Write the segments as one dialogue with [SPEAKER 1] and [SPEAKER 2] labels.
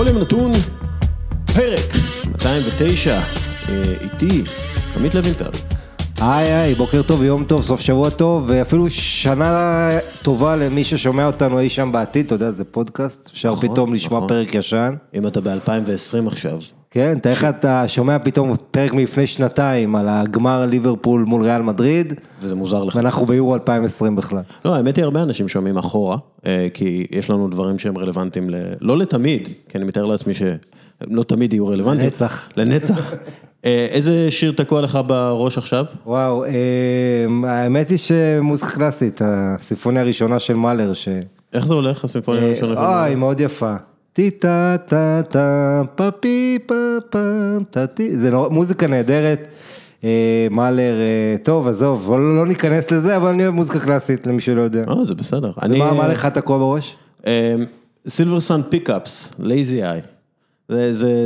[SPEAKER 1] בכל יום נתון, פרק 209, אה, איתי, עמית לוינטל.
[SPEAKER 2] היי היי, בוקר טוב, יום טוב, סוף שבוע טוב, ואפילו שנה טובה למי ששומע אותנו אי שם בעתיד, אתה יודע, זה פודקאסט, אפשר
[SPEAKER 1] נכון,
[SPEAKER 2] פתאום לשמוע
[SPEAKER 1] נכון.
[SPEAKER 2] פרק ישן.
[SPEAKER 1] אם אתה ב-2020 עכשיו.
[SPEAKER 2] כן, תאר לך אתה שומע פתאום פרק מלפני שנתיים על הגמר ליברפול מול ריאל מדריד,
[SPEAKER 1] וזה מוזר לך.
[SPEAKER 2] ואנחנו ביורו 2020 בכלל.
[SPEAKER 1] לא, האמת היא הרבה אנשים שומעים אחורה, אה, כי יש לנו דברים שהם רלוונטיים, ל... לא לתמיד, כי אני מתאר לעצמי שהם לא תמיד יהיו רלוונטיים.
[SPEAKER 2] לנצח.
[SPEAKER 1] לנצח. אה, איזה שיר תקוע לך בראש עכשיו?
[SPEAKER 2] וואו, אה, האמת היא שמוזיקה קלאסית, הסימפוניה הראשונה של מאלר, ש...
[SPEAKER 1] איך זה הולך, הסימפוניה הראשונה? של
[SPEAKER 2] אוי,
[SPEAKER 1] מאלר?
[SPEAKER 2] מאוד יפה. טי טה טה פה פי פה פה טה טי, זה מוזיקה נהדרת. אה, מאלר, אה, טוב, עזוב, לא לא ניכנס לזה, אבל אני אוהב מוזיקה קלאסית, למי שלא יודע.
[SPEAKER 1] אה, זה בסדר.
[SPEAKER 2] מה לך תקוע בראש?
[SPEAKER 1] Silversun Pickups, Lazy Eye.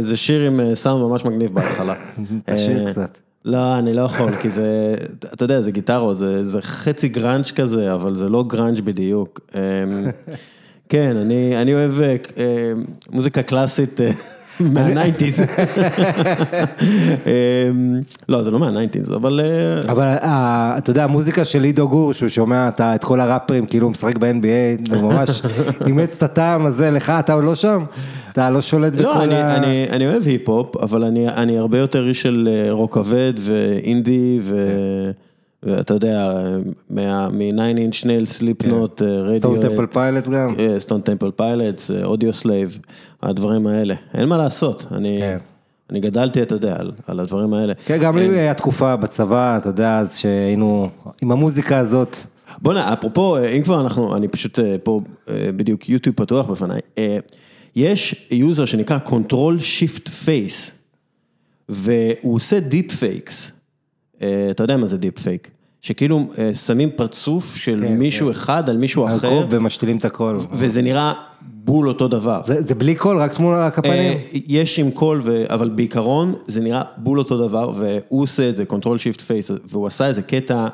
[SPEAKER 1] זה שיר עם אה, סאונד ממש מגניב בהתחלה.
[SPEAKER 2] תשאיר קצת.
[SPEAKER 1] לא, אני לא יכול, כי זה, אתה יודע, זה גיטרות, זה, זה חצי grunge כזה, אבל זה לא grunge בדיוק. כן, אני, אני אוהב אה, אה, מוזיקה קלאסית אה, מהניינטיז. אמ, לא, זה לא מה nineties, אבל... אה,
[SPEAKER 2] אבל אה, אתה יודע, המוזיקה של עידו גור, שהוא שומע את את כל הראפרים, כאילו הוא משחק ב-NBA, ממש אימץ את הטעם הזה, לך, אתה עוד לא שם? אתה לא שולט בכל
[SPEAKER 1] לא, אני,
[SPEAKER 2] ה...
[SPEAKER 1] אני, אני אוהב היפ-הופ, אבל אני, אני הרבה יותר איש של רוק כבד ואינדי, ו, ואתה יודע, מ-Nine Inch Nails, Slipknot, רדיו,
[SPEAKER 2] Stone Temple Pilots גם?
[SPEAKER 1] Stone Temple Pilots, Audioslave, הדברים האלה. אין מה לעשות, אני,
[SPEAKER 2] כן.
[SPEAKER 1] אני גדלתי, אתה יודע, על, על הדברים האלה.
[SPEAKER 2] כן, גם לי היה תקופה בצבא, אתה יודע, אז שהיינו עם המוזיקה הזאת.
[SPEAKER 1] בוא'נה, אפרופו, אה, אם כבר אנחנו, אני פשוט אה, פה, אה, בדיוק YouTube פתוח בפניי, יש user שנקרא Control Shift Face, והוא עושה deep fakes, אתה יודע מה זה deep fake? שכאילו אה, שמים פרצוף של
[SPEAKER 2] כן,
[SPEAKER 1] מישהו אחד על מישהו אחר,
[SPEAKER 2] הקוב ומשתילים את הכל.
[SPEAKER 1] וזה נראה בול אותו דבר.
[SPEAKER 2] זה זה בלי קול, רק תמונה, רק הפנים?
[SPEAKER 1] אה, יש עם קול, אבל בעיקרון זה נראה בול אותו דבר, והוא עושה את זה, Control Shift Face, והוא עשה איזה קטע,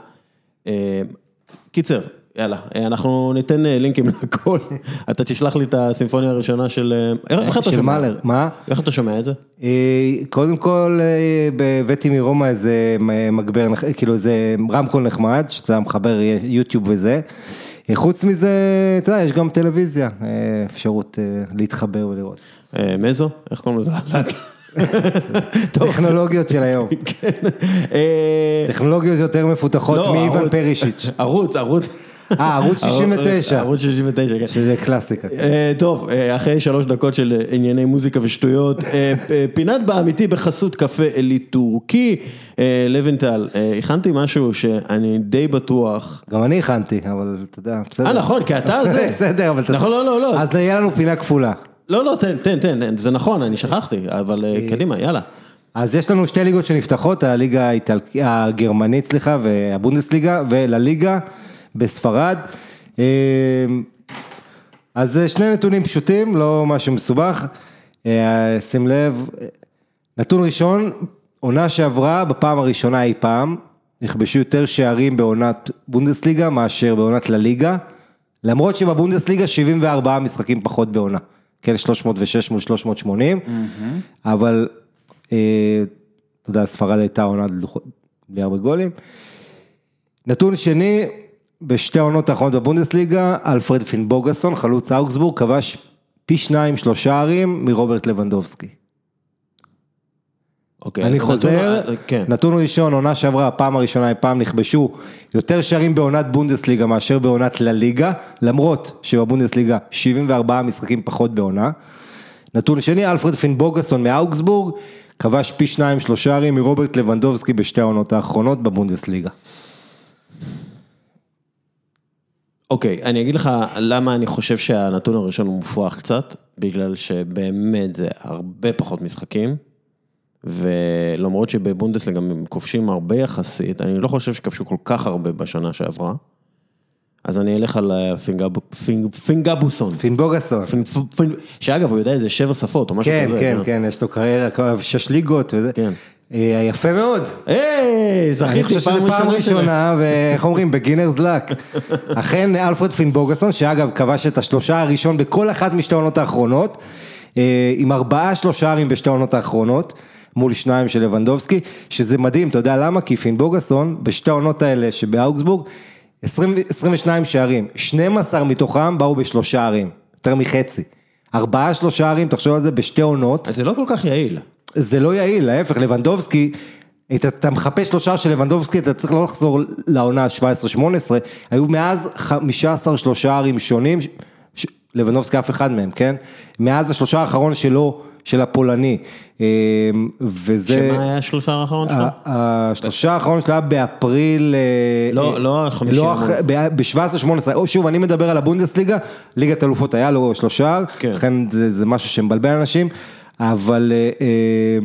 [SPEAKER 1] אה, קיצר, יאללה, אה, אנחנו ניתן אה, לינקים לכל, אתה תשלח לי את הסימפוניה הראשונה של, אה, איך אתה שומע?
[SPEAKER 2] מאלר, מה?
[SPEAKER 1] איך אתה שומע את זה?
[SPEAKER 2] קודם כל הבאתי מרומא איזה מגבר, כאילו איזה רמקול נחמד, שאתה מחבר YouTube וזה. חוץ מזה, אתה יודע, יש גם טלוויזיה, אפשרות להתחבר ולראות.
[SPEAKER 1] מזו? איך קוראים לזה? טוב,
[SPEAKER 2] טכנולוגיות של היום,
[SPEAKER 1] כן.
[SPEAKER 2] טכנולוגיות יותר מפותחות
[SPEAKER 1] לא,
[SPEAKER 2] מאיוון פרישיץ'.
[SPEAKER 1] ערוץ, ערוץ.
[SPEAKER 2] אה, ערוץ 69,
[SPEAKER 1] ערוץ 69, כן.
[SPEAKER 2] שזה קלאסיקה.
[SPEAKER 1] אה, טוב, אה, אחרי שלוש דקות של אה, ענייני מוזיקה ושטויות, פינת באמיתי בחסות קפה עילית טורקי, לבנטל, הכנתי משהו שאני די בטוח,
[SPEAKER 2] גם אני הכנתי, אבל אתה יודע, בסדר.
[SPEAKER 1] אה נכון, כי אתה זה,
[SPEAKER 2] בסדר, אבל אתה...
[SPEAKER 1] נכון, לא, לא, לא,
[SPEAKER 2] אז יהיה לנו פינה כפולה.
[SPEAKER 1] לא, לא, תן, תן, תן, זה נכון, אני שכחתי, אבל קדימה, יאללה.
[SPEAKER 2] אז יש לנו שתי ליגות שנפתחות, הליגה. הגרמנית, סליחה, והבונדסליגה, ולליגה בספרד. אה, אז שני נתונים פשוטים, לא משהו מסובך. אה, שים לב, נתון ראשון, עונה שעברה בפעם הראשונה אי פעם, נכבשו יותר שערים בעונת בונדסליגה מאשר בעונת לליגה, למרות שבבונדסליגה 74 משחקים פחות בעונה, כן, 306 מול 380, אבל אה, אתה יודע, ספרד הייתה עונה בלי הרבה גולים. נתון שני, בשתי העונות האחרונות בבונדסליגה, אלפרד פינבוגסון, חלוץ אאוגסבורג, כבש פי שניים שלושה ערים מרוברט לבנדובסקי.
[SPEAKER 1] אוקיי,
[SPEAKER 2] אני חוזר,
[SPEAKER 1] נתון- כן,
[SPEAKER 2] נתון ראשון, עונה שעברה, הפעם הראשונה אי פעם נכבשו יותר שערים בעונת בונדסליגה מאשר בעונת לליגה, למרות שבבונדסליגה 74 משחקים פחות בעונה. נתון שני, אלפרד פינבוגסון מאוגסבורג, כבש פי שניים שלושה ערים מרוברט לבנדובסקי בשתי העונות האחרונות בבונדסליגה.
[SPEAKER 1] אוקיי, אני אגיד לך למה אני חושב שהנתון הראשון הוא מופרך קצת, בגלל שבאמת זה הרבה פחות משחקים, ולמרות שבבונדסליגה הם כובשים הרבה יחסית, אני לא חושב שכבשו כל כך הרבה בשנה שעברה, אז אני אלך על אה, פינגב- פינג- פינגבוסון,
[SPEAKER 2] פינבוגסון.
[SPEAKER 1] פינג- פינג- שאגב הוא יודע איזה שבע שפות או משהו
[SPEAKER 2] כן,
[SPEAKER 1] כזה.
[SPEAKER 2] כן,
[SPEAKER 1] אה?
[SPEAKER 2] כן, יש לו קריירה, שש ליגות וזה.
[SPEAKER 1] כן.
[SPEAKER 2] אה, יפה מאוד.
[SPEAKER 1] היי,
[SPEAKER 2] אני
[SPEAKER 1] זכיתי
[SPEAKER 2] חושב שזו פעם ראשונה, ואיך אומרים, בגינרס לק. אכן, אלפרד פינבוגסון, שאגב, כבש את השלושה הראשון בכל אחת משתי העונות האחרונות, אה, עם ארבעה שלושה ערים בשתי העונות האחרונות, מול שניים של לבנדובסקי, שזה מדהים, אתה יודע למה? כי פין בוגסון, בשתי העונות האלה שבאוגסבורג, 20, 22 שערים, 12 מתוכם באו בשלושה ערים, יותר מחצי. ארבעה שלושה ערים, תחשוב על זה, בשתי עונות.
[SPEAKER 1] אז זה לא כל כך יעיל.
[SPEAKER 2] זה לא יעיל, להפך, לבנדובסקי, אתה, אתה מחפש שלושה של לבנדובסקי, אתה צריך לא לחזור לעונה 17-18, היו מאז 15 שלושה ערים שונים, ש... לבנדובסקי אף אחד מהם, כן? מאז השלושה האחרון שלו, של הפולני, אה, וזה...
[SPEAKER 1] שמה היה השלושה האחרון שלו?
[SPEAKER 2] השלושה האחרון שלו היה באפריל... אה,
[SPEAKER 1] לא, לא חמישי
[SPEAKER 2] לא,
[SPEAKER 1] המון.
[SPEAKER 2] ב-17-18, שוב, אני מדבר על הבונדסליגה, ליגת אלופות היה לו שלושה,
[SPEAKER 1] כן.
[SPEAKER 2] לכן זה, זה משהו שמבלבל אנשים, אבל אה, אה,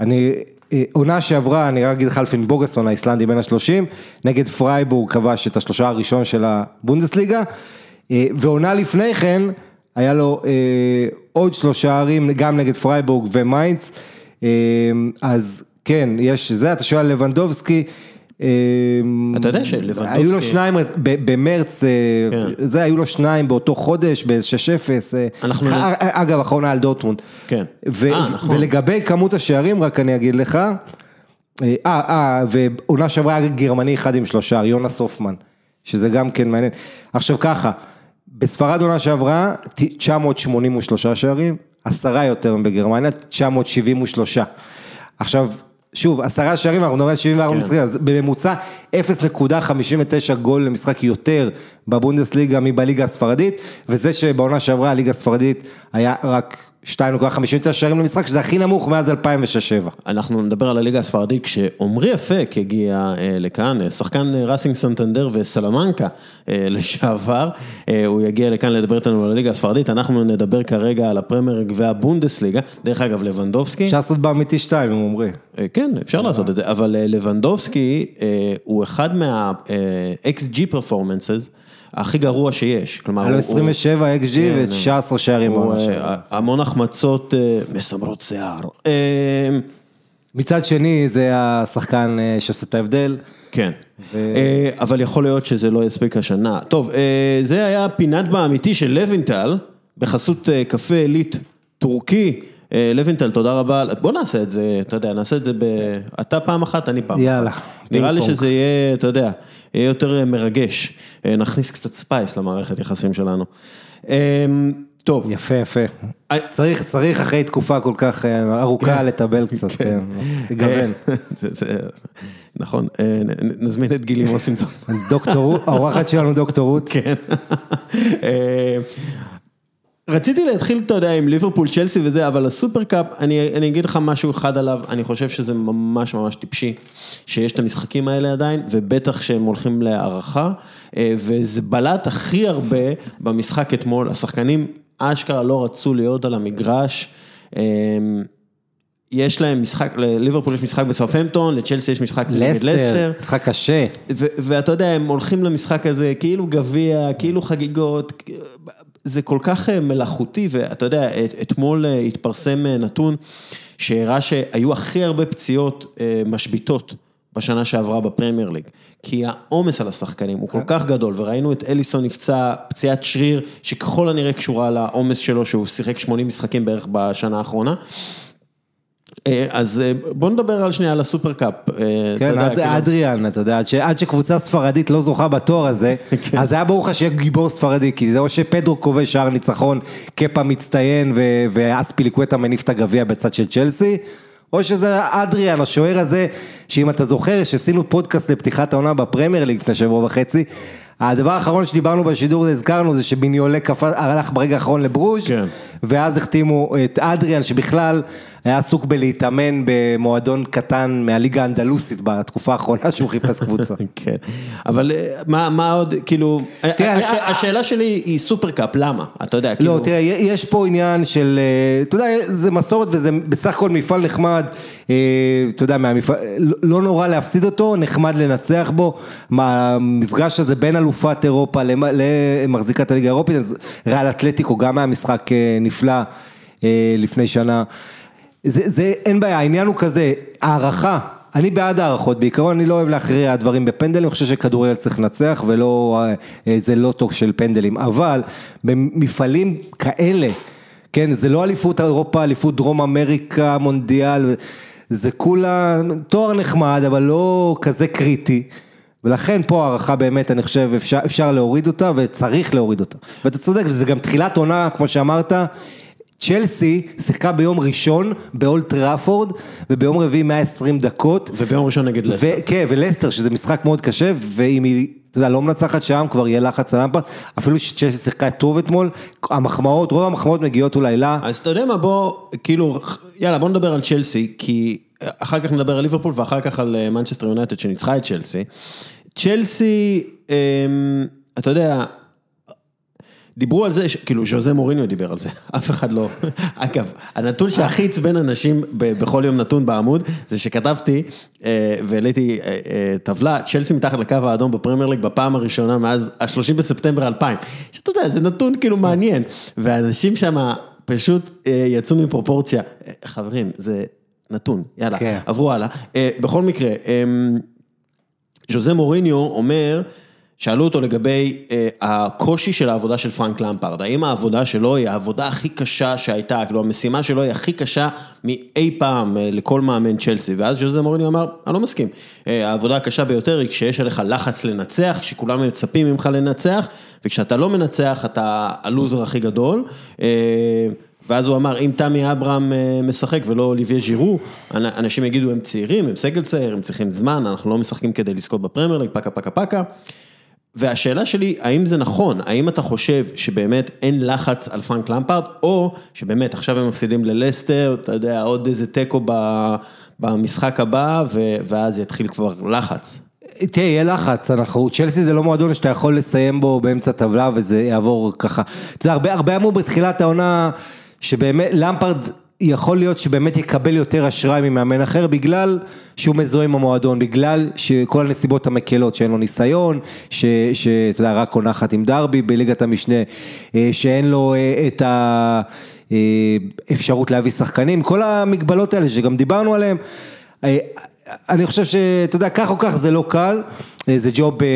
[SPEAKER 2] אני, אה, עונה שעברה, אני רק אגיד לך על פין בוגסון האיסלנדי בין השלושים, נגד פרייבורג כבש את השלושה הראשון של הבונדסליגה, ועונה לפני כן, היה לו עוד שלושה ערים, גם נגד פרייבורג ומיינדס, אה, אז כן, יש זה, אתה שואל לבנדובסקי,
[SPEAKER 1] אתה יודע שלבנדובסקי-
[SPEAKER 2] היו לו שניים, ב- במרץ, אה,
[SPEAKER 1] כן.
[SPEAKER 2] זה, היו לו שניים באותו חודש, ב-6-0, אה,
[SPEAKER 1] נ-
[SPEAKER 2] אגב, אחרונה על דורטמונד.
[SPEAKER 1] כן. אה, נכון.
[SPEAKER 2] ולגבי כמות השערים, רק אני אגיד לך, אה, אה, ועונה שעברה היה גרמני אחד עם שלושה, יונה סופמן, שזה גם כן מעניין. עכשיו ככה, בספרד עונה שעברה, ת- 983 שערים, עשרה יותר מבגרמניה, 973. עכשיו, שוב, עשרה שערים, אנחנו מדברים על 74
[SPEAKER 1] כן.
[SPEAKER 2] משחקים, אז בממוצע 0.59 גול למשחק יותר בבונדסליגה מבליגה הספרדית, וזה שבעונה שעברה הליגה הספרדית היה רק 2.59 שערים למשחק, שזה הכי נמוך מאז 2006-2007.
[SPEAKER 1] אנחנו נדבר על הליגה הספרדית, כשעמרי אפק הגיע אה, לכאן, אה, שחקן אה, ראסינג סנטנדר וסלמנקה לשעבר, הוא יגיע לכאן לדבר איתנו על הליגה הספרדית, אנחנו נדבר כרגע על הפרמיירג והבונדסליגה, דרך אגב לבנדובסקי,
[SPEAKER 2] אפשר לעשות באמיתי שתיים, אומרים.
[SPEAKER 1] אה, כן אפשר לעשות את זה, אבל לבנדובסקי הוא אחד מה-XG performances הכי גרוע שיש, כלומר
[SPEAKER 2] היה לו
[SPEAKER 1] הוא- הוא-
[SPEAKER 2] 27 XG
[SPEAKER 1] כן,
[SPEAKER 2] ו-19 שערים
[SPEAKER 1] אה. המון החמצות אה, מסמרות שיער. אה,
[SPEAKER 2] מצד שני, זה השחקן שעושה את ההבדל.
[SPEAKER 1] כן, אבל יכול להיות שזה לא יספיק השנה. טוב, זה היה פינת באמיתי של לוינטל, בחסות קפה עילית טורקי. לוינטל, תודה רבה. בוא נעשה את זה, אתה יודע, נעשה את זה ב... אתה פעם אחת, אני פעם אחת.
[SPEAKER 2] יאללה,
[SPEAKER 1] נראה לי. שזה יהיה, אתה יודע, יהיה יותר אה, מרגש. אה, נכניס קצת spice למערכת יחסים שלנו. אה, טוב,
[SPEAKER 2] יפה, יפה.
[SPEAKER 1] אה,
[SPEAKER 2] צריך, צריך אחרי תקופה כל כך ארוכה לתבל קצת, כן, לגוון.
[SPEAKER 1] זה- זה- נכון, נזמין את גילי מוסינזון.
[SPEAKER 2] דוקטור האורחת שלנו דוקטור רות.
[SPEAKER 1] כן. רציתי להתחיל, אתה יודע, עם ליברפול, צ'לסי וזה, אבל ה Super Cup, אני, אני אגיד לך משהו אחד עליו, אני חושב שזה ממש ממש טיפשי, שיש את המשחקים האלה עדיין, ובטח שהם הולכים להערכה, אה, וזה בלט הכי הרבה במשחק אתמול, השחקנים אשכרה לא רצו להיות על המגרש. אה, יש להם משחק, לליברפול יש משחק בסאופהמפטון, לצ'לסי יש משחק נגד
[SPEAKER 2] לסטר. משחק קשה.
[SPEAKER 1] ואתה יודע, הם הולכים למשחק הזה כאילו גביע, כאילו חגיגות, זה כל כך אה, מלאכותי, ואתה יודע, את- אתמול אה, התפרסם אה, נתון שהראה שהיו הכי הרבה פציעות אה, משביתות בשנה שעברה בפרמייר ליג, כי העומס על השחקנים הוא כל כך גדול, וראינו את אליסון נפצע פציעת שריר, שככל הנראה קשורה לעומס שלו, שהוא שיחק 80 משחקים בערך בשנה האחרונה. אה, אז אה, בוא נדבר על שנייה על הסופרקאפ. אה,
[SPEAKER 2] כן, אד-
[SPEAKER 1] כאילו-
[SPEAKER 2] אדריאן, אתה יודע, עד ש- עד שקבוצה ספרדית לא זוכה בתואר הזה,
[SPEAKER 1] כן.
[SPEAKER 2] אז היה ברור לך שיהיה גיבור ספרדי, כי זה או שפדרו כובש שער ניצחון, קפה מצטיין ו- ואספיליקווטה מניף את הגביע בצד של צ'לסי, או שזה אדריאן, השוער הזה, שאם אתה זוכר, שעשינו פודקאסט לפתיחת העונה בפרמייר ליג לפני שבוע וחצי, הדבר האחרון שדיברנו בשידור, הזכרנו, זה שבניולה קפץ, הלך ברגע האחרון לברוז',
[SPEAKER 1] כן.
[SPEAKER 2] ואז החתימו את אדריאן, שבכלל היה עסוק בלהתאמן במועדון קטן מהליגה האנדלוסית בתקופה האחרונה שהוא חיפש קבוצה.
[SPEAKER 1] כן, אבל אה, מה, מה עוד, כאילו, השאלה שלי היא סופרקאפ, למה? אתה יודע, כאילו,
[SPEAKER 2] לא, תראה, יש פה עניין של, אה, אתה יודע, זה מסורת וזה בסך הכל מפעל נחמד, אה, אתה יודע, לא- לא נורא להפסיד אותו, נחמד לנצח בו, מה, המפגש הזה בין אלופת אירופה למ- למחזיקת הליגה האירופית, אז ריאל אתלטיקו גם היה משחק נפלא לפני שנה. זה, זה, אין בעיה, העניין הוא כזה, הערכה, אני בעד הערכות, בעיקרון אני לא אוהב להכריע דברים בפנדלים, אני חושב שכדורגל צריך לנצח ולא איזה לוטו של פנדלים, אבל במפעלים כאלה, כן, זה לא אליפות אירופה, אליפות דרום אמריקה, מונדיאל, זה כולה תואר נחמד, אבל לא כזה קריטי. ולכן פה הארכה באמת, אני חושב, אפשר, אפשר להוריד אותה וצריך להוריד אותה. ואתה צודק, וזה גם תחילת עונה, כמו שאמרת, צ'לסי שיחקה ביום ראשון באולט טראפורד, וביום רביעי 120 דקות.
[SPEAKER 1] וביום ראשון נגד לסטר.
[SPEAKER 2] כן, ולסטר, שזה משחק מאוד קשה, ואם היא, אתה יודע, לא מנצחת שם, כבר יהיה לחץ על למפארד, אפילו שצ'לסי שיחקה טוב אתמול, המחמאות, רוב המחמאות מגיעות אולי לה.
[SPEAKER 1] אז אתה יודע מה, בוא, כאילו, יאללה, בוא נדבר על צ'לסי, כי אחר כך נדבר על ליברפול ואחר כך על מנצ'סטר יונייטד שניצחה את צ'לסי. צ'לסי, אמ, אתה יודע, דיברו על זה, כאילו ז'וזה מוריניו דיבר על זה, אף אחד לא. אגב, הנתון שהכי עצבן אנשים בכל יום נתון בעמוד, זה שכתבתי אה, והעליתי אה, אה, טבלה, צ'לסי מתחת לקו האדום בפרמייר ליג בפעם הראשונה מאז ה-30 בספטמבר 2000. שאתה יודע, זה נתון כאילו מעניין, ואנשים שם פשוט יצאו מפרופורציה. חברים, זה נתון, יאללה,
[SPEAKER 2] כן.
[SPEAKER 1] עברו הלאה. אה, בכל מקרה, אמ, ז'וזה מוריניו אומר, שאלו אותו לגבי אה, הקושי של העבודה של פרנק למפרד, האם העבודה שלו היא העבודה הכי קשה שהייתה, כאילו המשימה שלו היא הכי קשה מאי פעם אה, לכל מאמן צ'לסי, ואז ז'וזה מוריניו אמר, אני לא מסכים, אה, העבודה הקשה ביותר היא כשיש עליך לחץ לנצח, כשכולם מצפים ממך לנצח, וכשאתה לא מנצח אתה הלוזר הכי גדול. אה, ואז הוא אמר, אם תמי אברהם אה, משחק ולא אוליביה ז'ירו, אנ- אנשים יגידו, הם צעירים, הם סגל צעיר, הם צריכים זמן, אנחנו לא משחקים כדי לזכות בפרמייר ליג, פקה פקה פקה. והשאלה שלי, האם זה נכון? האם אתה חושב שבאמת אין לחץ על פרנק למפרד, או שבאמת עכשיו הם מפסידים ללסטר, אתה יודע, עוד איזה תיקו במשחק הבא, ואז יתחיל כבר לחץ.
[SPEAKER 2] תראה, יהיה לחץ, אנחנו, צ'לסי זה לא מועדון שאתה יכול לסיים בו באמצע טבלה וזה יעבור ככה. אתה יודע, הרבה, הרבה אמרו בתחילת העונה שבאמת, למפרד יכול להיות שבאמת יקבל יותר אשראי ממאמן אחר בגלל שהוא מזוהה עם המועדון, בגלל שכל הנסיבות המקלות, שאין לו ניסיון, שאתה יודע, רק עונה אחת עם דרבי בליגת המשנה, אה, שאין לו אה, את ה... אה, להביא שחקנים, כל המגבלות האלה שגם דיברנו עליהן. אני חושב שאתה יודע, כך או כך זה לא קל, אה, זה ג'וב אה,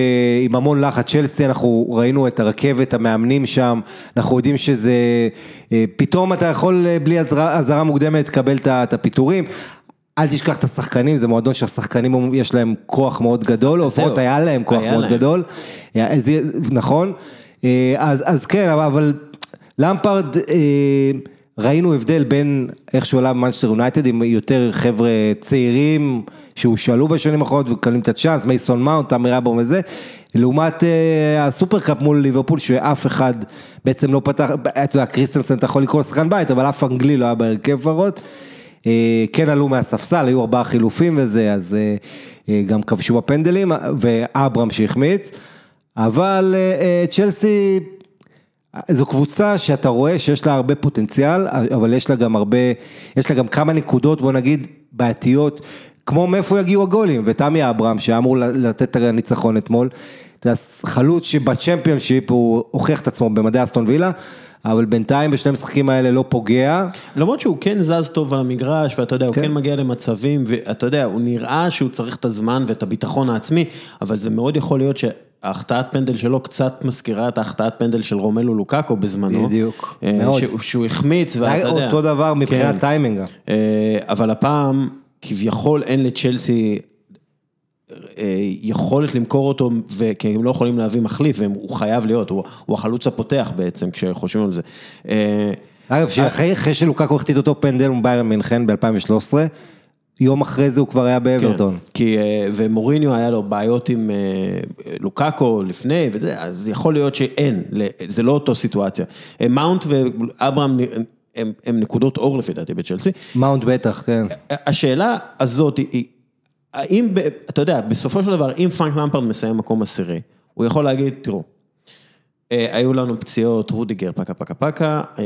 [SPEAKER 2] עם המון לחץ, צ'לסי, אנחנו ראינו את הרכבת, המאמנים שם, אנחנו יודעים שזה, אה, פתאום אתה יכול בלי אזהרה מוקדמת לקבל את הפיטורים. אל תשכח את השחקנים, זה מועדון שהשחקנים יש להם כוח מאוד גדול, או. לפחות היה להם כוח
[SPEAKER 1] היה
[SPEAKER 2] מאוד
[SPEAKER 1] להם.
[SPEAKER 2] גדול, נכון, אז, אז כן, אבל- למפרד, ראינו הבדל בין איך שהוא עלה במנצ'סטר יונייטד עם יותר חבר'ה צעירים שהושאלו בשנים האחרונות ומקבלים את הצ'אנס, מייסון מאונט, תמי אברהם וזה, לעומת אה, ה Super Cup מול ליברפול שאף אחד בעצם לא פתח, אתה יודע, קריסטנסן אתה יכול לקרוא שחקן בית, אבל אף אנגלי לא היה בהרכב לפחות. אה, כן עלו מהספסל, היו ארבעה חילופים וזה, אז אה, אה, גם כבשו בפנדלים, ואברהם שהחמיץ, אבל אה, אה, צ'לסי, זו קבוצה שאתה רואה שיש לה הרבה פוטנציאל, אבל יש לה גם הרבה, יש לה גם כמה נקודות, בוא נגיד, בעייתיות, כמו מאיפה יגיעו הגולים, ותמי אברהם שהיה אמור לתת את הניצחון אתמול, יודע, חלוץ שבצ'מפיונשיפ הוא הוכיח את עצמו במדעי אסטון וילה, אבל בינתיים בשני המשחקים האלה לא פוגע.
[SPEAKER 1] למרות שהוא כן זז טוב על המגרש, ואתה יודע, הוא
[SPEAKER 2] כן.
[SPEAKER 1] כן מגיע למצבים, ואתה יודע, הוא נראה שהוא צריך את הזמן ואת הביטחון העצמי, אבל זה מאוד יכול להיות שההחטאת פנדל שלו קצת מזכירה את ההחטאת פנדל של רומלו לוקאקו בזמנו.
[SPEAKER 2] בדיוק,
[SPEAKER 1] אה,
[SPEAKER 2] מאוד.
[SPEAKER 1] שהוא- החמיץ, ואתה יודע.
[SPEAKER 2] אותו דבר מבחינת
[SPEAKER 1] כן.
[SPEAKER 2] טיימינג. גם.
[SPEAKER 1] אה, אבל הפעם, כביכול אין לצ'לסי אה, יכולת למכור אותו, כי הם לא יכולים להביא מחליף, והוא חייב להיות, הוא הוא החלוץ הפותח בעצם, כשחושבים על זה. אה,
[SPEAKER 2] אגב, אחרי שלוקקו החטיא אותו פנדל מביירן מינכן ב-2013, יום אחרי זה הוא כבר היה באברטון.
[SPEAKER 1] כן, כי, אה, ומוריניו היה לו בעיות עם אה, לוקאקו לפני וזה, אז יכול להיות שאין, זה לא אותו סיטואציה. אה, מאונט ואברהם הם, הם, נקודות אור לפי דעתי בצ'לסי.
[SPEAKER 2] מאונט בטח, כן.
[SPEAKER 1] השאלה הזאת היא, האם, אתה יודע, בסופו של דבר, אם פרנק למפארד מסיים מקום עשירי, הוא יכול להגיד, תראו, היו לנו פציעות, רודיגר פקה פקה פקה, אה,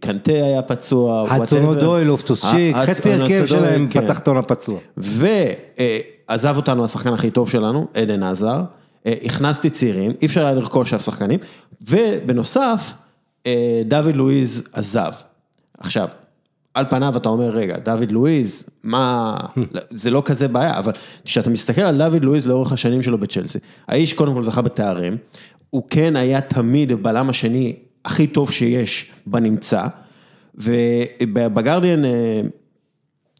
[SPEAKER 1] קנטה היה פצוע,
[SPEAKER 2] הצונו
[SPEAKER 1] whatever.
[SPEAKER 2] דוי, לופטוס שיק, חצי הרכב שלהם
[SPEAKER 1] כן.
[SPEAKER 2] פתח את העונה פצוע.
[SPEAKER 1] ועזב אותנו השחקן הכי טוב שלנו, עדן עזר, אה, הכנסתי צעירים, אי אפשר היה לרכוש אף שחקנים, ובנוסף, אה, דוד לואיז עזב. עכשיו, על פניו אתה אומר, רגע, דוד לואיז, מה, זה לא כזה בעיה, אבל כשאתה מסתכל על דוד לואיז לאורך השנים שלו בצ'לסי, האיש קודם כל זכה בתארים, הוא כן היה תמיד הבלם השני הכי טוב שיש בנמצא, ובגרדיאן אה,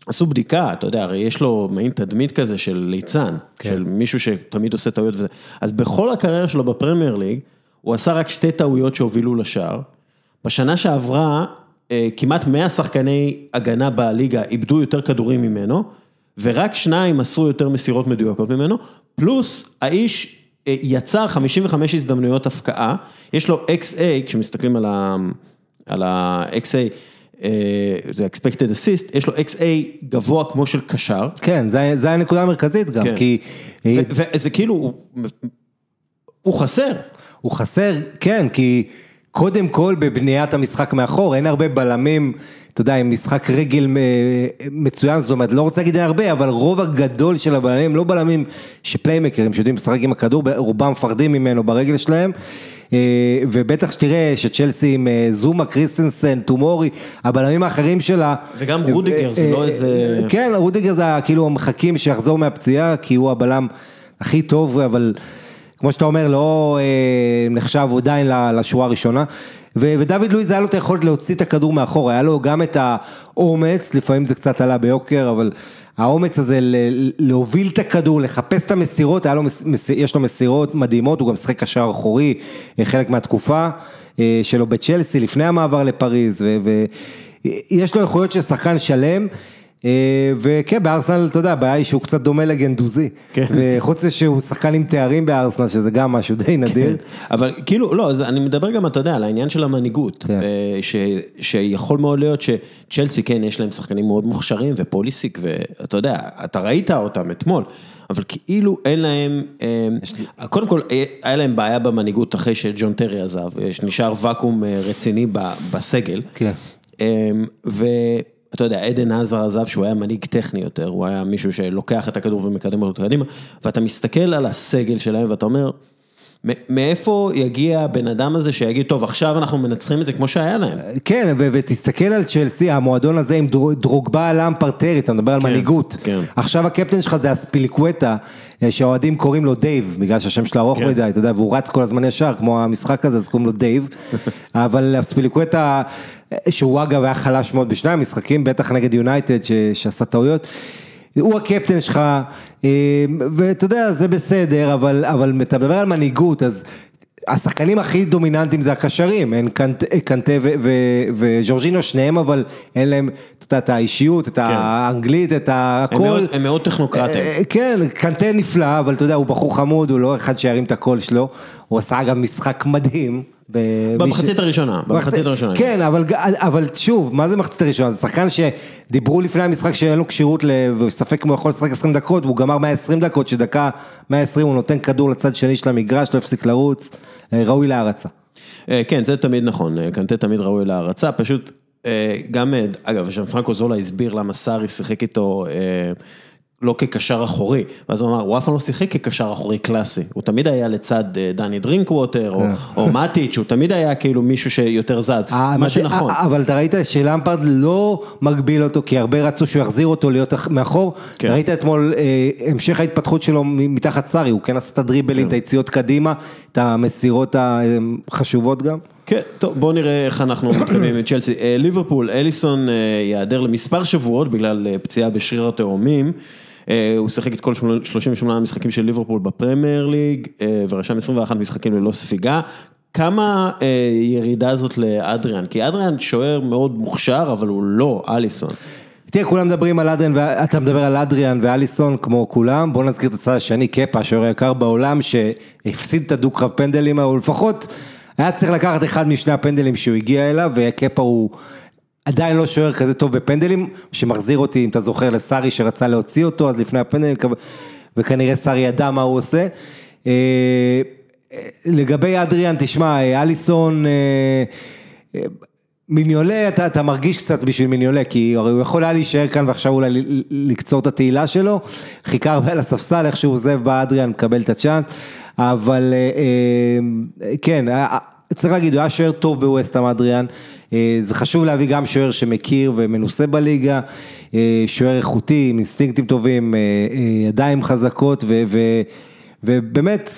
[SPEAKER 1] עשו בדיקה, אתה יודע, הרי יש לו מעין תדמית כזה של ליצן,
[SPEAKER 2] כן.
[SPEAKER 1] של מישהו שתמיד עושה טעויות וזה. אז בכל הקריירה שלו בפרמייר ליג, הוא עשה רק שתי טעויות שהובילו לשער. בשנה שעברה, אה, כמעט 100 שחקני הגנה בליגה איבדו יותר כדורים ממנו, ורק שניים מסרו יותר מסירות מדויקות ממנו, פלוס האיש יצר 55 הזדמנויות הפקעה, יש לו XA, כשמסתכלים על ה-XA, אה, זה expected assist, יש לו XA גבוה כמו של קשר,
[SPEAKER 2] כן, זה, זה הנקודה המרכזית גם,
[SPEAKER 1] כן.
[SPEAKER 2] כי
[SPEAKER 1] וזה כאילו, הוא- הוא חסר.
[SPEAKER 2] הוא חסר, כן, כי קודם כל בבניית המשחק מאחור, אין הרבה בלמים, אתה יודע, עם משחק רגל מ- מצוין, זאת אומרת, לא רוצה להגיד הרבה, אבל רוב הגדול של הבלמים, לא בלמים שפליימייקרים שיודעים לשחק עם הכדור, רובם מפחדים ממנו ברגל שלהם. אה, ובטח שתראה שצ'לסי עם אה, זומה, קריסטנסן, טומורי, הבלמים האחרים שלה.
[SPEAKER 1] וגם רודיגר, זה לא
[SPEAKER 2] אה,
[SPEAKER 1] איזה-
[SPEAKER 2] אה, כן, רודיגר זה כאילו מחכים שיחזור מהפציעה, כי הוא הבלם הכי טוב, אבל כמו שאתה אומר, לא אה, נחשב עדיין לשורה הראשונה. ו- ודוד לואיז היה לו את היכולת להוציא את הכדור מאחור, היה לו גם את האומץ, לפעמים זה קצת עלה ביוקר, אבל האומץ הזה ל- להוביל את הכדור, לחפש את המסירות, לו, מס- יש לו מסירות מדהימות, הוא גם משחק קשר אחורי, אה, חלק מהתקופה אה, שלו בצ'לסי, לפני המעבר לפריז, ויש לו איכויות של שחקן שלם. אה, וכן, בארסנל, אתה יודע, הבעיה היא שהוא קצת דומה לגנדוזי.
[SPEAKER 1] כן.
[SPEAKER 2] וחוץ מזה שהוא שחקן עם תארים בארסנל, שזה גם משהו די נדיר.
[SPEAKER 1] אבל כאילו, לא, אז אני מדבר גם, אתה יודע, על העניין של המנהיגות,
[SPEAKER 2] כן.
[SPEAKER 1] אה, ש, שיכול מאוד להיות שצ'לסי, כן, יש להם שחקנים מאוד מוכשרים, ופוליסיק, ואתה יודע, אתה ראית אותם אתמול, אבל כאילו אין להם, אה, קודם כל, אה, היה להם בעיה במנהיגות אחרי שג'ון טרי עזב, נשאר ואקום אה, רציני בסגל.
[SPEAKER 2] כן.
[SPEAKER 1] אמ, ואתה יודע, עדן עזר עזב שהוא היה מנהיג טכני יותר, הוא היה מישהו שלוקח את הכדור ומקדם אותו קדימה, ואתה מסתכל על הסגל שלהם ואתה אומר, "מ- מאיפה יגיע הבן אדם הזה שיגיד, טוב, עכשיו אנחנו מנצחים את זה כמו שהיה להם.
[SPEAKER 2] כן, ו- ותסתכל על צ'לסי, המועדון הזה עם דרו- דרוגבה, למפארד, טרי, אתה מדבר על מנהיגות.
[SPEAKER 1] כן.
[SPEAKER 2] עכשיו הקפטן שלך זה אספיליקווטה, אה, שהאוהדים קוראים לו דייב, בגלל שהשם שלו ארוך
[SPEAKER 1] כן.
[SPEAKER 2] מדי, אתה יודע, והוא רץ כל הזמן ישר, כמו המשחק הזה, אז קוראים לו דייב. אבל אספיליקווטה, אה, שהוא אגב היה חלש מאוד בשני המשחקים, בטח נגד יונייטד, שעשה טעויות. הוא הקפטן שלך, אה, ואתה יודע, זה בסדר, אבל, אבל אתה מדבר על מנהיגות, אז השחקנים הכי דומיננטיים זה הקשרים, אין קנט- קנטה ו- ו- וז'ורג'ינו, שניהם אבל אין להם, אתה יודע, את האישיות, את האנגלית, את
[SPEAKER 1] הם
[SPEAKER 2] הכל.
[SPEAKER 1] מאוד- הם מאוד טכנוקרטים.
[SPEAKER 2] אה, כן, קנטה נפלא, אבל אתה יודע, הוא בחור חמוד, הוא לא אחד שירים את הקול שלו, הוא עשה אגב משחק מדהים.
[SPEAKER 1] במחצית הראשונה, במחצית הראשונה.
[SPEAKER 2] כן, אבל, אבל שוב, מה זה מחצית הראשונה? זה שחקן שדיברו לפני המשחק שאין לו כשירות, וספק אם הוא יכול לשחק 20 דקות, והוא גמר 120 דקות, שדקה 120 הוא נותן כדור לצד שני של המגרש, לא הפסיק לרוץ, אה, ראוי להערצה.
[SPEAKER 1] אה, כן, זה תמיד נכון, אה, קנטה תמיד ראוי להערצה, פשוט גם, אגב, שם פרנקו זולה הסביר למה סארי שיחק איתו לא כקשר אחורי, ואז הוא אמר, הוא אף פעם לא שיחק כקשר אחורי קלאסי, הוא תמיד היה לצד אה, דני דרינקווטר, או- או מטיץ', הוא תמיד היה כאילו מישהו שיותר זז,
[SPEAKER 2] אה,
[SPEAKER 1] מה שנכון.
[SPEAKER 2] אה, אבל אתה ראית שלמפרד לא מגביל אותו, כי הרבה רצו שהוא יחזיר אותו להיות אח- מאחור.
[SPEAKER 1] כן.
[SPEAKER 2] ראית אתמול המשך ההתפתחות שלו מתחת סארי, הוא כן עשה את הדריבלים, את היציאות קדימה, את המסירות החשובות גם.
[SPEAKER 1] כן, טוב, בואו נראה איך אנחנו מתקדמים עם צ'לסי. ליברפול, אליסון ייעדר למספר שבועות בגלל פציעה בשריר התאומים. אה, הוא שיחק את כל 38 המשחקים של ליברפול בפרמייר ליג, אה, ורשם 21 משחקים ללא ספיגה. כמה אה, ירידה זאת לאדריאן? כי אדריאן שוער מאוד מוכשר, אבל הוא לא אליסון.
[SPEAKER 2] תראה, כולם מדברים על אדריאן, ואתה מדבר על אדריאן ואליסון כמו כולם, בוא נזכיר את הצד השני, קפה, השוער היקר בעולם, שהפסיד את הדו-קרב פנדלים, או לפחות היה צריך לקחת אחד משני הפנדלים שהוא הגיע אליו, וקפה הוא עדיין לא שוער כזה טוב בפנדלים, שמחזיר אותי, אם אתה זוכר, לסארי שרצה להוציא אותו, אז לפני הפנדלים, וכנראה סארי ידע מה הוא עושה. אה, לגבי אדריאן, תשמע, אליסון... אה, מיניולה, אתה, אתה מרגיש קצת בשביל מיניולה, כי הרי הוא יכול היה להישאר כאן ועכשיו אולי לקצור את התהילה שלו, חיכה הרבה על הספסל, איך שהוא עוזב בא אדריאן, מקבל את הצ'אנס, אבל אה, אה, כן, אה, צריך להגיד, הוא היה שוער טוב בווסטהאם אדריאן, אה, זה חשוב להביא גם שוער שמכיר ומנוסה בליגה, אה, שוער איכותי, עם אינסטינקטים טובים, אה, ידיים חזקות, ו, ו, ובאמת,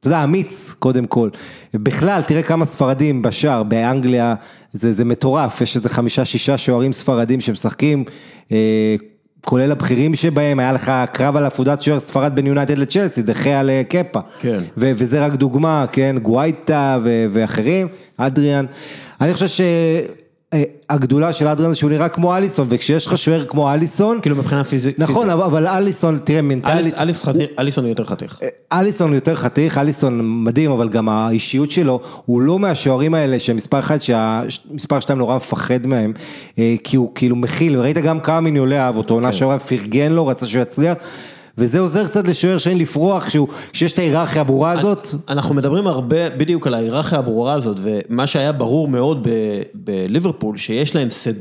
[SPEAKER 2] אתה יודע, אמיץ, קודם כל. בכלל, תראה כמה ספרדים בשער, באנגליה, זה, זה מטורף, יש איזה חמישה, שישה שוערים ספרדים שמשחקים, כולל הבכירים שבהם, היה לך קרב על עפודת שוער ספרד בין יונייטד לצ'לסי, דחיה לקפה.
[SPEAKER 1] כן.
[SPEAKER 2] ו- וזה רק דוגמה, כן, גווייטה ו- ואחרים, אדריאן. אני חושב שהגדולה של אדריאן זה שהוא נראה כמו אליסון, וכשיש לך שוער כמו אליסון,
[SPEAKER 1] כאילו מבחינה פיזית.
[SPEAKER 2] נכון, אבל- אליסון, תראה, מנטלית,
[SPEAKER 1] אליסון יותר חתיך.
[SPEAKER 2] אליסון הוא יותר חתיך, אליסון מדהים, אבל גם האישיות שלו, הוא לא מהשוערים האלה שמספר אחד, שהמספר שתיים נורא מפחד מהם, אה, כי הוא כאילו מכיל, וראית גם כמה מיניולי אהב אותו, עונה שעברה פרגן לו, רצה שהוא יצליח, וזה עוזר קצת לשוער שאין לפרוח, שהוא- שיש את ההיררכיה הברורה הזאת.
[SPEAKER 1] אנחנו מדברים הרבה בדיוק על ההיררכיה הברורה הזאת, ומה שהיה ברור מאוד ב- בליברפול, שיש להם סד,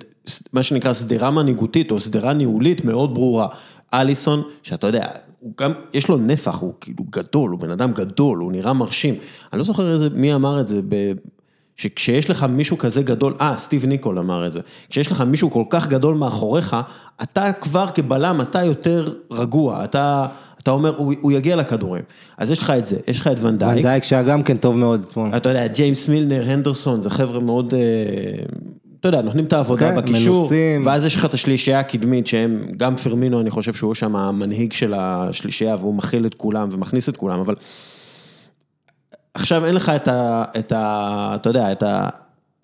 [SPEAKER 1] מה שנקרא שדרה מנהיגותית או שדרה ניהולית מאוד ברורה. אליסון, שאתה יודע, הוא גם, יש לו נפח, הוא כאילו גדול, הוא בן אדם גדול, הוא נראה מרשים. אני לא זוכר איזה, מי אמר את זה, ב, שכשיש לך מישהו כזה גדול, אה, סטיב ניקול אמר את זה, כשיש לך מישהו כל כך גדול מאחוריך, אתה כבר כבלם, אתה יותר רגוע, אתה... אתה אומר, הוא, הוא יגיע לכדורים. אז יש לך את זה, יש לך את ונדייק.
[SPEAKER 2] ונדייק שהיה גם כן טוב מאוד אתמול.
[SPEAKER 1] אתה יודע, ג'יימס מילנר, הנדרסון, זה חבר'ה מאוד, אה, אתה יודע, נותנים את העבודה
[SPEAKER 2] כן,
[SPEAKER 1] בקישור,
[SPEAKER 2] מנוסים.
[SPEAKER 1] ואז יש לך את השלישייה הקדמית, שהם, גם פרמינו, אני חושב שהוא שם המנהיג של השלישייה, והוא מכיל את כולם ומכניס את כולם, אבל עכשיו אין לך את ה... את ה אתה יודע, את ה...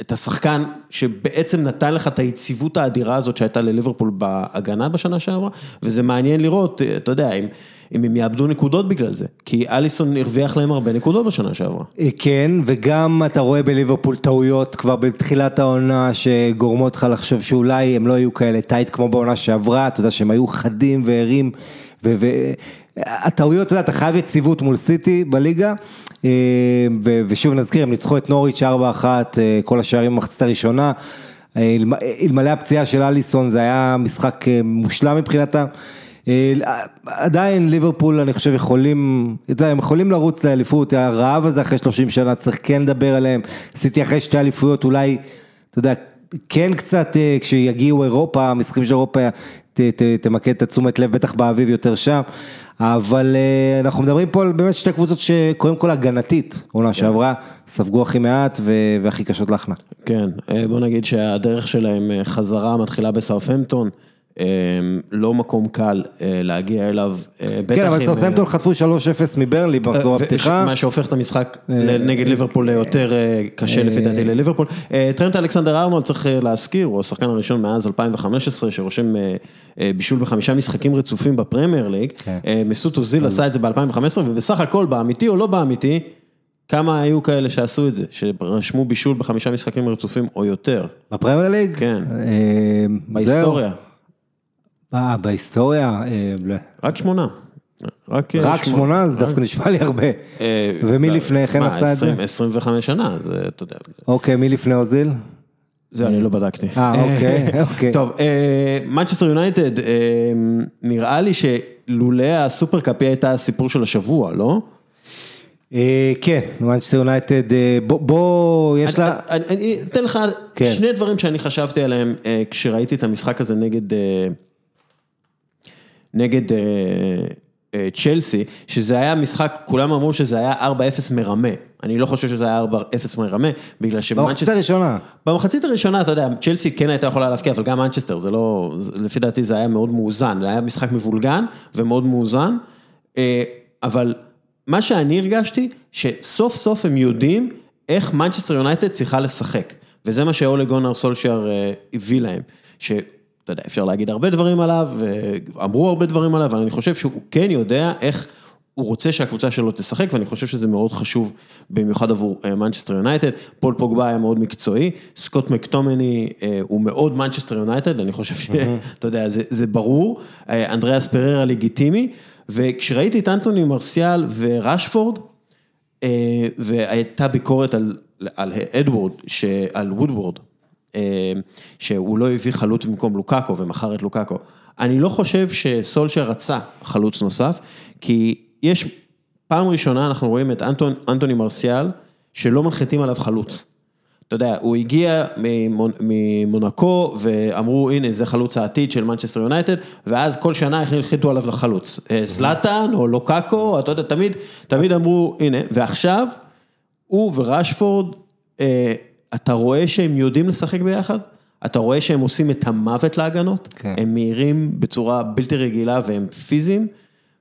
[SPEAKER 1] את השחקן שבעצם נתן לך את היציבות האדירה הזאת שהייתה לליברפול בהגנה בשנה שעברה, וזה מעניין לראות, אתה יודע, אם, אם הם יאבדו נקודות בגלל זה, כי אליסון הרוויח להם הרבה נקודות בשנה שעברה.
[SPEAKER 2] אה, כן, וגם אתה רואה בליברפול טעויות כבר בתחילת העונה שגורמות לך לחשוב שאולי הם לא היו כאלה טייט כמו בעונה שעברה, אתה יודע שהם היו חדים וערים, והטעויות, אתה יודע, אתה חייב יציבות מול סיטי בליגה, אה, ושוב נזכיר, הם ניצחו את נוריץ' 4-1, אה, כל השערים במחצית הראשונה, אה, אלמ- אלמלא הפציעה של אליסון זה היה משחק מושלם מבחינתם. עדיין ליברפול אני חושב יכולים, אתה יודע, הם יכולים לרוץ לאליפות, הרעב הזה אחרי 30 שנה צריך כן לדבר עליהם, עשיתי אחרי שתי אליפויות אולי, אתה יודע, כן קצת כשיגיעו אירופה, המשחקים של אירופה, ת, ת, תמקד את התשומת לב בטח באביב יותר שם, אבל אה, אנחנו מדברים פה על באמת שתי קבוצות שקודם כל הגנתית, עונה שעברה, ספגו הכי מעט והכי קשות להכנע.
[SPEAKER 1] כן, אה, בוא נגיד שהדרך שלהם אה, חזרה מתחילה בסאופהמפטון, אה, לא מקום קל אה, להגיע אליו, אה, בטח
[SPEAKER 2] כן, אבל
[SPEAKER 1] עם,
[SPEAKER 2] סרסמפטון חטפו 3-0 מברלי במחזור הפתיחה.
[SPEAKER 1] מה שהופך את המשחק נגד ליברפול ליותר אה, קשה לפי דעתי לליברפול. אה, טרנט אלכסנדר ארנולד צריך אה, להזכיר, הוא השחקן הראשון מאז 2015 שרושם אה, אה, בישול בחמישה משחקים רצופים בפרמייר ליג.
[SPEAKER 2] כן.
[SPEAKER 1] אה, מסות אוזיל עשה את זה ב-2015 ובסך הכל באמיתי או לא באמיתי, כמה היו כאלה שעשו את זה, שרשמו בישול בחמישה משחקים רצופים או יותר,
[SPEAKER 2] בפרמייר ליג?
[SPEAKER 1] כן.
[SPEAKER 2] אה,
[SPEAKER 1] בהיסטוריה.
[SPEAKER 2] זהו. אה, בהיסטוריה? אה.
[SPEAKER 1] רק שמונה. רק, אה,
[SPEAKER 2] רק שמונה זה דווקא נשמע לי הרבה. ומי לפני כן
[SPEAKER 1] מה,
[SPEAKER 2] עשה את זה?
[SPEAKER 1] 20, 25 שנה, זה, אתה יודע,
[SPEAKER 2] אוקיי, מי לפני אוזיל?
[SPEAKER 1] זה אני לא בדקתי.
[SPEAKER 2] אה, אוקיי, אוקיי.
[SPEAKER 1] טוב, מנצ'סטר יונייטד, נראה לי שלולא הסופרקאפ היא הייתה הסיפור של השבוע, לא?
[SPEAKER 2] אה, כן, מנצ'סטר יונייטד, אה, בוא- בוא, יש לה...
[SPEAKER 1] אני- אני אתן לך
[SPEAKER 2] כן.
[SPEAKER 1] שני דברים שאני חשבתי עליהם אה, כשראיתי את המשחק הזה נגד, אה, נגד אה, אה, צ'לסי, שזה היה משחק, כולם אמרו שזה היה 4-0 מרמה. אני לא חושב שזה היה 4-0 מרמה, בגלל
[SPEAKER 2] במחצית
[SPEAKER 1] שמנצ'סטר...
[SPEAKER 2] הראשונה.
[SPEAKER 1] במחצית הראשונה, אתה יודע, צ'לסי כן הייתה יכולה להבקיע, אבל גם מנצ'סטר, זה לא, לפי דעתי זה היה מאוד מאוזן, זה היה משחק מבולגן ומאוד מאוזן, אה, אבל מה שאני הרגשתי, שסוף סוף הם יודעים איך מנצ'סטר יונייטד צריכה לשחק, וזה מה שאולה גונר סולשייר אה, הביא להם, שאתה יודע, אפשר להגיד הרבה דברים עליו, ואמרו הרבה דברים עליו, אבל אני חושב שהוא כן יודע איך... הוא רוצה שהקבוצה שלו תשחק, ואני חושב שזה מאוד חשוב, במיוחד עבור מנצ'סטר יונייטד. פול פוגבה היה מאוד מקצועי, סקוט מקטומני אה, הוא מאוד מנצ'סטר יונייטד, אני חושב שאתה יודע, זה, זה ברור. אה, אנדריאס פררה לגיטימי, וכשראיתי את אנטוני מרסיאל ורשפורד, אה, והייתה ביקורת על, על אדוורד, ש- על וודוורד, אה, שהוא לא הביא חלוץ במקום לוקאקו ומכר את לוקאקו. אני לא חושב שסולשר רצה חלוץ נוסף, כי יש, פעם ראשונה אנחנו רואים את אנטון, אנטוני מרסיאל, שלא מנחיתים עליו חלוץ. אתה יודע, הוא הגיע ממונקו ואמרו, הנה, זה חלוץ העתיד של מנצ'סטר יונייטד, ואז כל שנה החתימו עליו חלוץ. סלאטן או לוקאקו, אתה יודע, תמיד, תמיד אמרו, הנה, ועכשיו, הוא וראשפורד, אתה רואה שהם יודעים לשחק ביחד? אתה רואה שהם עושים את המוות להגנות,
[SPEAKER 2] כן.
[SPEAKER 1] הם מהירים בצורה בלתי רגילה והם פיזיים,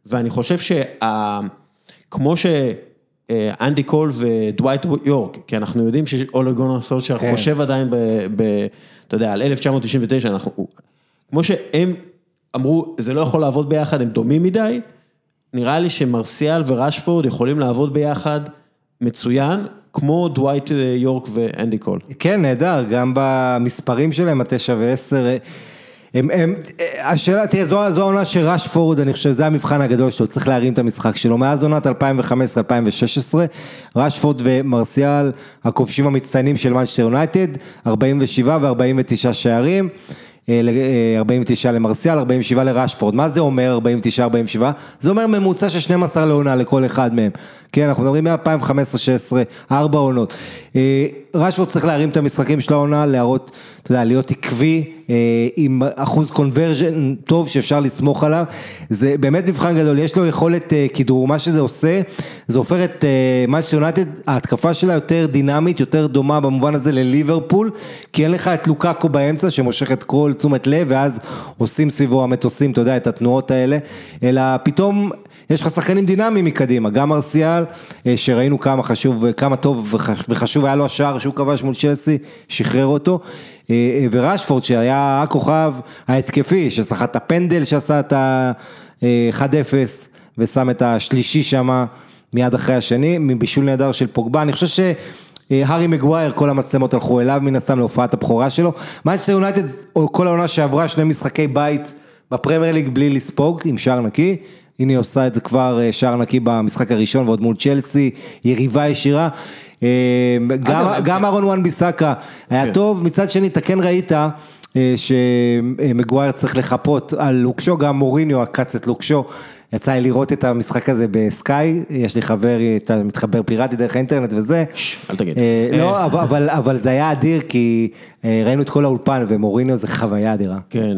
[SPEAKER 1] ואני חושב שכמו שאנדי קול ודווייט יורק, כי אנחנו יודעים שאולה גונר סולשייר
[SPEAKER 2] כן.
[SPEAKER 1] חושב עדיין ב, ב... אתה יודע, על 1999, אנחנו, כמו שהם אמרו, זה לא יכול לעבוד ביחד, הם דומים מדי, נראה לי שמרסיאל וראשפורד יכולים לעבוד ביחד מצוין, כמו דווייט יורק ואנדי קול.
[SPEAKER 2] כן, נהדר, גם במספרים שלהם, התשע ועשר. הם, הם, השאלה, תראה, זו, זו העונה של ראשפורד, אני חושב, זה המבחן הגדול שלו, צריך להרים את המשחק שלו. מאז עונת 2015-2016, ראשפורד ומרסיאל, הכובשים המצטיינים של מנצ'סטר יונייטד, 47 ו-49 שערים. 49 למרסיאל, 47 לראשפורד, מה זה אומר 49-47? זה אומר ממוצע של 12 לעונה לכל אחד מהם, כן, אנחנו מדברים מ-2015-2016, ארבע עונות. ראשפורד צריך להרים את המשחקים של העונה, להראות, אתה יודע, להיות עקבי, עם אחוז קונברג'ן טוב שאפשר לסמוך עליו, זה באמת מבחן גדול, יש לו יכולת כדרור, מה שזה עושה, זה הופך את מנצ'סטר יונייטד, ההתקפה שלה יותר דינמית, יותר דומה במובן הזה לליברפול, כי אין לך את לוקאקו באמצע שמושך את כל תשומת לב, ואז עושים סביבו המטוסים, אתה יודע, את התנועות האלה, אלא פתאום יש לך שחקנים דינמיים מקדימה, גם ארסיאל, שראינו כמה חשוב, כמה טוב וחשוב היה לו השער שהוא כבש מול צ'לסי, שחרר אותו, וראשפורד שהיה הכוכב ההתקפי, שסחט את הפנדל שעשה את ה-1-0 ושם את השלישי שם מיד אחרי השני, מבישול נהדר של פוגבה, אני חושב ש... הארי מגווייר, כל המצלמות הלכו אליו מן הסתם להופעת הבכורה שלו. מנצ'סטר יונייטד, כל העונה שעברה שני משחקי בית בפרמייר ליג בלי לספוג, עם שער נקי. הנה היא עושה את זה כבר שער נקי במשחק הראשון ועוד מול צ'לסי, יריבה ישירה. גם, גם אהרון וואן ביסאקה היה כן. טוב, מצד שני אתה כן ראית שמגווייר צריך לחפות על לוק שו, גם מוריניו עקץ את לוק שו. יצא לי לראות את המשחק הזה בסקאי, יש לי חבר, אתה מתחבר פיראטי דרך האינטרנט וזה.
[SPEAKER 1] אל תגיד.
[SPEAKER 2] לא, אבל, אבל זה היה אדיר כי ראינו את כל האולפן ומוריניו זה חוויה אדירה.
[SPEAKER 1] כן.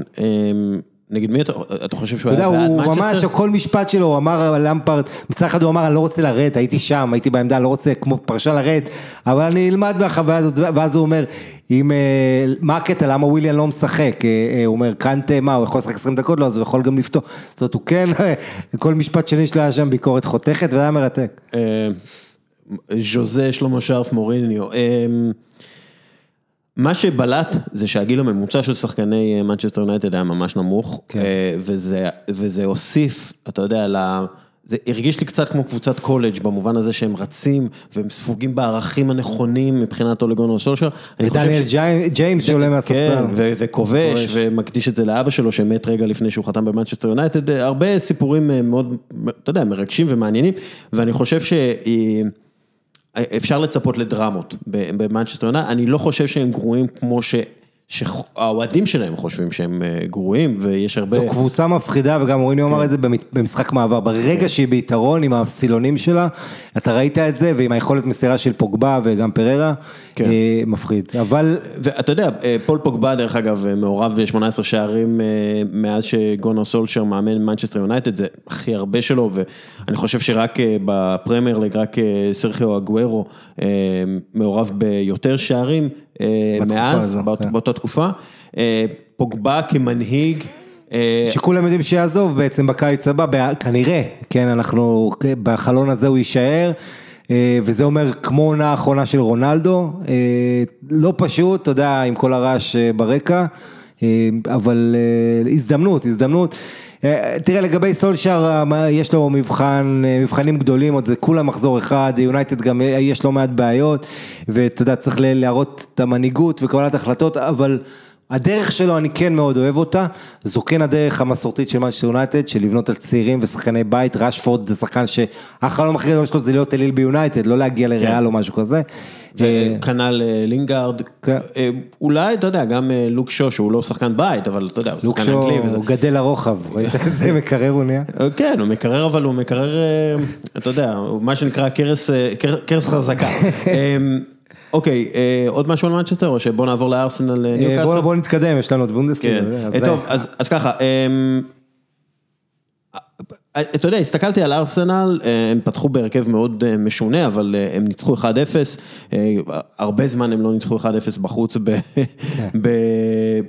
[SPEAKER 1] נגד מי אתה, אתה חושב שהוא
[SPEAKER 2] היה
[SPEAKER 1] בעד
[SPEAKER 2] מנצ'סטר? הוא ממש, כל משפט שלו, הוא אמר על למפרד, מצד אחד הוא אמר אני לא רוצה לרדת, הייתי שם, הייתי בעמדה, לא רוצה כמו פרשן לרדת, אבל אני אלמד מהחוויה הזאת, ואז הוא אומר, אם, מה הקטע, למה וויליאן לא משחק? הוא אומר, קנטה, מה, הוא יכול לשחק 20 דקות? לא, אז הוא יכול גם לפתור. זאת אומרת, הוא כן, כל משפט שני שלו היה שם ביקורת חותכת, וזה היה מרתק.
[SPEAKER 1] ז'וזה, שלמה שרף, מוריניו. מה שבלט זה שהגיל הממוצע של שחקני מנצ'סטר יונייטד היה ממש נמוך, כן. וזה, וזה הוסיף, אתה יודע, לה, זה הרגיש לי קצת כמו קבוצת קולג' במובן הזה שהם רצים והם ספוגים בערכים הנכונים מבחינת אולגון סולשר.
[SPEAKER 2] ודניאל ש... ג'יימס שעולה מהספסל.
[SPEAKER 1] כן, וכובש ומקדיש את זה לאבא שלו שמת רגע לפני שהוא חתם במנצ'סטר יונייטד, הרבה סיפורים מאוד, אתה יודע, מרגשים ומעניינים, ואני חושב שהיא... אפשר לצפות לדרמות במנצ'סטר יונייטד, אני לא חושב שהם גרועים כמו שהאוהדים שלהם חושבים שהם גרועים ויש הרבה...
[SPEAKER 2] זו קבוצה מפחידה וגם מוריניו אמר את זה במשחק מעבר, ברגע שהיא ביתרון עם הסילונים שלה, אתה ראית את זה ועם היכולת מסירה של פוגבה וגם פררה, מפחיד, אבל...
[SPEAKER 1] ואתה יודע, פול פוגבה דרך אגב מעורב ב-18 שערים מאז שגונר סולשייר מאמן מנצ'סטר יונייטד, זה הכי הרבה שלו ואני חושב שרק בפרמייר ליג, רק סרחיו אגוורו מעורב ביותר שערים. מאז, באותה תקופה, פוגבה כמנהיג.
[SPEAKER 2] שכולם יודעים שיעזוב בעצם בקיץ הבא, כנראה, כן, אנחנו, בחלון הזה הוא יישאר, וזה אומר כמו עונה האחרונה של רונלדו, לא פשוט, אתה יודע, עם כל הרעש ברקע, אבל הזדמנות, הזדמנות. תראה לגבי סולשר יש לו מבחן, מבחנים גדולים, עוד זה כולה מחזור אחד, יונייטד גם יש לא מעט בעיות ואתה יודע צריך להראות את המנהיגות וקבלת החלטות, אבל הדרך שלו אני כן מאוד אוהב אותה, זו כן הדרך המסורתית של מנצ'סטר יונייטד, של לבנות על צעירים ושחקני בית, ראשפורד זה שחקן שהחלום הכי גדול שלו זה להיות אליל ביונייטד, לא להגיע לריאל או משהו כזה.
[SPEAKER 1] וכנ"ל לינגארד, אולי אתה יודע גם לוק שו שהוא לא שחקן בית אבל אתה יודע הוא שחקן אנגלי.
[SPEAKER 2] לוק שו הוא גדל לרוחב, ראית איזה מקרר הוא נהיה?
[SPEAKER 1] כן הוא מקרר אבל הוא מקרר, אתה יודע, מה שנקרא קרס חזקה. אוקיי, אה, עוד משהו על מנצ'סטר, או שבוא נעבור לארסנל
[SPEAKER 2] אה,
[SPEAKER 1] ניוקאסל?
[SPEAKER 2] בוא נתקדם, יש לנו את בונדסליגה.
[SPEAKER 1] כן, אה, טוב, אז ככה, אה, אתה יודע, הסתכלתי על ארסנל, אה, הם פתחו בהרכב מאוד אה, משונה, אבל אה, הם ניצחו 1-0, אה, הרבה זמן הם לא ניצחו 1-0 בחוץ, ב- ב-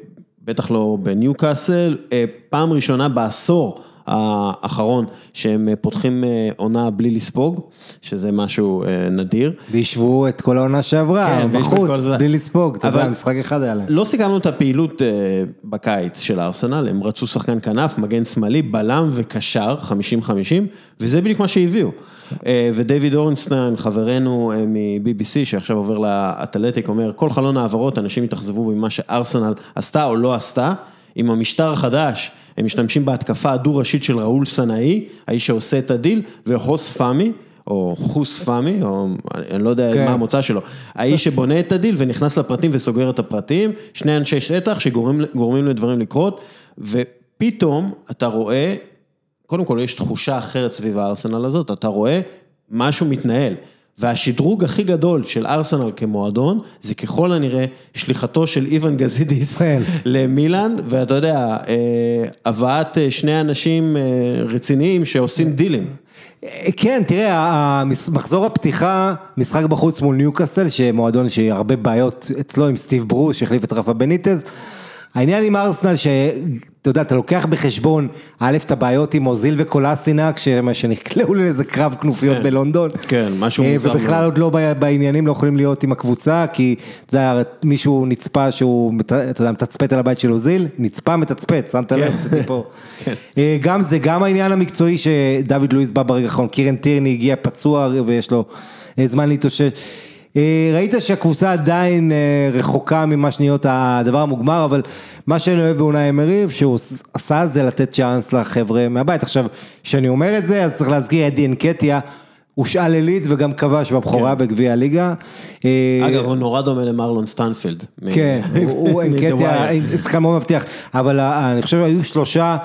[SPEAKER 1] בטח לא בניוקאסל, אה, פעם ראשונה בעשור האחרון שהם אה, פותחים אה, עונה בלי לספוג, שזה משהו אה, נדיר.
[SPEAKER 2] והשוו את כל העונה שעברה,
[SPEAKER 1] כן,
[SPEAKER 2] בחוץ,
[SPEAKER 1] זה.
[SPEAKER 2] בלי לספוג, אתה יודע, משחק אחד היה להם.
[SPEAKER 1] לא סיכמנו את הפעילות בקיץ של הארסנל, הם רצו שחקן כנף, מגן שמאלי, בלם וקשר, 50-50, וזה בדיוק מה שהביאו. ודייוויד אורנסטיין, חברנו מ-BBC, שעכשיו עובר לאתלטיק, אומר, כל חלון העברות, אנשים התאכזבו ממה שארסנל עשתה או לא עשתה, עם המשטר החדש, הם משתמשים בהתקפה הדו-ראשית של ראול סנייהי, האיש שעושה את הדיל, והוס פאהמי. או הוס פאהמי, או אני לא יודע
[SPEAKER 2] כן.
[SPEAKER 1] מה המוצא שלו, האיש שבונה את הדיל ונכנס לפרטים וסוגר את הפרטים, שני אנשי שטח שגורמים גורמים לדברים לקרות, ופתאום אתה רואה, קודם כל יש תחושה אחרת סביב הארסנל הזאת, אתה רואה משהו מתנהל. והשדרוג הכי גדול של ארסנל כמועדון, זה ככל הנראה שליחתו של איוון גזידיס. למילאן, ואתה יודע, אה, הבאת אה, שני אנשים אה, רציניים שעושים דילים.
[SPEAKER 2] כן, תראה, מחזור הפתיחה, משחק בחוץ מול ניוקאסל, שמועדון שהרבה בעיות אצלו עם סטיב ברוס, שהחליף את רפה בניטז. העניין עם ארסנל, שאתה יודע, אתה לוקח בחשבון, א', את הבעיות עם אוזיל וקולאסינק, שנקלעו לאיזה קרב כנופיות
[SPEAKER 1] כן.
[SPEAKER 2] בלונדון.
[SPEAKER 1] כן, משהו
[SPEAKER 2] אה,
[SPEAKER 1] מוזר
[SPEAKER 2] ובכלל
[SPEAKER 1] מאוד.
[SPEAKER 2] עוד לא בעניינים, לא יכולים להיות עם הקבוצה, כי אתה יודע, מישהו נצפה שהוא, אתה יודע, מתצפת על הבית של אוזיל, נצפה מתצפת, שמת לב, עשיתי פה. אה, גם זה, גם העניין המקצועי שדוד לואיס בא ברגע האחרון, קירן טירני הגיע פצוע ויש לו אה, זמן להתאושש. אה, ראית שהקבוצה עדיין אה, רחוקה ממה שלהיות הדבר המוגמר, אבל מה שאני אוהב באונאי אמרי, שהוא עש- עשה זה לתת צ'אנס לחבר'ה מהבית. עכשיו, כשאני אומר את זה, אז צריך להזכיר אדי אנקטיה, הושאל ללידס וגם כבש בבכורה בגביע הליגה. אה,
[SPEAKER 1] אגב, הוא נורא דומה למרלון סטנפילד.
[SPEAKER 2] כן, הוא- אנקטיה. שחקן מאוד מבטיח, אבל אני חושב שהיו שלושה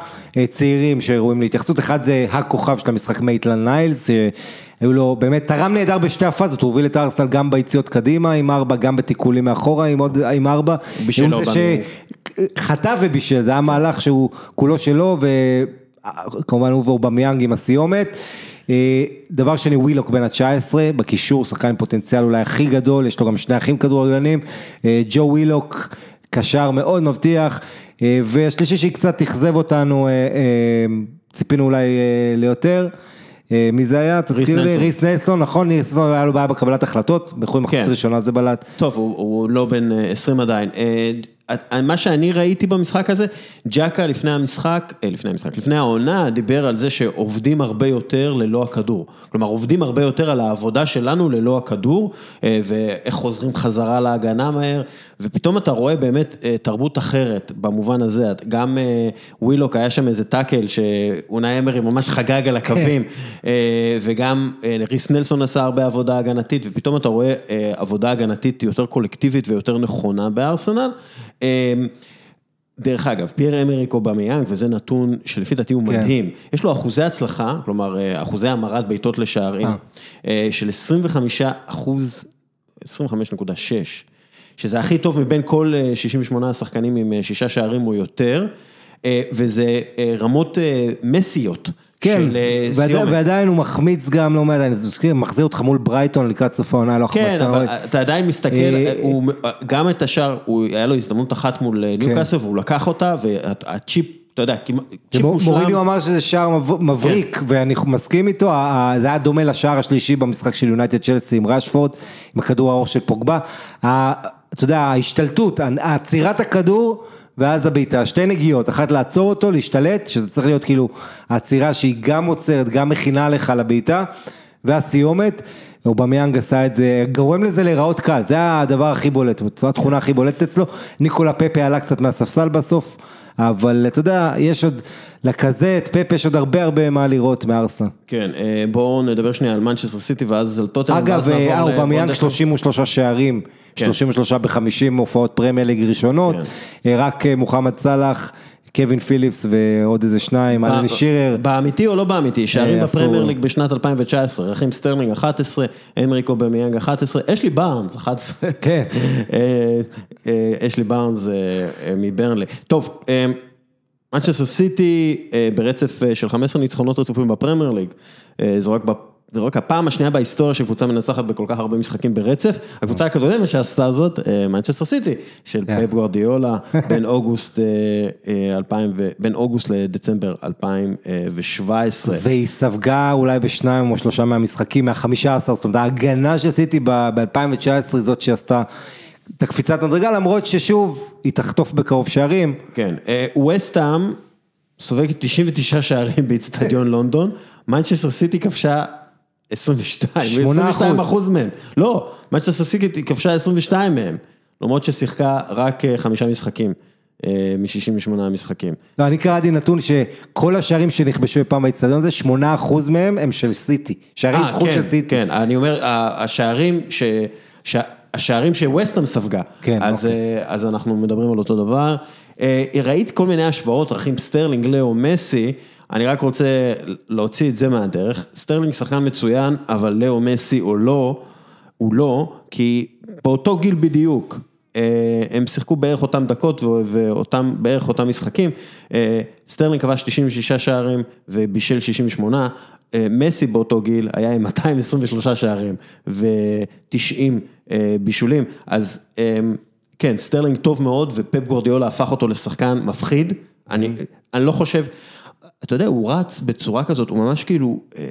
[SPEAKER 2] צעירים שראויים להתייחסות, אחד זה הכוכב של המשחק מייטלנד ניילס, שהיו לו באמת, תרם נהדר בשתי הפאזות, הוא הוביל את ארסנל גם ביציאות קדימה עם ארבע, גם בתיקולים מאחורה עם עוד, עם ארבע.
[SPEAKER 1] בישל
[SPEAKER 2] הוא זה. שחטף ובישל, זה היה מהלך שהוא כולו שלו, וכמובן הוא ואובמיאנג עם הסיומת. אה, דבר שני, ווילוק בן ה-19, בקישור, שחקן עם פוטנציאל אולי הכי גדול, יש לו גם שני אחים כדורגלנים, אה, ג'ו ווילוק, קשר מאוד מבטיח, אה, והשלישי שקצת אכזב אותנו, ציפינו אולי ליותר. אה, מי זה היה? תזכיר לי. ריס נלסון, נכון, ריס נלסון היה לו בעיה בקבלת החלטות, בכל מחצית
[SPEAKER 1] כן.
[SPEAKER 2] ראשונה זה בלט.
[SPEAKER 1] טוב, הוא, לא בן אה, 20 עדיין. מה שאני ראיתי במשחק הזה, ג'קה לפני המשחק, אה, לפני המשחק, לפני העונה, דיבר על זה שעובדים הרבה יותר ללא הכדור. כלומר, עובדים הרבה יותר על העבודה שלנו ללא הכדור, אה, ואיך חוזרים חזרה להגנה מהר, ופתאום אתה רואה באמת אה, תרבות אחרת במובן הזה. גם ווילוק היה שם איזה טאקל שאונאי אמרי ממש חגג על הקווים, אה, וגם ריס נלסון עשה הרבה עבודה הגנתית, ופתאום אתה רואה אה, עבודה הגנתית יותר קולקטיבית ויותר נכונה בארסנל. אה, דרך אגב, פייר אמריק אובמיאנג, וזה נתון שלפי דעתי הוא
[SPEAKER 2] כן.
[SPEAKER 1] מדהים, יש לו אחוזי הצלחה, כלומר אה, אחוזי המרת בעיטות לשערים, אה, של 25 אחוז, 25.6, שזה הכי טוב מבין כל אה, 68 השחקנים עם אה, שישה שערים או יותר, אה, וזה אה, רמות אה, מסיות.
[SPEAKER 2] כן,
[SPEAKER 1] של אה,
[SPEAKER 2] ועדי-
[SPEAKER 1] סיומת.
[SPEAKER 2] ועדיין הוא מחמיץ גם לא מעט, אני מזכיר, מחזיר אותך מול ברייטון לקראת סוף העונה, לא
[SPEAKER 1] כן. אבל אתה עדיין מסתכל,
[SPEAKER 2] אה,
[SPEAKER 1] הוא, גם את השאר, הוא- היה לו הזדמנות אחת מול אה,
[SPEAKER 2] כן.
[SPEAKER 1] ניוקאסל והוא לקח אותה, והצ'יפ, אתה יודע, כמעט, צ'יפ מושלם.
[SPEAKER 2] מוריניו אמר שזה שער מב- מבריק, ואני מסכים איתו, זה היה דומה לשער השלישי במשחק של יונייטד צ'לסי עם רשפורד, עם הכדור הארוך של פוגבה. אתה יודע, ההשתלטות, עצירת הכדור, ואז הבעיטה, שתי נגיעות, אחת לעצור אותו, להשתלט, שזה צריך להיות כאילו העצירה שהיא גם עוצרת, גם מכינה לך לבעיטה, והסיומת. אובמיאנג עשה את זה, גורם לזה להיראות קל, זה הדבר הכי בולט, זו התכונה הכי בולטת אצלו, ניקולה פפה עלה קצת מהספסל בסוף, אבל אתה יודע, יש עוד, לקזט, פפה, יש עוד הרבה הרבה מה לראות מארסנל.
[SPEAKER 1] כן, אה, בואו נדבר שנייה על מנצ'סטר סיטי ואז על טוטנאם.
[SPEAKER 2] אגב, אה, אובמיאנג
[SPEAKER 1] לבונדסליגה.
[SPEAKER 2] 33 שערים. 33 ב-50 הופעות פרמייר ליג ראשונות,
[SPEAKER 1] כן.
[SPEAKER 2] אה, רק אה, מוחמד סאלח קווין פיליפס ועוד איזה שניים, אלן שירר.
[SPEAKER 1] באמיתי או לא באמיתי? שערים
[SPEAKER 2] אה, אסור.
[SPEAKER 1] בפרמייר ליג בשנת 2019, רכים סטרלינג 11, אמריק אובמיאנג 11, אשלי בארנס 11.
[SPEAKER 2] כן.
[SPEAKER 1] אשלי בארנס מברנלי. טוב, מנצ'סטר סיטי ברצף של 15 ניצחונות רצופים בפרמייר ליג, זו רק ב- זו רק הפעם השנייה בהיסטוריה שקבוצה מנצחת בכל כך הרבה משחקים ברצף. הקבוצה הקודמת שעשתה זאת, אה, מנצ'סטר סיטי, של
[SPEAKER 2] כן.
[SPEAKER 1] פפ גוארדיולה, בין אוגוסט אה, אה, 2000 ו- בין אוגוסט לדצמבר 2017.
[SPEAKER 2] והיא ספגה אולי בשניים או שלושה מהמשחקים, מהחמישה עשר, זאת אומרת ההגנה שעשיתי ב-2019 זאת שעשתה את הקפיצת מדרגה, למרות ששוב, היא תחטוף בקרוב שערים.
[SPEAKER 1] כן, ווסטהאם סופגת 99 שערים באיצטדיון לונדון, מנצ'סטר סיטי כבשה 22,
[SPEAKER 2] שמונה
[SPEAKER 1] 22
[SPEAKER 2] אחוז.
[SPEAKER 1] מהם. לא, מנצ'סטר סיטי כבשה 22 מהם, למרות ששיחקה רק אה, חמישה משחקים, מ-68 משחקים.
[SPEAKER 2] לא, אני קראתי נתון שכל השערים שנכבשו פעם באצטדיון הזה, 8% מהם הם של סיטי. שערי
[SPEAKER 1] אה,
[SPEAKER 2] זכות
[SPEAKER 1] כן,
[SPEAKER 2] של סיטי.
[SPEAKER 1] כן, אני אומר, השערים ש... ש- השערים שווסטהאם ספגה,
[SPEAKER 2] כן,
[SPEAKER 1] אז,
[SPEAKER 2] אוקיי.
[SPEAKER 1] אה, אז אנחנו מדברים על אותו דבר. אה, ראית כל מיני השוואות, רכים סטרלינג, לאו, מסי, אני רק רוצה להוציא את זה מהדרך. סטרלינג שחקן מצוין, אבל לאו מסי או לא, הוא לא, כי באותו גיל בדיוק, אה, הם שיחקו בערך אותם דקות ואותם, בערך אותם משחקים. אה, סטרלינג כבש 96 שערים ובישל 68. אה, מסי באותו גיל היה עם 223 שערים ו-90 בישולים, אז אה, כן, סטרלינג טוב מאוד ופפ גורדיולה הפך אותו לשחקן מפחיד, אני, אני לא חושב, אתה יודע, הוא רץ בצורה כזאת, הוא ממש כאילו אה,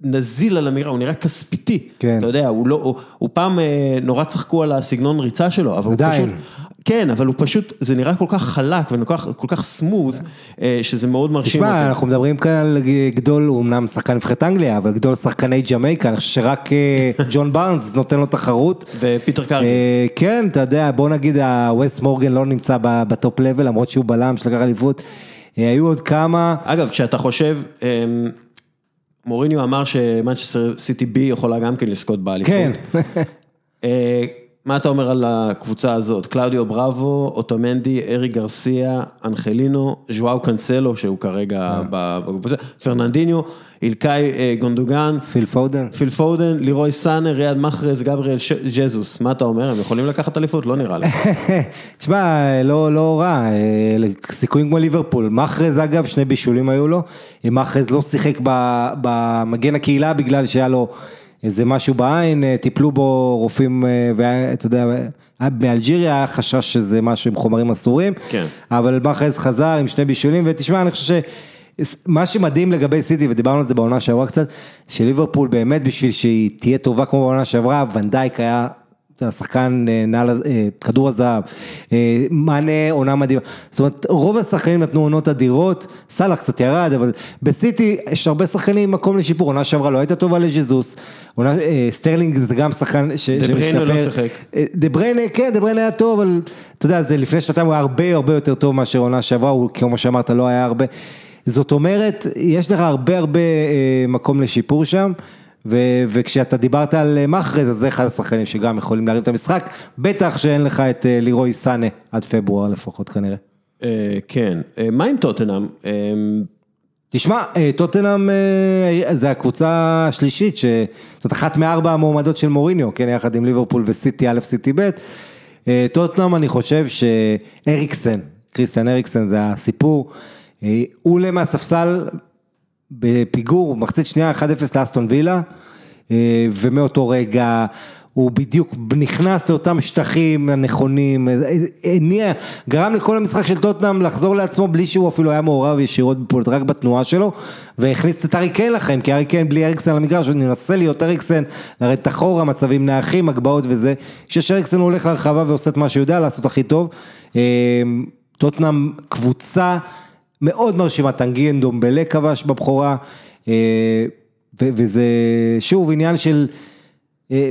[SPEAKER 1] נזיל על אמירה, הוא נראה כספיתי,
[SPEAKER 2] כן.
[SPEAKER 1] אתה יודע, הוא לא, הוא, הוא פעם אה, נורא צחקו על הסגנון ריצה שלו, אבל הוא
[SPEAKER 2] עדיין.
[SPEAKER 1] פשוט, כן, אבל הוא פשוט, זה נראה כל כך חלק וכל כך, smooth, אה, שזה מאוד מרשים.
[SPEAKER 2] תשמע, אנחנו מדברים כאן על גדול, הוא אמנם שחקן נבחרת אנגליה, אבל גדול שחקני ג'מייקה, אני חושב שרק ג'ון בארנס נותן לו תחרות.
[SPEAKER 1] ופיטר קארגי.
[SPEAKER 2] אה, כן, אתה יודע, בוא נגיד, ווס מורגן לא נמצא ב top level, למרות שהוא בלם שלקח אליפות. אה, היו עוד כמה,
[SPEAKER 1] אגב, כשאתה חושב, אמ, מוריניו אמר שמנצ'סטר סיטי בי יכולה גם כן לזכות באליפות.
[SPEAKER 2] כן,
[SPEAKER 1] אה, מה אתה אומר על הקבוצה הזאת? קלאודיו בראבו, אוטומנדי, ארי גרסיה, אנחלינו, ז'ואאו קאנסלו, שהוא כרגע ב- בקבוצה, פרננדיניו, אילקאי אה, גונדוגן,
[SPEAKER 2] פיל פודן.
[SPEAKER 1] פיל פודן, לירוי סאנה, ריאד מחרז, גבריאל ג'זוס. מה אתה אומר? הם יכולים לקחת אליפות? לא נראה לי.
[SPEAKER 2] תשמע, לא, לא רע, אה, סיכויים כמו ליברפול. מחרז אגב, שני בישולים היו לו. מחרז לא שיחק במגן הקהילה בגלל שהיה לו איזה משהו בעין, אה, טיפלו בו רופאים, אה, ואתה יודע, היה באלג'יריה היה חשש שזה משהו עם חומרים אסורים.
[SPEAKER 1] כן.
[SPEAKER 2] אבל מחרז חזר עם שני בישולים, ותשמע, אני חושב ש... מה שמדהים לגבי סיטי, ודיברנו על זה בעונה שעברה קצת, שליברפול באמת בשביל שהיא תהיה טובה כמו בעונה שעברה, ונדייק היה אתה יודע, שחקן אה, נעל, אה, כדור הזהב, אה, מאנה עונה מדהימה, זאת אומרת רוב השחקנים נתנו עונות אדירות, סאלח קצת ירד, אבל בסיטי יש הרבה שחקנים עם מקום לשיפור, עונה שעברה לא הייתה טובה לז'זוס, עונה, סטרלינג זה גם שחקן ש-
[SPEAKER 1] דה בריינה לא
[SPEAKER 2] שמשתפר.
[SPEAKER 1] שיחק.
[SPEAKER 2] דה בריינה, כן, דה בריינה היה טוב, אבל אתה יודע, זה לפני שנתיים הוא היה הרבה הרבה יותר טוב מאשר עונה שעברה, הוא כמו שאמרת לא היה הרבה. זאת אומרת, יש לך הרבה הרבה מקום לשיפור שם, ו- וכשאתה דיברת על אה, מחרז, אז זה אחד השחקנים שגם יכולים להרים את המשחק, בטח שאין לך את אה, לירוי סאנה עד פברואר לפחות כנראה.
[SPEAKER 1] אה, כן. מה עם טוטנאם?
[SPEAKER 2] תשמע, טוטנאם זה הקבוצה השלישית, ש- זאת אחת מארבע המועמדות של מוריניו, כן, יחד עם ליברפול וסיטי א', סיטי ב'. טוטנאם, אני חושב שאריקסן, קריסטיאן אריקסן זה הסיפור, הוא עולה מהספסל בפיגור, מחצית שנייה 1-0 לאסטון וילה, אה, ומאותו רגע הוא בדיוק נכנס לאותם שטחים הנכונים, אה, הניע, גרם לכל המשחק של טוטנאם לחזור לעצמו בלי שהוא אפילו היה מעורב ישירות בפעולות, רק בתנועה שלו, והכניס את ארי קיין לחיים, כי ארי קיין בלי אריקסן על המגרש, הוא מנסה להיות אריקסן, לרדת אחורה, מצבים נייחים, הגבהות וזה, כשאריקסן הוא הולך לרחבה ועושה את מה שהוא יודע לעשות הכי טוב, אה, טוטנאם קבוצה מאוד מרשימה, טנגיאן דומבלה כבש בבכורה, אה, וזה שוב עניין של אה,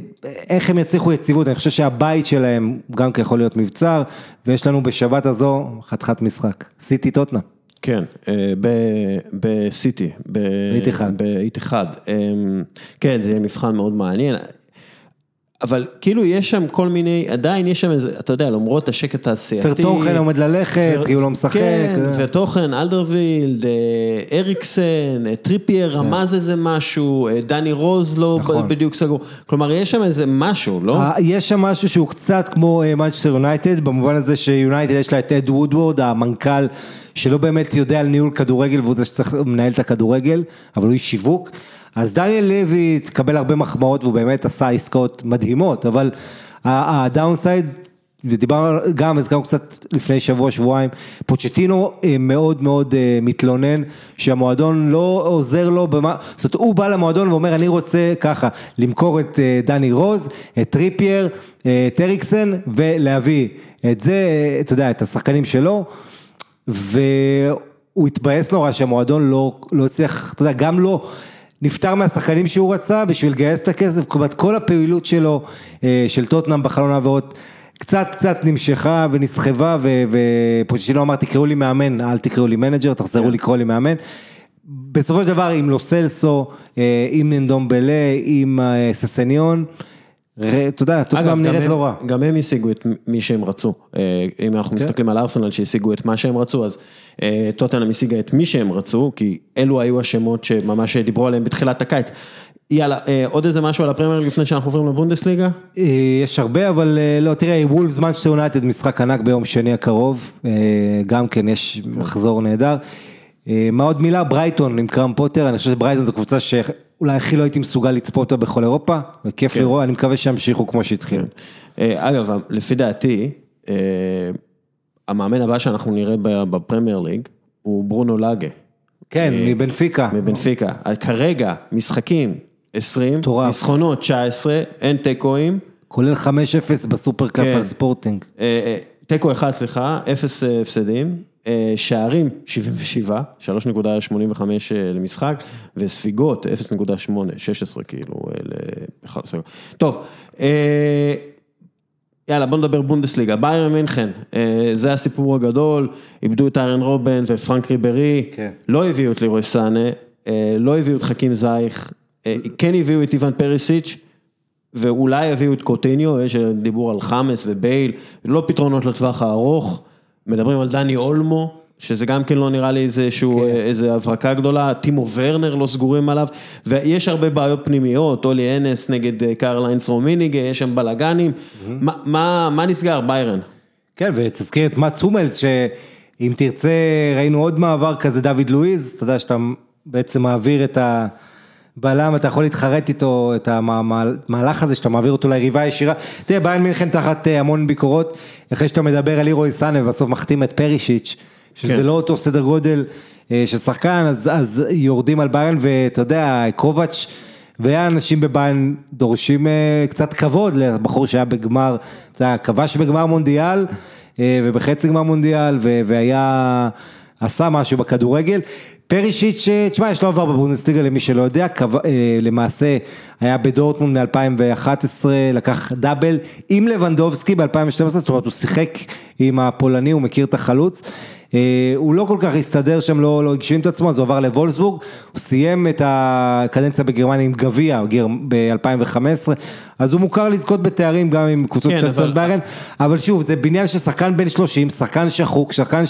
[SPEAKER 2] איך הם יצליחו יציבות, אני חושב שהבית שלהם גם כן יכול להיות מבצר, ויש לנו בשבת הזו חתיכת משחק, סיטי טוטנאם.
[SPEAKER 1] כן, אה, בסיטי. ב-
[SPEAKER 2] באיתיחאד.
[SPEAKER 1] באיתיחאד. אה, כן, זה יהיה מבחן מאוד מעניין. אבל כאילו יש שם כל מיני, עדיין יש שם איזה, אתה יודע, למרות השקט התעשייתי.
[SPEAKER 2] ורטונגן עומד ללכת, כי הוא לא משחק.
[SPEAKER 1] כן,
[SPEAKER 2] אה.
[SPEAKER 1] ורטונגן, אלדרוויירלד, אה, אריקסן, אה, טריפייר רמז איזה משהו, דני רוז לא
[SPEAKER 2] נכון.
[SPEAKER 1] בדיוק סגור. כלומר, יש שם איזה משהו, לא?
[SPEAKER 2] יש שם משהו שהוא קצת כמו מנצ'סטר יונייטד, במובן הזה שיונייטד יש לה את אד וודוורד, המנכ"ל שלא באמת יודע על ניהול כדורגל והוא זה שצריך לנהל את הכדורגל, אבל הוא איש שיווק. אז דניאל לוי מקבל הרבה מחמאות והוא באמת עשה עסקאות מדהימות, אבל ה downside, ודיברנו גם, הזכרנו קצת לפני שבוע, שבועיים, פוצ'טינו אה, מאוד מאוד אה, מתלונן שהמועדון לא עוזר לו, במה, זאת אומרת הוא בא למועדון ואומר אני רוצה ככה, למכור את אה, דני רוז, את טריפייר, את אריקסן ולהביא את זה, אתה יודע, את השחקנים שלו. והוא התבאס נורא שהמועדון לא, לא הצליח, אתה יודע, גם לא נפטר מהשחקנים שהוא רצה בשביל לגייס את הכסף, כלומר כל הפעילות שלו, אה, של טוטנאם בחלון העברות, קצת קצת נמשכה ונסחבה ופוצ'טינו אמר תקראו לי מאמן, אל תקראו לי מנג'ר, תחזרו
[SPEAKER 1] כן.
[SPEAKER 2] לקרוא לי מאמן. בסופו של דבר עם לו סלסו, אה, עם אנדומבלה, עם אה, ססניון, אתה יודע, טוטנאם נראית לא רע.
[SPEAKER 1] גם הם השיגו את מי שהם רצו. אה, אם אנחנו מסתכלים על ארסנל שהשיגו את מה שהם רצו, אז אה, טוטנאם השיגה את מי שהם רצו, כי אלו היו השמות שממש דיברו עליהם בתחילת הקיץ. יאללה, אה, עוד איזה משהו על הפרמייר לפני שאנחנו עוברים לבונדסליגה?
[SPEAKER 2] יש הרבה, אבל לא, תראה, וולפס מנצ'סטר יונייטד משחק ענק ביום שני הקרוב, גם כן יש מחזור נהדר. מה עוד מילה? ברייטון עם גרהם פוטר, אני חושב שברייטון זו קבוצה שאולי הכי לא הייתי מסוגל לצפות בה בכל אירופה, וכיף
[SPEAKER 1] כן.
[SPEAKER 2] לראות, אני מקווה שימשיכו כמו שהתחילו.
[SPEAKER 1] אה, אגב, לפי דעתי, אה, המאמן הבא שאנחנו נראה בפרמייר ליג הוא ברונו לאגה,
[SPEAKER 2] כן, מבנפיקה.
[SPEAKER 1] מבנפיקה. כרגע, משחקים 20,
[SPEAKER 2] מטורף.
[SPEAKER 1] ניצחונות 19, אין תיקואים.
[SPEAKER 2] כולל 5-0 בסופרקאפ
[SPEAKER 1] כן.
[SPEAKER 2] על ספורטינג.
[SPEAKER 1] אה, אה, תיקו אחד, סליחה, אפס אה, הפסדים, אה, שערים 77, 3.85 אה, למשחק, וספיגות 0.8, 16 כאילו, אה, בכלל סגור. טוב, אה, יאללה בוא נדבר בונדסליגה, ביירן מינכן, אה, זה הסיפור הגדול, איבדו את איירן רובן ופרנק ריברי,
[SPEAKER 2] כן.
[SPEAKER 1] לא הביאו את לירוי סאנה, אה, לא הביאו את חכים זייך, אה, כן הביאו את איוון פריסיץ', ואולי יביאו את קוטיניו, יש דיבור על חמאס ובייל, לא פתרונות לטווח הארוך, מדברים על דני אולמו, שזה גם כן לא נראה לי איזה שהוא,
[SPEAKER 2] כן.
[SPEAKER 1] איזה הברקה גדולה, טימו ורנר לא סגורים עליו, ויש הרבה בעיות פנימיות, אולי אנס נגד אה, קרל-היינץ רומיניגה, יש שם בלאגנים, מה, מה, מה נסגר ביירן?
[SPEAKER 2] כן, ותזכיר את מאץ הומלס, שאם תרצה, ראינו עוד מעבר כזה, דוד לואיז, אתה יודע שאתה בעצם מעביר את הבלם, אתה יכול להתחרט איתו, את המהלך הזה, שאתה מעביר אותו ליריבה ישירה. תראה, ביירן מינכן תחת אה, המון ביקורות, אחרי שאתה מדבר על לירוי סאנה ובסוף מחתים את פרישיץ', שזה
[SPEAKER 1] כן.
[SPEAKER 2] לא אותו סדר גודל אה, של שחקן, אז, אז יורדים על ביין, ואתה יודע, קובץ' והאנשים בביין דורשים אה, קצת כבוד לבחור שהיה בגמר, אתה יודע, כבש בגמר מונדיאל ובחצי גמר מונדיאל והיה, עשה משהו בכדורגל. פרישיץ', תשמע, יש לו עבר בבונדסליגה למי שלא יודע, אה, למעשה היה בדורטמונד מ-2011, לקח דאבל עם לבנדובסקי ב-2012, זאת אומרת הוא שיחק עם הפולני, הוא מכיר את החלוץ. אה, הוא לא כל כך הסתדר שם, לא, לא הגשים את עצמו, אז הוא עבר לוולפסבורג, הוא סיים את הקדנציה בגרמניה עם גביע ב-2015, אז הוא מוכר לזכות בתארים גם עם קבוצות
[SPEAKER 1] כן,
[SPEAKER 2] קטנות
[SPEAKER 1] אבל-
[SPEAKER 2] ביירן, אבל שוב, זה בניין של שחקן בן 30, שחקן שחוק, שחקן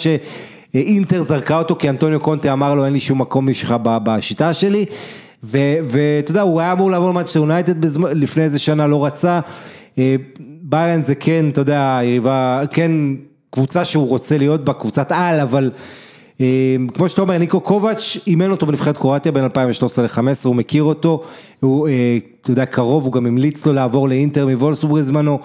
[SPEAKER 2] שאינטר זרקה אותו, כי אנטוניו קונטה אמר לו אין לי שום מקום ב- בשיטה שלי, ואתה יודע, הוא היה אמור לעבור למנצ'סטר יונייטד לפני איזה שנה, לא רצה, אה, ביירן זה כן, אתה יודע, יריבה, כן קבוצה שהוא רוצה להיות בה, קבוצת על, אבל כמו שאתה אומר, ניקו קובץ' אימן אותו בנבחרת קרואטיה בין 2013 ל-2015, הוא מכיר אותו, הוא, אה, אתה יודע, קרוב, הוא גם המליץ לו לעבור לאינטר מוולסבורג בזמנו,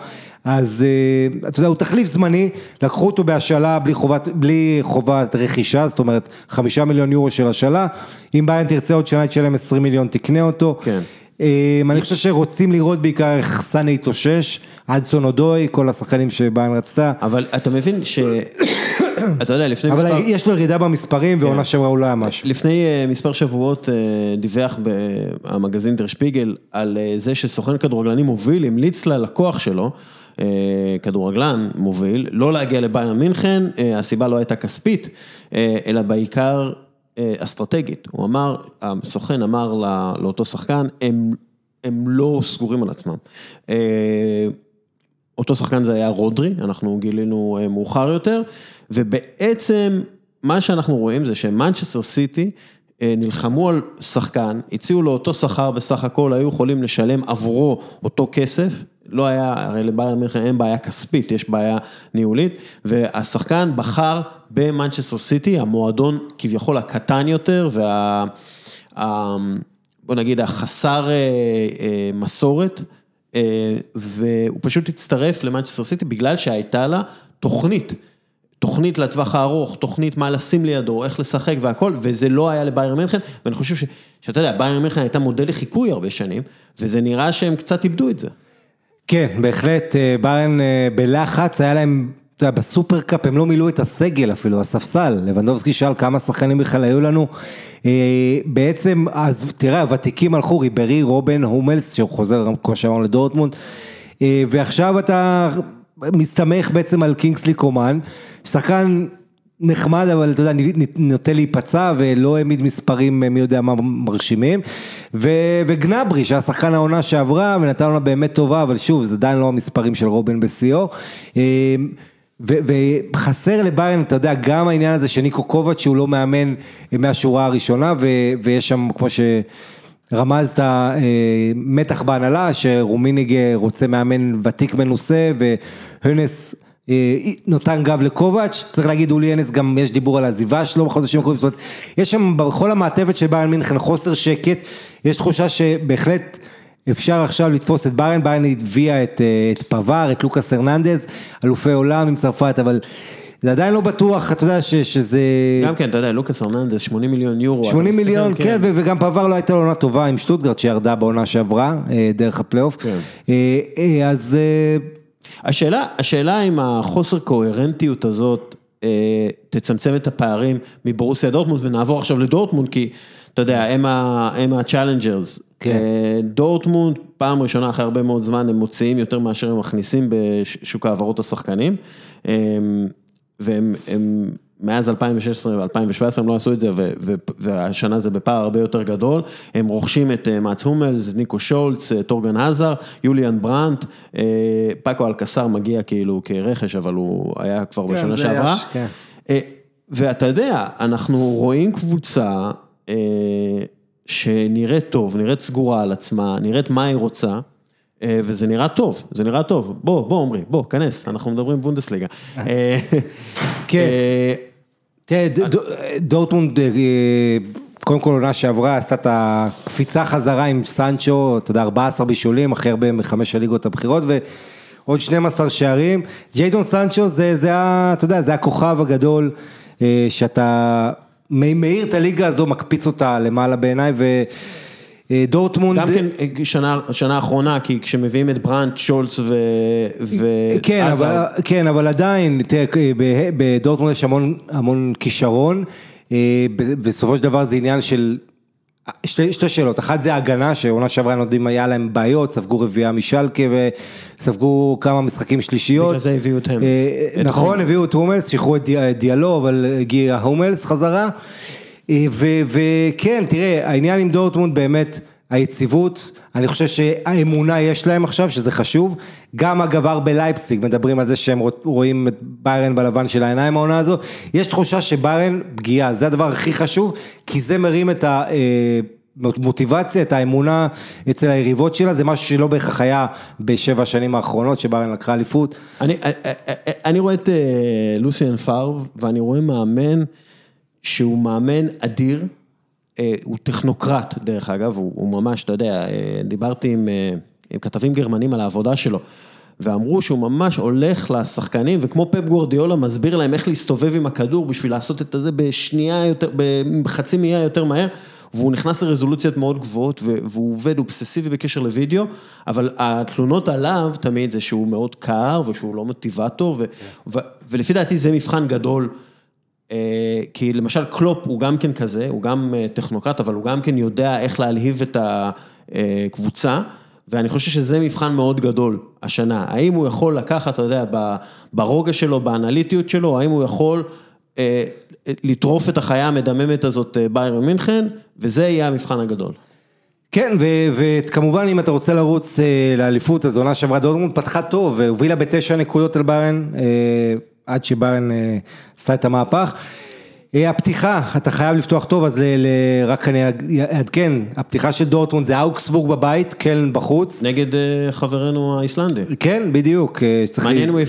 [SPEAKER 2] אז אה, אתה יודע, הוא תחליף זמני, לקחו אותו בהשאלה בלי חובת, בלי חובת רכישה, זאת אומרת, חמישה מיליון יורו של השאלה, אם ביין תרצה עוד שנה, תשלם 20 מיליון, תקנה אותו.
[SPEAKER 1] כן.
[SPEAKER 2] אה, אני חושב שרוצים לראות בעיקר איך סאנה יתאושש, אדסון אודוי, כל השחקנים שביין רצתה.
[SPEAKER 1] אבל אתה מבין ש... אתה יודע, לפני
[SPEAKER 2] אבל
[SPEAKER 1] מספר...
[SPEAKER 2] יש לו ירידה במספרים ועונה שעברה הוא לא היה משהו.
[SPEAKER 1] לפני אה, מספר שבועות אה, דיווח המגזין דר שפיגל על אה, זה שסוכן כדורגלנים מוביל המליץ ללקוח שלו, כדורגלן מוביל, לא להגיע לביירן מינכן, הסיבה לא הייתה כספית, אלא בעיקר אסטרטגית. הוא אמר, הסוכן אמר לא- לאותו שחקן, הם... הם לא סגורים על עצמם. אה, אותו שחקן זה היה רודרי, אנחנו גילינו אה, מאוחר יותר, ובעצם מה שאנחנו רואים זה שמנצ'סטר סיטי אה, נלחמו על שחקן, הציעו לו אותו שכר בסך הכל, היו יכולים לשלם עבורו אותו כסף, לא היה, הרי לביירן מינכן אין בעיה כספית, יש בעיה ניהולית, והשחקן בחר במנצ'סטר סיטי, המועדון כביכול הקטן יותר, וה... בוא נגיד החסר אה, אה, מסורת, אה, והוא פשוט הצטרף למנצ'סטר סיטי בגלל שהייתה לה תוכנית. תוכנית לטווח הארוך, תוכנית מה לשים לידו, איך לשחק והכל, וזה לא היה לביירן מינכן, ואני חושב ש, שאתה יודע, ביירן מינכן הייתה מודל לחיקוי הרבה שנים, וזה נראה שהם קצת איבדו את זה.
[SPEAKER 2] כן, בהחלט, אה, ביירן אה, בלחץ, היה להם, אתה יודע, בסופרקאפ הם לא מילאו את הסגל אפילו, הספסל, לבנדובסקי שאל כמה שחקנים בכלל היו לנו, אה, בעצם, אז תראה, הוותיקים הלכו, ריברי, רובן, הומלס, שהוא חוזר, כמו שאמרנו, לדורטמונד, ועכשיו אתה מסתמך בעצם על קינגסלי קומן, שחקן נחמד, אבל אתה יודע, נוטה להיפצע ולא העמיד מספרים מי יודע מה מרשימים. ו, וגנברי, שהיה שחקן העונה שעברה ונתן עונה באמת טובה, אבל שוב, זה עדיין לא המספרים של רובין בשיאו. ו- וחסר לביירן, אתה יודע, גם העניין הזה שניקו קובץ' שהוא לא מאמן מהשורה הראשונה, ו- ויש שם, כמו שרמזת, אה, מתח בהנהלה, שרומיניג רוצה מאמן ותיק מנוסה, והנס... אה, נותן גב לקובץ', צריך להגיד אולי אנס גם יש דיבור על העזיבה שלו בחודשים הקרובים, זאת אומרת, יש שם בכל המעטפת של ביירן מינכן חוסר שקט, יש תחושה שבהחלט אפשר עכשיו לתפוס את ביירן, ביירן הביאה את, אה, את פבאר, את לוקאס הרננדז, אלופי עולם עם צרפת, אבל זה עדיין לא בטוח, אתה יודע ש, שזה...
[SPEAKER 1] גם כן, אתה יודע, לוקאס הרננדז, 80 מיליון יורו.
[SPEAKER 2] 80 מיליון, כן, כן וגם פבאר לא הייתה לו עונה טובה עם שטוטגרד שירדה בעונה שעברה, אה, דרך הפלייאוף, כן. אז...
[SPEAKER 1] השאלה, השאלה אם החוסר קוהרנטיות הזאת אה, תצמצם את הפערים מברוסיה דורטמונד ונעבור עכשיו לדורטמונד כי אתה יודע, הם ה challengers. כן. אה, דורטמונד, פעם ראשונה אחרי הרבה מאוד זמן הם מוציאים יותר מאשר הם מכניסים בשוק העברות השחקנים. והם הם, מאז 2016 ו-2017 הם לא עשו את זה, והשנה זה בפער הרבה יותר גדול, הם רוכשים את אה, מאץ הומלס, ניקו שולץ, אה, טורגן הזאר, יוליאן ברנט, אה, פאקו אלקסר מגיע כאילו כרכש, אבל הוא היה כבר כן, בשנה שעברה. כן. ואתה יודע, אנחנו רואים קבוצה שנראית טוב, נראית סגורה על עצמה, נראית מה היא רוצה. וזה נראה טוב, זה נראה טוב, בוא, בוא עמרי, בוא, כנס, אנחנו מדברים בונדסליגה.
[SPEAKER 2] כן. תראה, דורטמונד, אה, קודם כל עונה שעברה, עשתה את הקפיצה חזרה עם סנצ'ו, אתה יודע, 14 בישולים, הכי הרבה מחמש הליגות הבכירות, ועוד 12 שערים. ג'יידון סנצ'ו זה, זה, אתה יודע, זה הכוכב הגדול, אה, שאתה מאיר את הליגה הזו, מקפיץ אותה למעלה בעיניי, ו... אה, דורטמונד...
[SPEAKER 1] גם כן שנה, שנה אחרונה, כי כשמביאים את ברנט, שולץ ו... ו...
[SPEAKER 2] כן, אבל, כן, אבל עדיין, תראה, בדורטמונד יש המון, המון כישרון, אה, בסופו של דבר זה עניין של... שתי, שתי שאלות, אחת זה הגנה, שעונה שעברה הם יודעים היה להם בעיות, ספגו רביעייה משלקה וספגו כמה משחקים שלישיות.
[SPEAKER 1] בגלל זה הביאו את המלס.
[SPEAKER 2] אה, נכון, הביאו את הומלס, שחררו את דיאלו, אבל הגיע הומלס חזרה. וכן, תראה, העניין עם דורטמונד באמת, היציבות, אני חושב שהאמונה יש להם עכשיו, שזה חשוב. גם אגב ארבה לייפציג, מדברים על זה שהם רואים את ביירן בלבן של העיניים העונה הזו. יש תחושה שביירן פגיעה, זה הדבר הכי חשוב, כי זה מרים את ה... מוטיבציה, את האמונה אצל היריבות שלה, זה משהו שלא בהכרח היה בשבע השנים האחרונות, שביירן לקחה אליפות.
[SPEAKER 1] אני, אני רואה את לוסיאן פארב, ואני רואה מאמן שהוא מאמן אדיר, אה, הוא טכנוקרט דרך אגב, הוא, הוא ממש, אתה יודע, אה, דיברתי עם, אה, עם כתבים גרמנים על העבודה שלו, ואמרו שהוא ממש הולך לשחקנים, וכמו פפ גוורדיאולה מסביר להם איך להסתובב עם הכדור בשביל לעשות את זה בשנייה יותר, בחצי מאייה יותר מהר. והוא נכנס לרזולוציות מאוד גבוהות, והוא עובד אובססיבי בקשר לוידאו, אבל התלונות עליו תמיד זה שהוא מאוד קר, ושהוא לא מוטיבטור, ו- ולפי דעתי זה מבחן גדול כי למשל קלופ הוא גם כן כזה, הוא גם אה, טכנוקרט, אבל הוא גם כן יודע איך להלהיב את הקבוצה, ואני חושב שזה מבחן מאוד גדול השנה. האם הוא יכול לקחת, אתה יודע, ברוגע שלו, באנליטיות שלו, האם הוא יכול אה, לטרוף את החיה המדממת הזאת ביירן מינכן, וזה יהיה המבחן הגדול.
[SPEAKER 2] כן, וכמובן אם אתה רוצה לרוץ אה, לאליפות, אז עונה שעברה דורטמונד פתחה טוב, והובילה בתשע נקודות על בארן, אה, עד שבארן אה, עשתה את המהפך. אה, הפתיחה, אתה חייב לפתוח טוב, אז ל- ל- רק אני אעדכן, הפתיחה של דורטמונד זה אאוקסבורג בבית, קלן בחוץ.
[SPEAKER 1] נגד אה, חברנו האיסלנדי.
[SPEAKER 2] כן, בדיוק.
[SPEAKER 1] מעניין אם הוא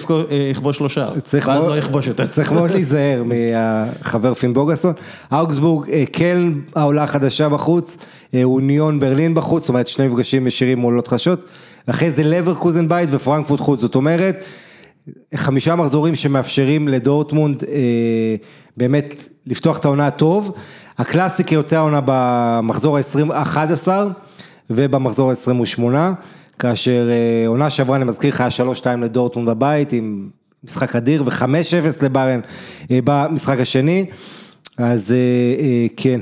[SPEAKER 1] יכבוש שלושה, ואז לא יכבוש יותר.
[SPEAKER 2] צריך מאוד להיזהר מהחבר פין בוגסון. אוגסבורג, אה, קלן העולה החדשה בחוץ, אוניון ברלין בחוץ, זאת אומרת שני מפגשים ישירים מול חדשות. אחרי זה לברקוזן בית ופרנקפורט חוץ, זאת אומרת, חמישה מחזורים שמאפשרים לדורטמונד אה, באמת לפתוח את העונה טוב. הקלאסיקה יוצא העונה במחזור ה-11 ובמחזור ה-28, כאשר אה, עונה שעברה, אני מזכיר לך, היה 3-2 לדורטמונד בבית עם משחק אדיר ו-5-0 לבארן אה, במשחק השני, אז אה, אה, כן.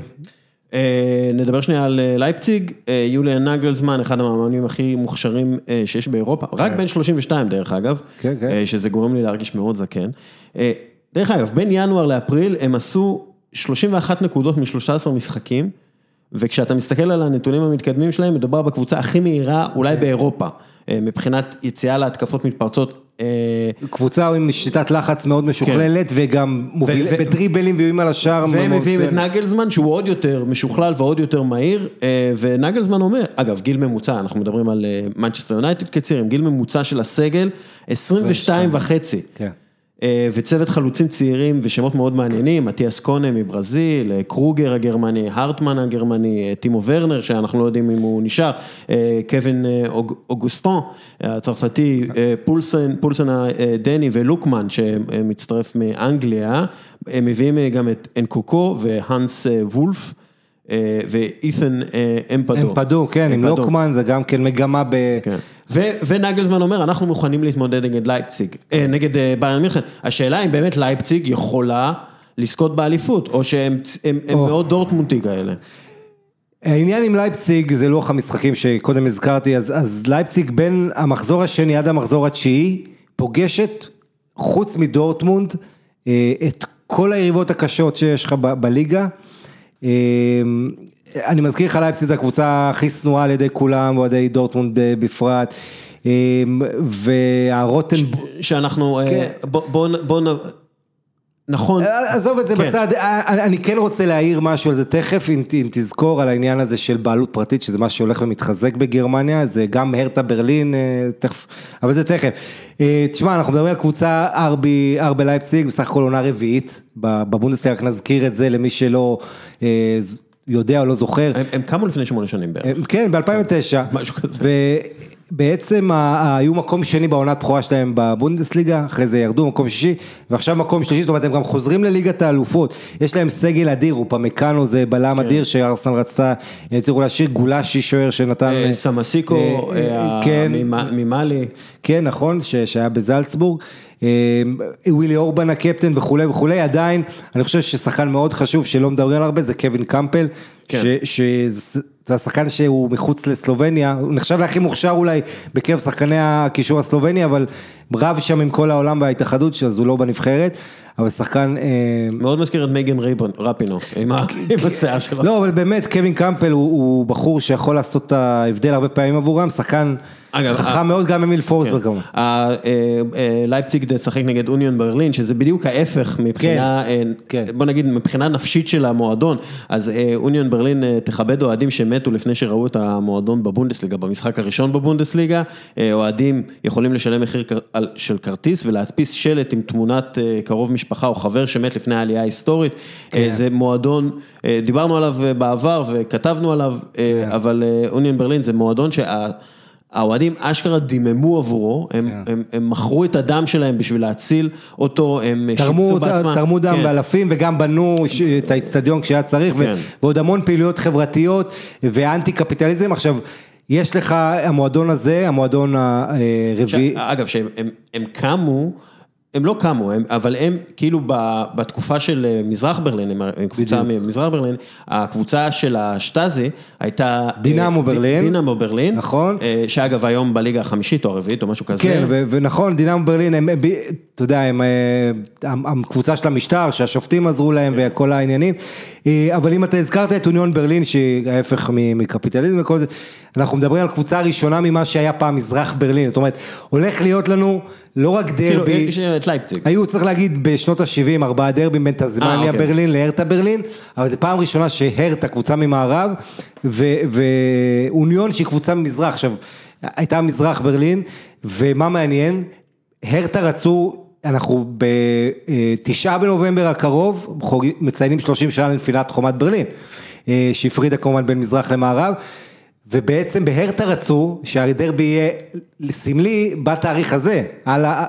[SPEAKER 1] אה, נדבר שנייה על אה, לייפציג, אה, יוליאן נגלזמן, אחד המאמנים הכי מוכשרים שיש באירופה, רק בן 32 דרך אגב,
[SPEAKER 2] כן, כן.
[SPEAKER 1] שזה גורם לי להרגיש מאוד זקן. דרך אגב, בין ינואר לאפריל הם עשו 31 נקודות מ-13 משחקים, וכשאתה מסתכל על הנתונים המתקדמים שלהם, מדובר בקבוצה הכי מהירה אולי באירופה, אה, מבחינת יציאה להתקפות מתפרצות. אה,
[SPEAKER 2] קבוצה עם שיטת לחץ מאוד משוכללת וגם מוביל,
[SPEAKER 1] ו-
[SPEAKER 2] בדריבלים ואיומים על השער.
[SPEAKER 1] והם מביאים את. נגלזמן שהוא עוד יותר משוכלל ועוד יותר מהיר, אה, ונגלזמן אומר, אגב גיל ממוצע, אנחנו מדברים על מנצ'סטר יונייטד כצעיר, עם גיל ממוצע של הסגל, 22 וחצי.
[SPEAKER 2] כן.
[SPEAKER 1] אה, וצוות חלוצים צעירים ושמות מאוד מעניינים, מתיאס קונה מברזיל, אה, קרוגר הגרמני, הרטמן הגרמני, אה, טימו ורנר שאנחנו לא יודעים אם הוא נשאר, קווין אוג- אוגוסטון הצרפתי, פולסן, פולסן הדני ולוקמן שמצטרף מאנגליה, הם מביאים גם את אנקוקו והאנס וולף. אה, ואית'ן אה, אמפדו.
[SPEAKER 2] אמפדו, כן, עם
[SPEAKER 1] אמפדו.
[SPEAKER 2] לוקמן זה גם כן מגמה ב...
[SPEAKER 1] כן. ונגלזמן אומר, אנחנו מוכנים להתמודד נגד לייפציג, אה, נגד ביירן מינכן. השאלה אם באמת לייפציג יכולה לזכות באליפות, או שהם הם, הם
[SPEAKER 2] או.
[SPEAKER 1] מאוד דורטמונטי כאלה.
[SPEAKER 2] העניין עם לייפציג זה לוח המשחקים שקודם הזכרתי, אז, אז לייפציג בין המחזור השני עד המחזור התשיעי פוגשת, חוץ מדורטמונד, את כל היריבות הקשות שיש לך ב- בליגה. אה, אני מזכיר לך לייפציג זה הקבוצה הכי שנואה על ידי כולם, ואוהדי דורטמונד בפרט. אה, והרוטן...
[SPEAKER 1] שאנחנו, אה,
[SPEAKER 2] כן.
[SPEAKER 1] בוא, בוא, בוא, נ- נכון,
[SPEAKER 2] עזוב את זה
[SPEAKER 1] כן.
[SPEAKER 2] בצד, אני אני כן רוצה להעיר משהו על זה תכף, אם, אם תזכור על העניין הזה של בעלות פרטית, שזה מה שהולך ומתחזק בגרמניה, זה גם הרטה ברלין, אה, תכף, אבל זה תכף. אה, תשמע, אנחנו מדברים על קבוצה ארבי, ארבי לייפציג, בסך הכל עונה רביעית, ב- בבונדסליגה, רק נזכיר את זה למי שלא אה, יודע או לא זוכר.
[SPEAKER 1] הם, הם קמו לפני שמונה שנים בערך.
[SPEAKER 2] כן, ב-2009.
[SPEAKER 1] משהו כזה.
[SPEAKER 2] ה- היו מקום שני בעונת בכורה שלהם בבונדסליגה, אחרי זה ירדו מקום שישי, ועכשיו מקום שלישי, זאת אומרת הם גם חוזרים לליגת האלופות. יש להם סגל אדיר, אופמקאנו זה בלם אדיר שארסנל רצתה, הצליחו להשאיר גולשי שוער שנתן...
[SPEAKER 1] אה, סמסיקו,
[SPEAKER 2] אה,
[SPEAKER 1] אה,
[SPEAKER 2] כן.
[SPEAKER 1] ממ- ממאלי.
[SPEAKER 2] כן, נכון, שהיה בזלצבורג. ווילי אורבן הקפטן וכולי וכולי, עדיין, אני חושב ששחקן מאוד חשוב שלא מדברים עליו הרבה, זה קווין קמפל,
[SPEAKER 1] כן.
[SPEAKER 2] שזה השחקן שהוא מחוץ לסלובניה, הוא נחשב להכי מוכשר אולי בקרב שחקני הקישור הסלובני, אבל רב שם עם כל העולם וההתאחדות, אז הוא לא בנבחרת, אבל שחקן... אה,
[SPEAKER 1] מאוד מזכיר את מייגן רייבון, רפינו, עם ה- עם השיער שלו.
[SPEAKER 2] לא, אבל באמת, קווין קמפל הוא, הוא בחור שיכול לעשות את ההבדל הרבה פעמים עבורם, שחקן
[SPEAKER 1] אגב,
[SPEAKER 2] חכם
[SPEAKER 1] ה-
[SPEAKER 2] מאוד גם אמיל פורסברג כמובן.
[SPEAKER 1] ה- אה, אה, לייפציג תשחק נגד אוניון ברלין, שזה בדיוק ההפך מבחינה, אה,
[SPEAKER 2] כן.
[SPEAKER 1] בוא נגיד מבחינה נפשית של המועדון, אז אה, אוניון ברלין אה, תכבד אוהדים שמתו לפני שראו את המועדון בבונדסליגה, במשחק הראשון בבונדסליגה, אה, אוהדים יכולים לשלם מחיר של כרטיס ולהדפיס שלט עם תמונת אה, קרוב משפחה או חבר שמת לפני העלייה ההיסטורית, אה, זה מועדון, דיברנו עליו בעבר וכתבנו עליו, אה, אבל אוניון ברלין זה מועדון שה... האוהדים אשכרה דיממו עבורו, הם,
[SPEAKER 2] כן.
[SPEAKER 1] הם, הם מכרו את הדם שלהם בשביל להציל אותו, הם שיפצו בעצמם.
[SPEAKER 2] תרמו דם
[SPEAKER 1] כן.
[SPEAKER 2] באלפים וגם בנו ש- את האיצטדיון כשהיה צריך ו-
[SPEAKER 1] כן.
[SPEAKER 2] ועוד המון פעילויות חברתיות ואנטי קפיטליזם. עכשיו, יש לך המועדון הזה, המועדון הרביעי,
[SPEAKER 1] אגב, שהם הם, הם קמו הם לא קמו, הם, אבל הם כאילו ב, בתקופה של אה, מזרח ברלין, הם הם קבוצה ממזרח ברלין, הקבוצה של השטאזי הייתה...
[SPEAKER 2] דינמו
[SPEAKER 1] אה,
[SPEAKER 2] ברלין.
[SPEAKER 1] דינמו ברלין.
[SPEAKER 2] נכון.
[SPEAKER 1] אה, שאגב היום בליגה החמישית או הרביעית או משהו כזה.
[SPEAKER 2] כן, ו- ונכון, דינמו ברלין, הם, הם, אתה יודע, הם, אה, הקבוצה של המשטר, שהשופטים עזרו להם וכל העניינים, אה, אבל אם אתה הזכרת את אוניון ברלין, שהיא ההפך מקפיטליזם וכל זה, אנחנו מדברים על קבוצה ראשונה ממה שהיה פעם מזרח ברלין, זאת אומרת, הולך להיות לנו לא רק
[SPEAKER 1] כאילו,
[SPEAKER 2] דרבי,
[SPEAKER 1] יש את לייפציג.
[SPEAKER 2] היו צריך להגיד בשנות ה-70 ארבעה דרבים בין
[SPEAKER 1] אה,
[SPEAKER 2] תזמניה
[SPEAKER 1] אוקיי.
[SPEAKER 2] ברלין להרטה ברלין, אבל זו פעם ראשונה שהרטה קבוצה ממערב ואוניון שהיא קבוצה ממזרח, עכשיו הייתה מזרח ברלין ומה מעניין, הרטה רצו, אנחנו בתשעה בנובמבר הקרוב חוג- מציינים 30 שנה לנפילת חומת ברלין, אה, שהפרידה כמובן בין מזרח למערב. ובעצם בהרטה רצו שהדרבי יהיה סמלי בתאריך הזה, על ה...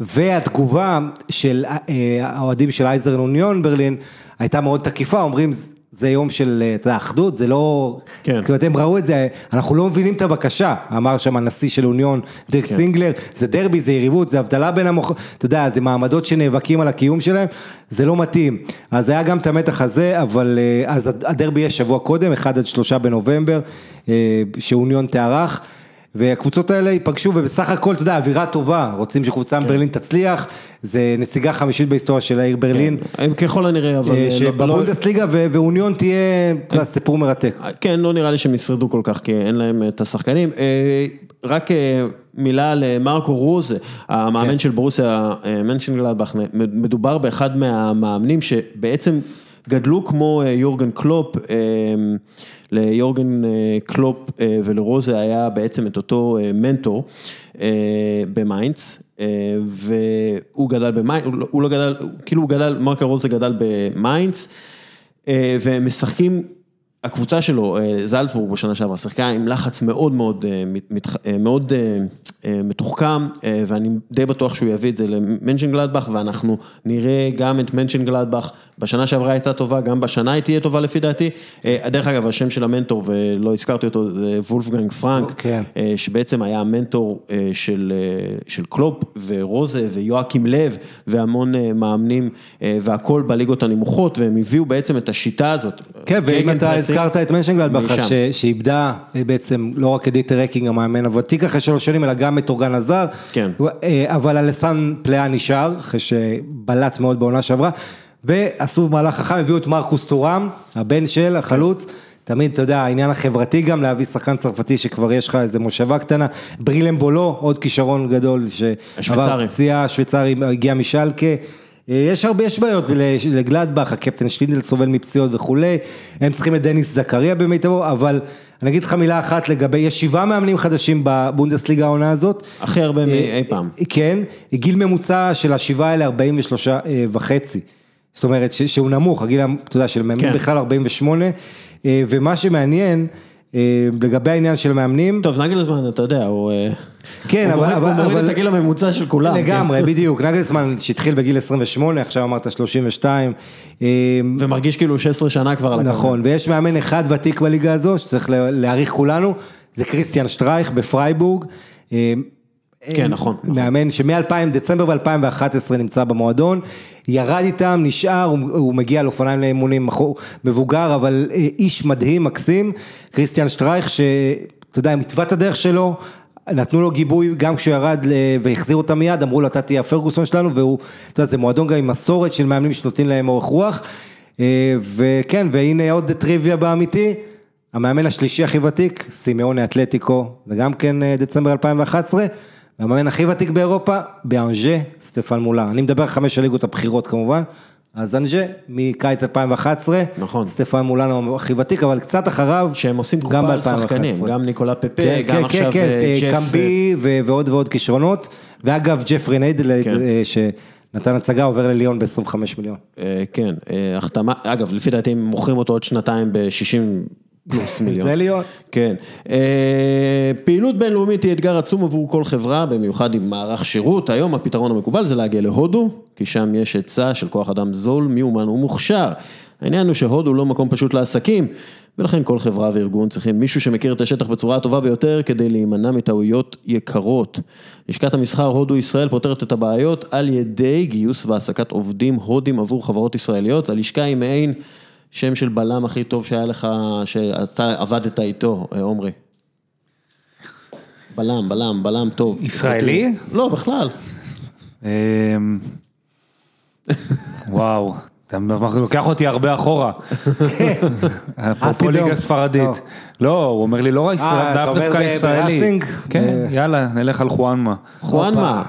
[SPEAKER 2] והתגובה של אה, האוהדים של אייזרן אוניון ברלין הייתה מאוד תקיפה, אומרים זה יום של, אה, אתה יודע, אחדות, זה לא,
[SPEAKER 1] כן.
[SPEAKER 2] כאילו אתם ראו את זה, אנחנו לא מבינים את הבקשה, אמר שם הנשיא של אוניון, דירק
[SPEAKER 1] כן.
[SPEAKER 2] צינגלר, זה דרבי, זה יריבות, זה הבדלה בין המוח... אתה יודע, זה מעמדות שנאבקים על הקיום שלהם, זה לא מתאים. אז היה גם את המתח הזה, אבל אה, אז הדרבי יהיה שבוע קודם, 1 עד 3 בנובמבר, אה, שאוניון תארח. והקבוצות האלה ייפגשו ובסך הכל, אתה יודע, אווירה טובה, רוצים שקבוצה
[SPEAKER 1] כן.
[SPEAKER 2] מברלין תצליח, זה נציגה חמישית בהיסטוריה של העיר ברלין,
[SPEAKER 1] הם ככל הנראה, אבל...
[SPEAKER 2] אה,
[SPEAKER 1] לא- לא-
[SPEAKER 2] שבבונדסליגה ו- ואוניון תהיה, אתה יודע, סיפור מרתק.
[SPEAKER 1] כן, לא נראה לי שהם ישרדו כל כך, כי אין להם את השחקנים. אה, רק אה, מילה על אה, מרקו רוזה, המאמן
[SPEAKER 2] כן.
[SPEAKER 1] של ברוסיה, אה, מנשנגלדבך, מדובר באחד מהמאמנים שבעצם גדלו כמו אה, יורגן קלופ, אה, ליורגן אה, קלופ אה, ולרוזה היה בעצם את אותו אה, מנטור במיינדס. והוא גדל במיינדס, לא- הוא לא גדל, כאילו הוא גדל, מרקו רוזה גדל במיינדס, והם משחקים, הקבוצה שלו, אה, זלצבורג בשנה שעברה, שיחקה עם לחץ מאוד מאוד, אה, אה, מאוד מתוחכם, ואני די בטוח שהוא יביא את זה למנשנגלדבך, ואנחנו נראה גם את מנשנגלדבך, בשנה שעברה הייתה טובה, גם בשנה היא תהיה טובה לפי דעתי. דרך אגב, השם של המנטור, ולא הזכרתי אותו, זה וולפגנג פרנק,
[SPEAKER 2] כן.
[SPEAKER 1] אה, שבעצם היה המנטור של, של קלופ ורוזה ויואקים לב והמון מאמנים והכל בליגות הנמוכות והם הביאו בעצם את השיטה הזאת.
[SPEAKER 2] כן, ואם
[SPEAKER 1] כן
[SPEAKER 2] אתה הזכרת את מנשנגלדבך,
[SPEAKER 1] משם.
[SPEAKER 2] ש- שאיבדה אה, בעצם לא רק את דיטר רקינג המאמן הוותיק אחרי שלוש שנים, אלא גם את טורגן הזאר.
[SPEAKER 1] כן.
[SPEAKER 2] אה, אבל אלאסן פלאה נשאר, אחרי שבלט מאוד בעונה שעברה, ועשו מהלך חכם, הביאו את מרקוס טורם, הבן של החלוץ. תמיד, אתה יודע, העניין החברתי גם, להביא שחקן צרפתי שכבר יש לך איזה מושבה קטנה, ברילם בולו, עוד כישרון גדול, שעבר. פציעה, השוויצרי הגיע משלקה. אה, יש הרבה, יש בעיות לגלדבך, הקפטן שטינדל סובל מפציעות וכולי, הם צריכים את דניס זכריה במיטבו, אבל אני אגיד לך מילה אחת לגבי, יש שבעה מאמנים חדשים בבונדסליגה העונה הזאת.
[SPEAKER 1] הכי הרבה מאי פעם.
[SPEAKER 2] כן, גיל ממוצע של השבעה האלה 43 אה, וחצי. זאת אומרת שהוא נמוך, הגיל, אתה יודע, של מאמנים
[SPEAKER 1] כן.
[SPEAKER 2] בכלל 48, אה, ומה שמעניין אה, לגבי העניין של מאמנים,
[SPEAKER 1] טוב, נגלזמן, אתה יודע, הוא... אה,
[SPEAKER 2] כן, אבל-
[SPEAKER 1] הוא מוריד את הגיל הממוצע של כולם.
[SPEAKER 2] לגמרי, בדיוק, נגלסמן שהתחיל בגיל 28, עכשיו אמרת 32, אה,
[SPEAKER 1] כן. ומרגיש כאילו 16 שנה כבר על הקו.
[SPEAKER 2] נכון, ויש מאמן אחד ותיק בליגה הזו, שצריך לה- להעריך כולנו, זה כריסטיאן שטרייך בפרייבורג.
[SPEAKER 1] כן, נכון, נכון.
[SPEAKER 2] מאמן שמ-2000, דצמבר ב-2011 נמצא במועדון, ירד איתם, נשאר, הוא, הוא מגיע על אופניים לאימונים, מבוגר, אבל אה, איש מדהים, מקסים, כריסטיאן שטרייך, שאתה יודע, מתווה את הדרך שלו, נתנו לו גיבוי גם כשהוא ירד והחזיר אותם מיד, אמרו לו אתה תהיה הפרגוסון שלנו, והוא, אתה יודע, זה מועדון גם עם מסורת של מאמנים שנותנים להם אורך רוח, אה, וכן, והנה עוד טריוויה באמיתי. המאמן השלישי הכי ותיק, סימאוני אתלטיקו, זה גם כן אה, דצמבר 2011, והמאמן הכי ותיק באירופה, באנג'ה, סטפן מולה. אני מדבר על חמש הליגות הבכירות כמובן, אז אנג'ה, מקיץ 2011,
[SPEAKER 1] נכון.
[SPEAKER 2] סטפן מולנו הכי ותיק, אבל קצת אחריו,
[SPEAKER 1] שהם עושים
[SPEAKER 2] גם
[SPEAKER 1] קופה על שחקנים,
[SPEAKER 2] 2011.
[SPEAKER 1] גם ניקולה פפה,
[SPEAKER 2] כן,
[SPEAKER 1] גם
[SPEAKER 2] כן,
[SPEAKER 1] עכשיו
[SPEAKER 2] כן, כן,
[SPEAKER 1] אה,
[SPEAKER 2] אה,
[SPEAKER 1] ג'ף...
[SPEAKER 2] קמבי ו- ועוד ועוד כישרונות, ואגב ג'פרי ניידל,
[SPEAKER 1] כן.
[SPEAKER 2] אה, שנתן הצגה, עובר לליון ב-25 מיליון.
[SPEAKER 1] אה, כן, אה, החתמה, אגב, לפי דעתי הם מוכרים אותו עוד שנתיים ב-60 פלוס מיליון.
[SPEAKER 2] זה ליון.
[SPEAKER 1] כן. אה, פעילות בינלאומית היא אתגר עצום עבור כל חברה, במיוחד עם מערך שירות. היום הפתרון המקובל זה להגיע להודו, כי שם יש היצע של כוח אדם זול, מיומן ומוכשר. העניין הוא שהודו לא מקום פשוט לעסקים, ולכן כל חברה וארגון צריכים מישהו שמכיר את השטח בצורה הטובה ביותר כדי להימנע מטעויות יקרות. לשכת המסחר הודו-ישראל פותרת את הבעיות על ידי גיוס והעסקת עובדים הודים עבור חברות ישראליות. הלשכה היא מעין שם של בלם הכי טוב שהיה לך, שאתה עבדת איתו, אה, עומרי. בלם, בלם, בלם טוב.
[SPEAKER 3] ישראלי?
[SPEAKER 1] לא, בכלל.
[SPEAKER 3] אמ, וואו, אתה לוקח אותי הרבה אחורה. אפרופו ליגה. ספרדית.
[SPEAKER 2] לא.
[SPEAKER 3] לא, הוא אומר לי לא
[SPEAKER 2] אתה
[SPEAKER 3] דווקא
[SPEAKER 2] ב-
[SPEAKER 3] ישראלי. כן,
[SPEAKER 2] אה.
[SPEAKER 3] יאללה, נלך על חואנמה.
[SPEAKER 1] חואנמה.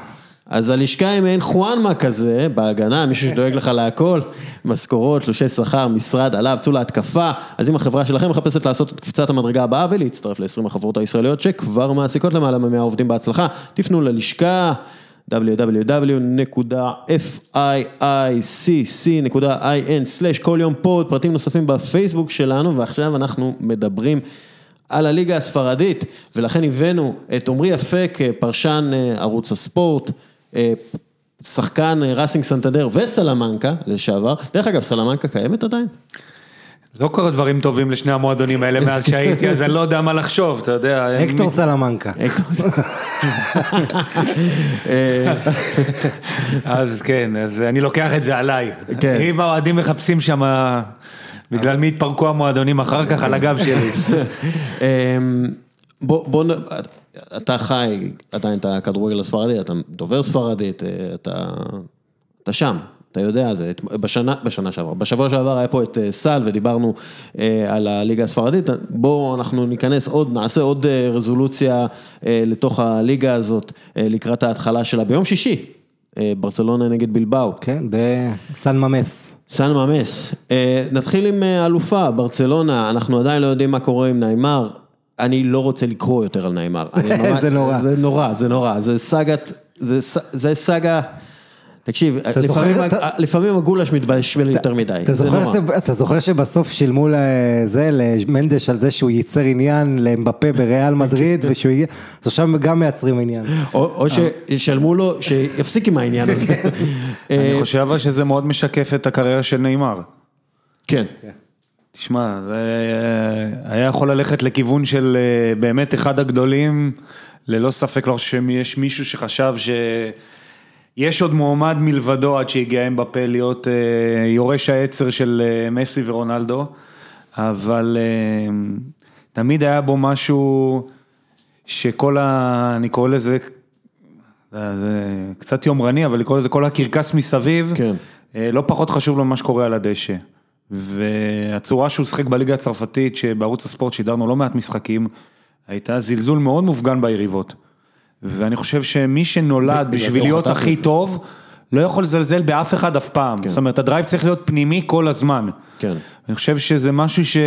[SPEAKER 1] אז הלשכה היא מעין חואנמה כזה, בהגנה, מישהו שדואג לך להכל, משכורות, תלושי שכר, משרד, עליו, צאו להתקפה, אז אם החברה שלכם מחפשת לעשות את קפיצת המדרגה הבאה ולהצטרף ל-20 החברות הישראליות שכבר מעסיקות למעלה מ-100 עובדים בהצלחה, תפנו ללשכה. www.fiicc.in/ כל יום פוד, פרטים נוספים בפייסבוק שלנו, ועכשיו אנחנו מדברים על הליגה הספרדית, ולכן הבאנו את עמרי אפק, פרשן אה, ערוץ הספורט, שחקן אה, ראסינג סנטדר וסלמנקה לשעבר. דרך אגב, סלמנקה קיימת עדיין?
[SPEAKER 3] לא קורה דברים טובים לשני המועדונים האלה מאז שהייתי, אז אני לא יודע מה לחשוב, אתה יודע.
[SPEAKER 2] הקטור סלמנקה.
[SPEAKER 1] אה,
[SPEAKER 3] אז כן, אז אני לוקח את זה עליי.
[SPEAKER 1] כן.
[SPEAKER 3] אם האוהדים מחפשים שם, בגלל מי התפרקו המועדונים אחר כך, על הגב שלי.
[SPEAKER 1] בוא, אתה חי עדיין את הכדורגל הספרדי, אתה דובר ספרדית, אתה, אתה שם, אתה יודע, זה, בשנה, בשנה שעברה, בשבוע שעבר היה פה את אה, סל ודיברנו אה, על הליגה הספרדית, בואו אנחנו ניכנס עוד, נעשה עוד אה, רזולוציה לתוך הליגה הזאת לקראת ההתחלה שלה. ביום שישי, ברצלונה נגד בלבאו.
[SPEAKER 2] כן, בסן ממס.
[SPEAKER 1] סן ממס, נתחיל עם אלופה, ברצלונה, אנחנו עדיין לא יודעים מה קורה עם נעימר, אני לא רוצה לקרוא יותר על ממש-
[SPEAKER 2] זה נורא.
[SPEAKER 1] זה נורא, זה נורא, זה סאגת, זה סאגה, תקשיב, לפעמים
[SPEAKER 2] אתה-
[SPEAKER 1] הגולש מתבשל יותר מדי,
[SPEAKER 2] אתה
[SPEAKER 1] זה
[SPEAKER 2] זוכר,
[SPEAKER 1] נורא.
[SPEAKER 2] ש... אתה זוכר שבסוף שילמו לזה, למנדש על זה שהוא ייצר עניין לאמבפה בריאל מדריד ושהוא הגיע, אז עכשיו גם מייצרים עניין.
[SPEAKER 1] או או שישלמו לו, שיפסיק עם העניין הזה. אה,
[SPEAKER 3] אני חושב שזה מאוד משקף את הקריירה של נאמר.
[SPEAKER 1] כן,
[SPEAKER 3] תשמע, זה היה יכול ללכת לכיוון של אה, באמת אחד הגדולים, ללא ספק לא חושב שיש מישהו שחשב שיש עוד מועמד מלבדו עד שהגיע אמבפה להיות אה, יורש העצר של אה, מסי ורונלדו, אבל אה, תמיד היה בו משהו שכל ה... אני קורא לזה, זה קצת יומרני, אבל לקרוא לזה כל הקרקס מסביב,
[SPEAKER 1] כן.
[SPEAKER 3] אה, לא פחות חשוב לו ממה שקורה על הדשא. והצורה שהוא שיחק בליגה הצרפתית, שבערוץ הספורט שידרנו לא מעט משחקים, הייתה זלזול מאוד מופגן ביריבות. ואני חושב שמי שנולד
[SPEAKER 1] זה
[SPEAKER 3] בשביל להיות הכי
[SPEAKER 1] לזה.
[SPEAKER 3] טוב, לא יכול לזלזל באף אחד אף פעם. זאת אומרת, הדרייב צריך להיות פנימי כל הזמן.
[SPEAKER 1] כן.
[SPEAKER 3] אני חושב שזה משהו ש...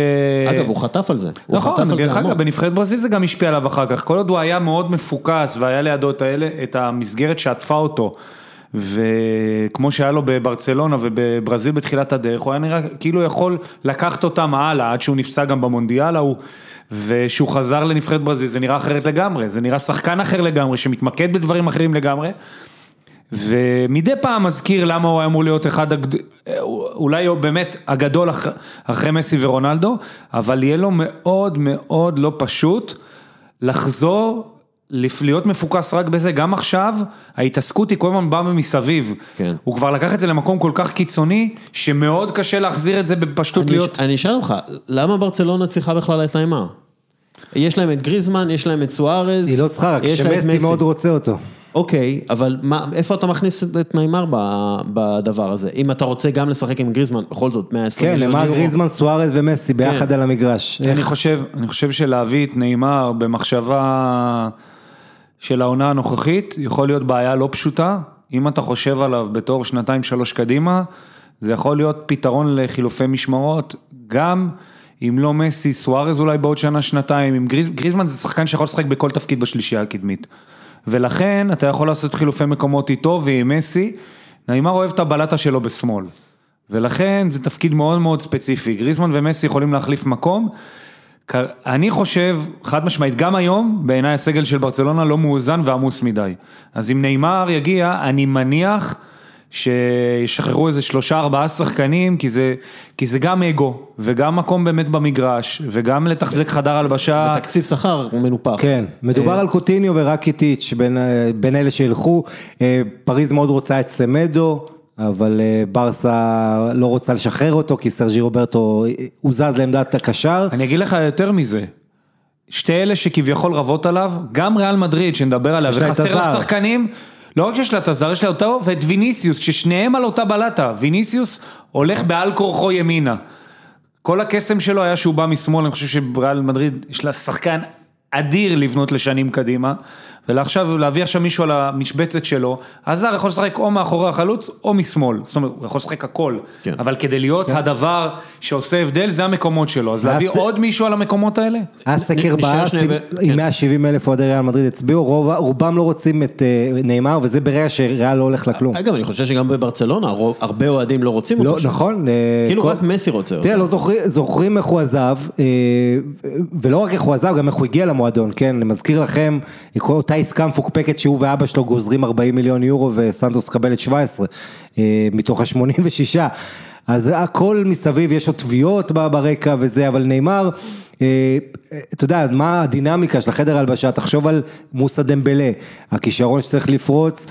[SPEAKER 1] אגב, הוא חטף על זה.
[SPEAKER 3] נכון,
[SPEAKER 1] זה
[SPEAKER 3] דרך. אגב, בנבחרת ברזיל זה גם השפיע עליו אחר כך, כל עוד הוא היה מאוד מפוקס והיה לידו את האלה, את המסגרת שעטפה אותו, וכמו שהיה לו בברצלונה ובברזיל בתחילת הדרך, הוא היה נראה כאילו יכול לקחת אותם הלאה, עד שהוא נפצע גם במונדיאל ההוא, וכשהוא חזר לנבחרת ברזיל זה נראה אחרת לגמרי, זה נראה שחקן אחר לגמרי, שמתמקד בדברים אחרים לגמרי. ומדי פעם מזכיר למה הוא היה אמור להיות אחד, הגד... אולי הוא באמת הגדול אח... אחרי מסי ורונלדו, אבל יהיה לו מאוד מאוד לא פשוט לחזור, להיות מפוקס רק בזה, גם עכשיו ההתעסקות היא כל הזמן באה מסביב.
[SPEAKER 1] כן.
[SPEAKER 3] הוא כבר לקח את זה למקום כל כך קיצוני, שמאוד קשה להחזיר את זה בפשטות
[SPEAKER 1] אני,
[SPEAKER 3] להיות.
[SPEAKER 1] אני אשאל אותך, למה ברצלונה צריכה בכלל את נעימר? יש להם את גריזמן, יש להם את סוארז.
[SPEAKER 2] היא לא צריכה, רק
[SPEAKER 1] יש להם את
[SPEAKER 2] שמסי מאוד רוצה אותו.
[SPEAKER 1] אוקיי, אבל מה, איפה אתה מכניס את נעימר בדבר הזה? אם אתה רוצה גם לשחק עם גריזמן, בכל זאת, 120
[SPEAKER 2] כן,
[SPEAKER 1] מיליון
[SPEAKER 2] למה
[SPEAKER 1] יורו.
[SPEAKER 2] גריזמן, סוארז ומסי ביחד
[SPEAKER 1] כן.
[SPEAKER 2] על המגרש.
[SPEAKER 3] אני חושב, אני חושב שלהביא את נאמר במחשבה של העונה הנוכחית, יכול להיות בעיה לא פשוטה, אם אתה חושב עליו בתור שנתיים שלוש קדימה, זה יכול להיות פתרון לחילופי משמרות, גם אם לא מסי, סוארז אולי בעוד שנה שנתיים, עם גריז, גריזמן זה שחקן שיכול לשחק בכל תפקיד בשלישייה הקדמית. ולכן אתה יכול לעשות חילופי מקומות איתו ועם מסי, נעימר אוהב את הבלטה שלו בשמאל. ולכן זה תפקיד מאוד מאוד ספציפי, גריזמן ומסי יכולים להחליף מקום. אני חושב, חד משמעית, גם היום, בעיניי הסגל של ברצלונה לא מאוזן ועמוס מדי. אז אם נאמר יגיע, אני מניח שישחררו איזה שלושה ארבעה שחקנים, כי זה, כי זה גם אגו, וגם מקום באמת במגרש, וגם לתחזק חדר הלבשה.
[SPEAKER 1] ותקציב שכר הוא מנופח.
[SPEAKER 2] כן, מדובר
[SPEAKER 3] אה,
[SPEAKER 2] על קוטיניו ורקיטיץ' בין, אה, בין אלה שילכו, אה, פריז מאוד רוצה את סמדו, אבל אה, ברסה לא רוצה לשחרר אותו כי סרג'י רוברטו הוזז לעמדת הקשר.
[SPEAKER 3] אני אגיד לך יותר מזה, שתי אלה שכביכול רבות עליו, גם ריאל מדריד שנדבר עליה, וחסר לה. שחקנים, לא רק שיש לה את הזר, יש לה אותו ואת ויניסיוס, ששניהם על אותה בלטה, ויניסיוס הולך בעל כורחו ימינה. כל הקסם שלו היה שהוא בא משמאל, אני חושב שבריאל מדריד יש לה שחקן אדיר לבנות לשנים קדימה, ולעכשיו להביא עכשיו מישהו על המשבצת שלו, הזר יכול לשחק או מאחורי החלוץ או משמאל, זאת אומרת הוא יכול לשחק הכל,
[SPEAKER 1] כן.
[SPEAKER 3] אבל כדי להיות הדבר שעושה הבדל זה המקומות שלו, אז להביא
[SPEAKER 2] ואז-
[SPEAKER 3] עוד מישהו על המקומות האלה?
[SPEAKER 2] היה סקר
[SPEAKER 1] שני
[SPEAKER 2] עם-
[SPEAKER 1] ב-
[SPEAKER 2] עם
[SPEAKER 1] כן.
[SPEAKER 2] 170 אלף אוהדי ריאל מדריד הצביעו, רוב- רובם לא רוצים את אה, נאמר וזה ברגע שריאל לא הולך לכלום.
[SPEAKER 1] אגב, אני חושב שגם בברצלונה, הרוב- הרבה אוהדים לא רוצים
[SPEAKER 2] לא,
[SPEAKER 1] אותו. שם.
[SPEAKER 2] נכון. אה,
[SPEAKER 1] כאילו
[SPEAKER 2] כל-
[SPEAKER 1] רק מסי רוצה אותו.
[SPEAKER 2] תראה, לא זוכרים, זוכרים איך הוא עזב, אה, ולא רק איך הוא עזב, גם איך הוא הגיע למועדון, כן? אני מזכיר לכם, אותה עסקה מפוקפקת שהוא ואבא שלו גוזרים 40 מיליון יורו וסנטוס מקבלת 17, אה, מתוך ה-86. אז הכל מסביב, יש עוד תביעות ברקע וזה, אבל נאמר, אה, אתה יודע, מה הדינמיקה של החדר הלבשה, תחשוב על מוסא דמבלה, הכישרון שצריך לפרוץ.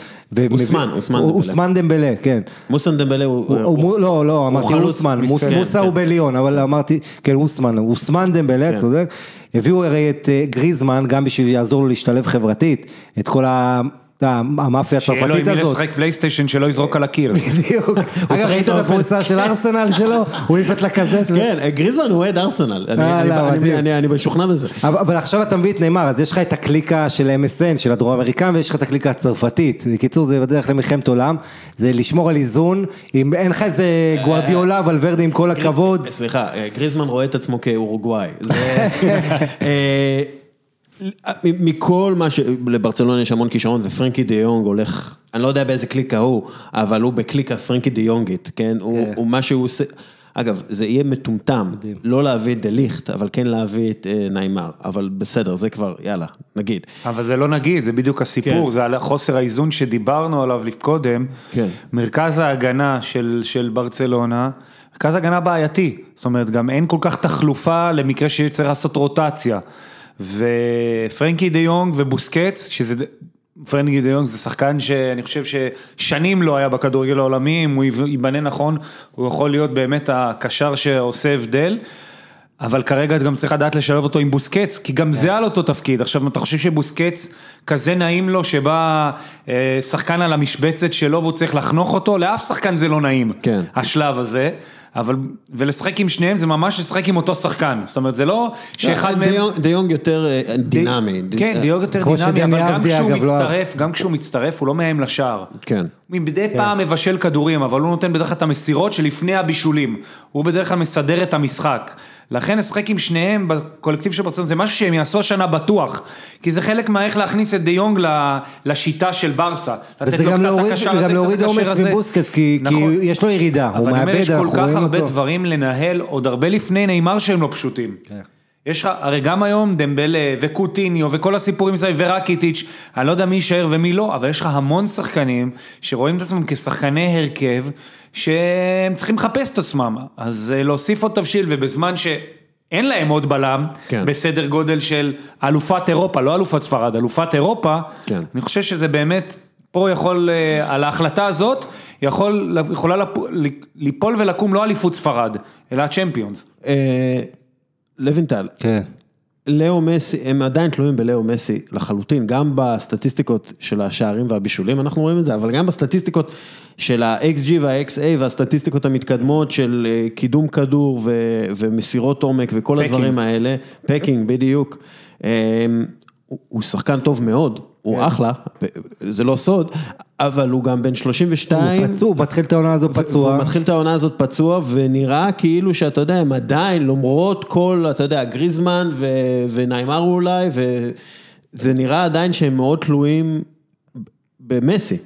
[SPEAKER 1] אוסמן, אוסמן דמבלה.
[SPEAKER 2] אוסמן דמבלה, כן.
[SPEAKER 1] מוסן דמבלה הוא...
[SPEAKER 2] לא, לא, אמרתי אוסמן, מוסא
[SPEAKER 1] כן.
[SPEAKER 2] הוא בליון, אבל אמרתי, כן, אוסמן, אוסמן דמבלה,
[SPEAKER 1] כן.
[SPEAKER 2] צודק. הביאו הרי את אה, גריזמן, גם בשביל לעזור לו להשתלב חברתית, את כל ה- המאפיה
[SPEAKER 3] שיהיה לו עם
[SPEAKER 2] הצרפתית
[SPEAKER 3] מי
[SPEAKER 2] הזאת.
[SPEAKER 3] לשחק פלייסטיישן שלא יזרוק על הקיר.
[SPEAKER 2] בדיוק. אגב,
[SPEAKER 1] שחק
[SPEAKER 2] ראית את. הפריצה של ארסנל שלו? הוא העיף את לקזט.
[SPEAKER 1] כן, גריזמן הוא אוהד ארסנל. אני-
[SPEAKER 2] אה,
[SPEAKER 1] אני-
[SPEAKER 2] לא,
[SPEAKER 1] משוכנע בזה.
[SPEAKER 2] אבל, עכשיו אתה מביא את נאמר, אז יש לך את הקליקה של MSN, של הדרום אמריקאים, ויש לך את הקליקה הצרפתית. בקיצור, זה בדרך למלחמת עולם, זה לשמור על איזון, אם אין לך איזה גוארדיולה, ולוורדה עם כל הכבוד.
[SPEAKER 1] סליחה, אה, גריזמן רואה את עצמו כאורוגוואי. מכל מה ש... לברצלונה יש המון כישרון ופרנקי דה יונג הולך, אני לא יודע באיזה קליקה הוא, אבל הוא בקליקה פרנקי דה יונגית, כן? הוא, הוא מה שהוא עושה, אגב, זה יהיה מטומטם, לא להביא את דה ליכט, אבל כן להביא את אה, ניימר, אבל בסדר, זה כבר, יאללה, נגיד.
[SPEAKER 3] אבל זה לא נגיד, זה בדיוק הסיפור,
[SPEAKER 1] כן.
[SPEAKER 3] זה על חוסר האיזון שדיברנו עליו קודם.
[SPEAKER 1] כן.
[SPEAKER 3] מרכז ההגנה של, של ברצלונה, מרכז הגנה בעייתי, זאת אומרת גם אין כל כך תחלופה למקרה שצריך לעשות רוטציה. ופרנקי דה יונג ובוסקץ, שזה, פרנקי דה יונג זה שחקן שאני חושב ששנים לא היה בכדורגל העולמי, אם הוא ייבנה נכון, הוא יכול להיות באמת הקשר שעושה הבדל. אבל כרגע את גם צריך לדעת לשלב אותו עם בוסקץ, כי גם זה על אותו תפקיד. עכשיו, אתה חושב שבוסקץ כזה נעים לו, שבא אה, שחקן על המשבצת שלו והוא צריך לחנוך אותו? לאף שחקן זה לא נעים,
[SPEAKER 1] כן.
[SPEAKER 3] השלב הזה. אבל, ולשחק עם שניהם זה ממש לשחק עם אותו שחקן. זאת אומרת, זה לא שאחד מהם...
[SPEAKER 1] דה יונג- דה יונג יותר אה, דינמי.
[SPEAKER 3] כן,
[SPEAKER 1] ד-
[SPEAKER 3] דה יונג יותר דינמי, אבל גם כשהוא
[SPEAKER 2] לא-
[SPEAKER 3] מצטרף, גם כשהוא מצטרף, הוא לא מאיים לשער.
[SPEAKER 1] כן.
[SPEAKER 3] מדי פעם מבשל כדורים, אבל הוא נותן בדרך כלל את המסירות שלפני הבישולים. הוא בדרך כלל מסדר את המשחק. לכן לשחק עם שניהם בקולקטיב של ברצלונה זה משהו שהם יעשו השנה בטוח. כי זה חלק מהאיך להכניס את דה יונג לשיטה של ברסה.
[SPEAKER 2] וזה גם להוריד, גם להוריד עומס. מבוסקס, כי, כי
[SPEAKER 3] נכון.
[SPEAKER 2] יש לו ירידה, הוא
[SPEAKER 3] אבל אני אומר,
[SPEAKER 2] מאבד,
[SPEAKER 3] יש כל
[SPEAKER 2] אנחנו
[SPEAKER 3] כך
[SPEAKER 2] רואים
[SPEAKER 3] הרבה
[SPEAKER 2] אותו.
[SPEAKER 3] דברים לנהל עוד הרבה לפני נאמר שהם לא פשוטים. יש לך, הרי גם היום דמבלה וקוטיניו וכל הסיפורים מסביב ורקיטיץ', אני לא יודע מי יישאר ומי לא, אבל יש לך המון שחקנים שרואים את עצמם כשחקני הרכב, שהם צריכים לחפש את עצמם, אז אה, להוסיף עוד תבשיל ובזמן שאין להם עוד בלם,
[SPEAKER 1] כן.
[SPEAKER 3] בסדר גודל של אלופת אירופה, לא אלופת ספרד, אלופת אירופה,
[SPEAKER 1] כן.
[SPEAKER 3] אני חושב שזה באמת, פה יכול, אה, על ההחלטה הזאת, יכול, יכולה ליפול ולקום לא אליפות ספרד, אלא הצ'מפיונס.
[SPEAKER 1] לוינטל,
[SPEAKER 2] כן.
[SPEAKER 1] לאו מסי, הם עדיין תלויים בלאו מסי לחלוטין, גם בסטטיסטיקות של השערים והבישולים, אנחנו רואים את זה, אבל גם בסטטיסטיקות של ה-XG וה-XA והסטטיסטיקות המתקדמות של אה, קידום כדור ו- ומסירות עומק וכל
[SPEAKER 3] פקינג.
[SPEAKER 1] הדברים האלה, פקינג בדיוק, אה, הוא- הוא שחקן טוב מאוד, הוא אחלה, זה לא סוד, אבל הוא גם בן 32.
[SPEAKER 2] הוא פצוע, הוא מתחיל את העונה הזו פצוע.
[SPEAKER 1] הוא מתחיל את העונה הזאת פצוע, ונראה כאילו שאתה יודע, הם עדיין, למרות כל, אתה יודע, גריזמן ו- וניימר אולי, וזה נראה עדיין שהם מאוד תלויים במסי.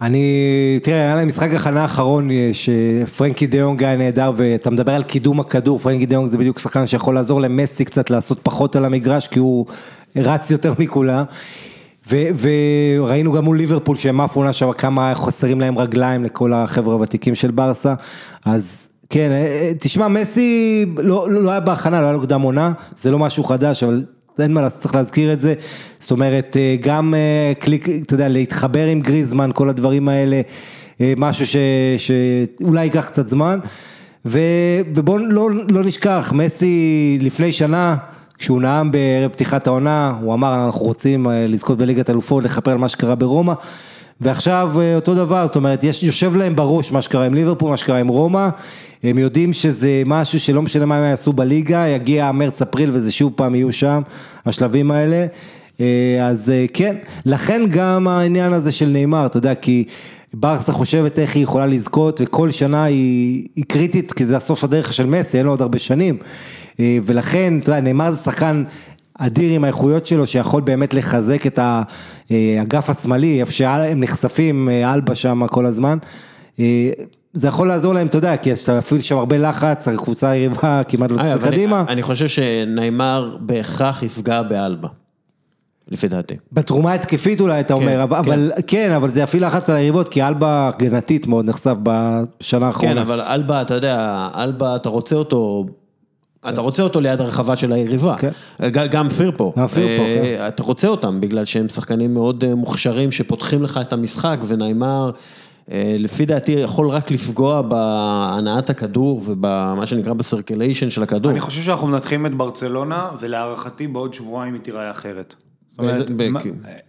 [SPEAKER 2] אני, תראה, היה להם משחק הכנה האחרון אה, שפרנקי דיונג היה נהדר ואתה מדבר על קידום הכדור, פרנקי דיונג זה בדיוק שחקן שיכול לעזור למסי קצת לעשות פחות על המגרש כי הוא רץ יותר מכולם. וראינו גם מול ליברפול שהם עפו עונה שם כמה חסרים להם רגליים לכל החבר'ה הוותיקים של ברסה, אז כן, אה, תשמע, מסי לא, לא היה בהכנה, לא היה לו קדם עונה, זה לא משהו חדש, אבל אין מה לעשות, צריך להזכיר את זה. זאת אומרת, אה, גם אה, קליק, אתה יודע, להתחבר עם גריזמן, כל הדברים האלה, אה, משהו ש, שאולי ייקח קצת זמן. ובואו לא, לא נשכח, מסי לפני שנה, כשהוא נאם בערב פתיחת העונה, הוא אמר, אנחנו רוצים לזכות בליגת אלופות, לכפר על מה שקרה ברומא. ועכשיו אותו דבר, זאת אומרת, יש, יושב להם בראש מה שקרה עם ליברפול, מה שקרה עם רומא, הם יודעים שזה משהו שלא משנה מה הם יעשו בליגה, יגיע מרץ-אפריל וזה שוב פעם יהיו שם, השלבים האלה. אה, אז אה, כן, לכן גם העניין הזה של נאמר, אתה יודע, כי ברסה חושבת איך היא יכולה לזכות וכל שנה היא, היא קריטית כי זה הסוף הדרך של מסי, אין לו עוד הרבה שנים. אה, ולכן, אתה יודע, נאמר זה שחקן אדיר עם האיכויות שלו, שיכול באמת לחזק את האגף השמאלי, איפה שהם נחשפים, אלבה שם כל הזמן. זה יכול לעזור להם, אתה יודע, כי אתה מפעיל שם הרבה לחץ, הקבוצה היריבה כמעט לא תצא קדימה.
[SPEAKER 1] אני חושב שניימר בהכרח יפגע באלבה. לפי דעתי.
[SPEAKER 2] בתרומה התקפית אולי אתה אומר, כן, אבל כן. כן, אבל זה יפעיל לחץ על היריבות, כי אלבה הגנתית מאוד נחשף בשנה האחרונה.
[SPEAKER 1] כן, אבל אלבה, אתה יודע, אלבה, אתה רוצה אותו, אתה רוצה אותו ליד הרחבה של היריבה. כן. גם פירפו.
[SPEAKER 2] גם פירפו,
[SPEAKER 1] אה, כן. אתה רוצה אותם, בגלל שהם שחקנים מאוד אה, מוכשרים, שפותחים לך את המשחק, וניימר... אה, לפי דעתי יכול רק לפגוע בהנעת הכדור ובמה שנקרא בסרקליישן של הכדור.
[SPEAKER 3] אני חושב שאנחנו מנתחים את ברצלונה ולהערכתי בעוד שבועיים היא תיראה אחרת.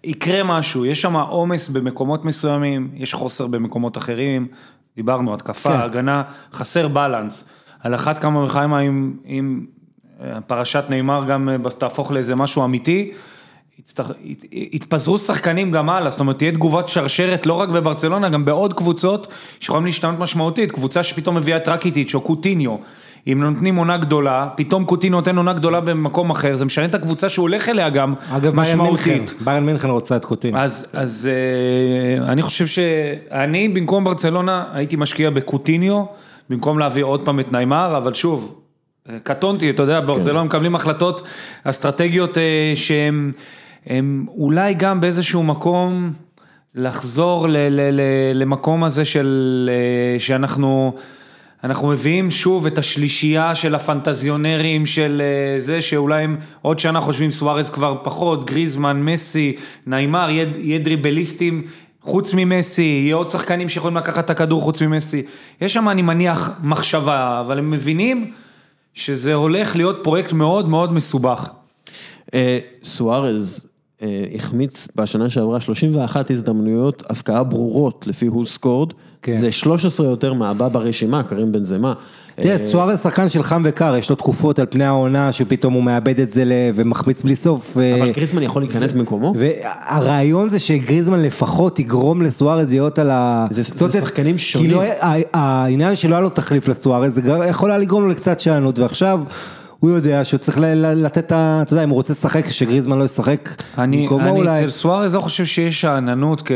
[SPEAKER 3] יקרה משהו, יש שם עומס במקומות מסוימים, יש חוסר במקומות אחרים, דיברנו, התקפה, כן. הגנה, חסר בלנס. על אחת כמה וכמה אם אה, פרשת נאמר גם אה, תהפוך לאיזה משהו אמיתי. יתפזרו שחקנים גם הלאה, זאת אומרת תהיה תגובת שרשרת לא רק בברצלונה, גם בעוד קבוצות שיכולים להשתנות משמעותית, קבוצה שפתאום מביאה את רקיטיץ' או קוטיניו, אם נותנים עונה גדולה, פתאום קוטיניו נותן עונה גדולה במקום אחר, זה משנה את הקבוצה שהוא הולך אליה גם
[SPEAKER 2] אגב, משמעותית. אגב ביירן מינכן רוצה את קוטיניו.
[SPEAKER 3] אז, אז אה, אני חושב שאני במקום ברצלונה הייתי משקיע בקוטיניו, במקום להביא עוד פעם את ניימר, אבל שוב, אה, קטונתי, אתה יודע, ברצלונה כן. מקבלים החלטות אסטרטגיות אה, שהן... אולי גם באיזשהו מקום לחזור ל, ל, ל, למקום הזה של, אה, שאנחנו, אנחנו מביאים שוב את השלישייה של הפנטזיונרים של זה שאולי הם עוד שנה חושבים סוארז כבר פחות, גריזמן, מסי, ניימר, יהיה דריבליסטים חוץ ממסי, יהיה עוד שחקנים שיכולים לקחת את הכדור חוץ ממסי. יש שם אני מניח מחשבה, אבל הם מבינים שזה הולך להיות פרויקט מאוד מאוד מסובך.
[SPEAKER 1] אה, סוארז החמיץ בשנה שעברה 31 הזדמנויות הפקעה ברורות לפי הול סקורד, כן. זה 13 יותר מהבא ברשימה, קרים בן זמה.
[SPEAKER 2] תראה, אה, סוארז שחקן של חם וקר, יש לו תקופות על פני העונה שפתאום הוא מאבד את זה ומחמיץ בלי סוף.
[SPEAKER 1] אבל גריזמן יכול להיכנס במקומו?
[SPEAKER 2] והרעיון זה שגריזמן לפחות יגרום לסוארז להיות על ה...
[SPEAKER 1] זה שחקנים שונים.
[SPEAKER 2] כאילו העניין שלא היה לו תחליף לסוארז, זה יכול היה לגרום לו לקצת שאננות, ועכשיו... הוא יודע שהוא צריך לתת את ה... אתה יודע, אם הוא רוצה לשחק, שגריזמן לא ישחק
[SPEAKER 3] במקומו אולי. אני אצל סוארז לא חושב שיש שאננות כ...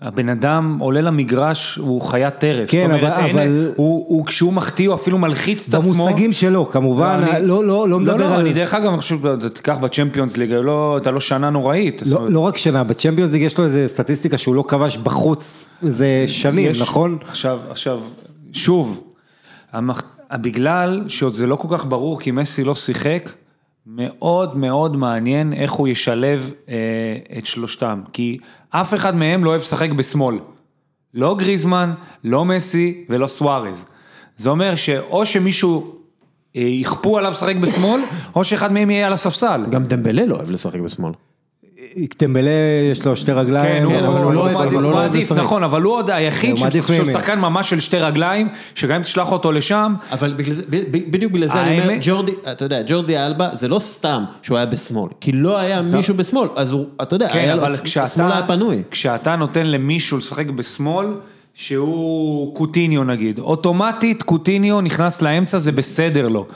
[SPEAKER 3] הבן אדם עולה למגרש, הוא חיית טרף.
[SPEAKER 2] כן, אומרת, אבל... אין, אבל...
[SPEAKER 3] הוא, הוא, כשהוא מחטיא, הוא אפילו מלחיץ את עצמו.
[SPEAKER 2] במושגים שלו, כמובן, לא, אני, לא, לא, לא מדבר
[SPEAKER 3] לא,
[SPEAKER 2] לא, על...
[SPEAKER 3] אני דרך אגב, אני חושב, תיקח בצ'מפיונס ליג, לא, אתה לא שנה נוראית.
[SPEAKER 2] לא, אומרת... לא רק שנה, בצ'מפיונס ליג יש לו איזה סטטיסטיקה שהוא לא כבש בחוץ איזה שנים, יש, נכון?
[SPEAKER 3] עכשיו, עכשיו, שוב, המח... בגלל שעוד זה לא כל כך ברור, כי מסי לא שיחק, מאוד מאוד מעניין איך הוא ישלב אה, את שלושתם, כי אף אחד מהם לא אוהב לשחק בשמאל. לא גריזמן, לא מסי ולא סוארז. זה אומר שאו שמישהו אה, יכפו עליו לשחק בשמאל, או שאחד מהם יהיה על הספסל.
[SPEAKER 1] גם דמבלה לא אוהב לשחק בשמאל.
[SPEAKER 2] טמבלה יש לו שתי רגליים,
[SPEAKER 3] כן, אבל הוא לא אוהב לשחק. נכון, אבל הוא עוד היחיד שהוא שחקן ממש של שתי רגליים, שגם אם תשלח אותו לשם.
[SPEAKER 1] אבל בדיוק בגלל זה אני אומר, ג'ורדי, אתה יודע, ג'ורדי אלבה זה לא סתם שהוא היה בשמאל, כי לא היה מישהו בשמאל, אז הוא, אתה יודע, השמאל היה פנוי.
[SPEAKER 3] כשאתה נותן למישהו לשחק בשמאל, שהוא קוטיניו נגיד, אוטומטית קוטיניו נכנס לאמצע זה בסדר לו.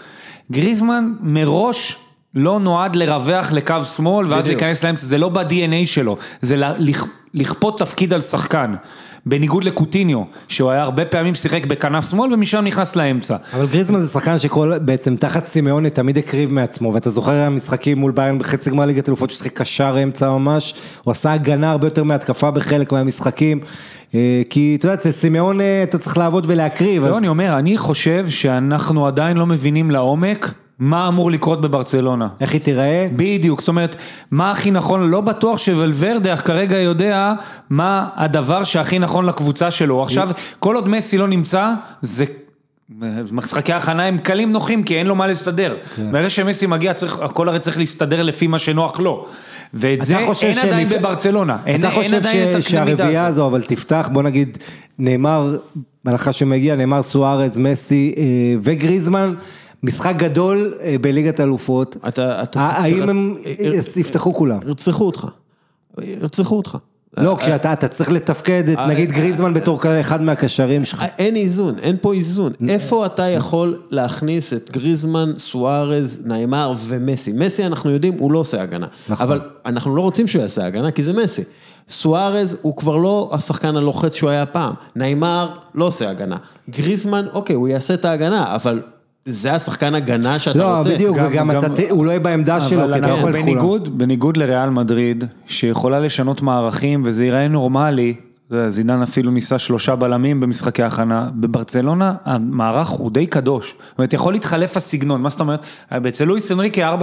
[SPEAKER 3] גריזמן מראש לא נועד לרווח לקו שמאל ואז
[SPEAKER 1] בדיוק.
[SPEAKER 3] להיכנס לאמצע, זה לא ב-DNA שלו, זה לכ- לכפות תפקיד על שחקן, בניגוד לקוטיניו, שהוא היה הרבה פעמים שיחק בכנף שמאל ומשם נכנס לאמצע.
[SPEAKER 2] אבל גריזמן זה שחקן שכל, בעצם תחת סימאוני תמיד הקריב מעצמו, ואתה זוכר המשחקים מול ביירן בחצי גמר ליגת אלופות ששיחק קשר אמצע ממש, הוא עשה הגנה הרבה יותר מהתקפה בחלק מהמשחקים, אה, כי אתה יודע, אצל סימאוני אתה צריך לעבוד ולהקריב, אז
[SPEAKER 3] לא, אני אומר, אני חושב שאנחנו עדיין לא מבינים לעומק מה אמור לקרות בברצלונה.
[SPEAKER 2] איך היא תיראה?
[SPEAKER 3] בדיוק, זאת אומרת, מה הכי נכון, לא בטוח שוולברדה כרגע יודע מה הדבר שהכי נכון לקבוצה שלו. עכשיו, כל עוד מסי לא נמצא, זה... משחקי הכנה הם קלים נוחים כי אין לו מה לסדר. ברגע שמסי מגיע צריך, הכל הרי צריך להסתדר לפי מה שנוח לו. ואת זה אין עדיין
[SPEAKER 2] יפ-
[SPEAKER 3] בברצלונה. אין,
[SPEAKER 2] אתה
[SPEAKER 3] אין
[SPEAKER 2] חושב
[SPEAKER 3] עדיין את
[SPEAKER 2] ש- שהרביעייה. הזו, אבל תפתח, בוא נגיד, נאמר, בהנחה שמגיע, נאמר סוארז, מסי אה, וגריזמן, משחק גדול אה, בליגת אלופות,
[SPEAKER 1] אתה- אתה-
[SPEAKER 2] ה- האם הם
[SPEAKER 1] אה,
[SPEAKER 2] יפתחו כולם?
[SPEAKER 1] ירצחו אותך. ירצחו אותך.
[SPEAKER 2] לא, כשאתה אתה צריך לתפקד את נגיד גריזמן בתור אחד מהקשרים שלך.
[SPEAKER 1] אין איזון, אין פה איזון. איפה אתה יכול להכניס את גריזמן, סוארז, נעימר ומסי? מסי אנחנו יודעים, הוא לא עושה הגנה.
[SPEAKER 2] נכון.
[SPEAKER 1] אבל אנחנו לא רוצים שהוא יעשה הגנה, כי זה מסי. סוארז הוא כבר לא השחקן הלוחץ שהוא היה פעם. נעימר לא עושה הגנה. גריזמן, אוקיי, הוא יעשה את ההגנה, אבל זה השחקן הגנה שאתה
[SPEAKER 2] לא,
[SPEAKER 1] רוצה.
[SPEAKER 2] בדיוק,
[SPEAKER 3] גם-
[SPEAKER 2] וגם
[SPEAKER 3] גם-
[SPEAKER 2] אתה הוא לא יהיה בעמדה שלו,
[SPEAKER 3] אבל
[SPEAKER 2] כי אתה לא
[SPEAKER 3] אנחנו
[SPEAKER 2] יכול את כולם.
[SPEAKER 3] בניגוד, בניגוד לריאל מדריד, שיכולה לשנות מערכים וזה ייראה נורמלי, זידן אפילו ניסה שלושה בלמים במשחקי הכנה, בברצלונה המערך הוא די קדוש, זאת אומרת יכול להתחלף הסגנון, מה זאת אומרת, אצל לואיס אנריקה 4-3-3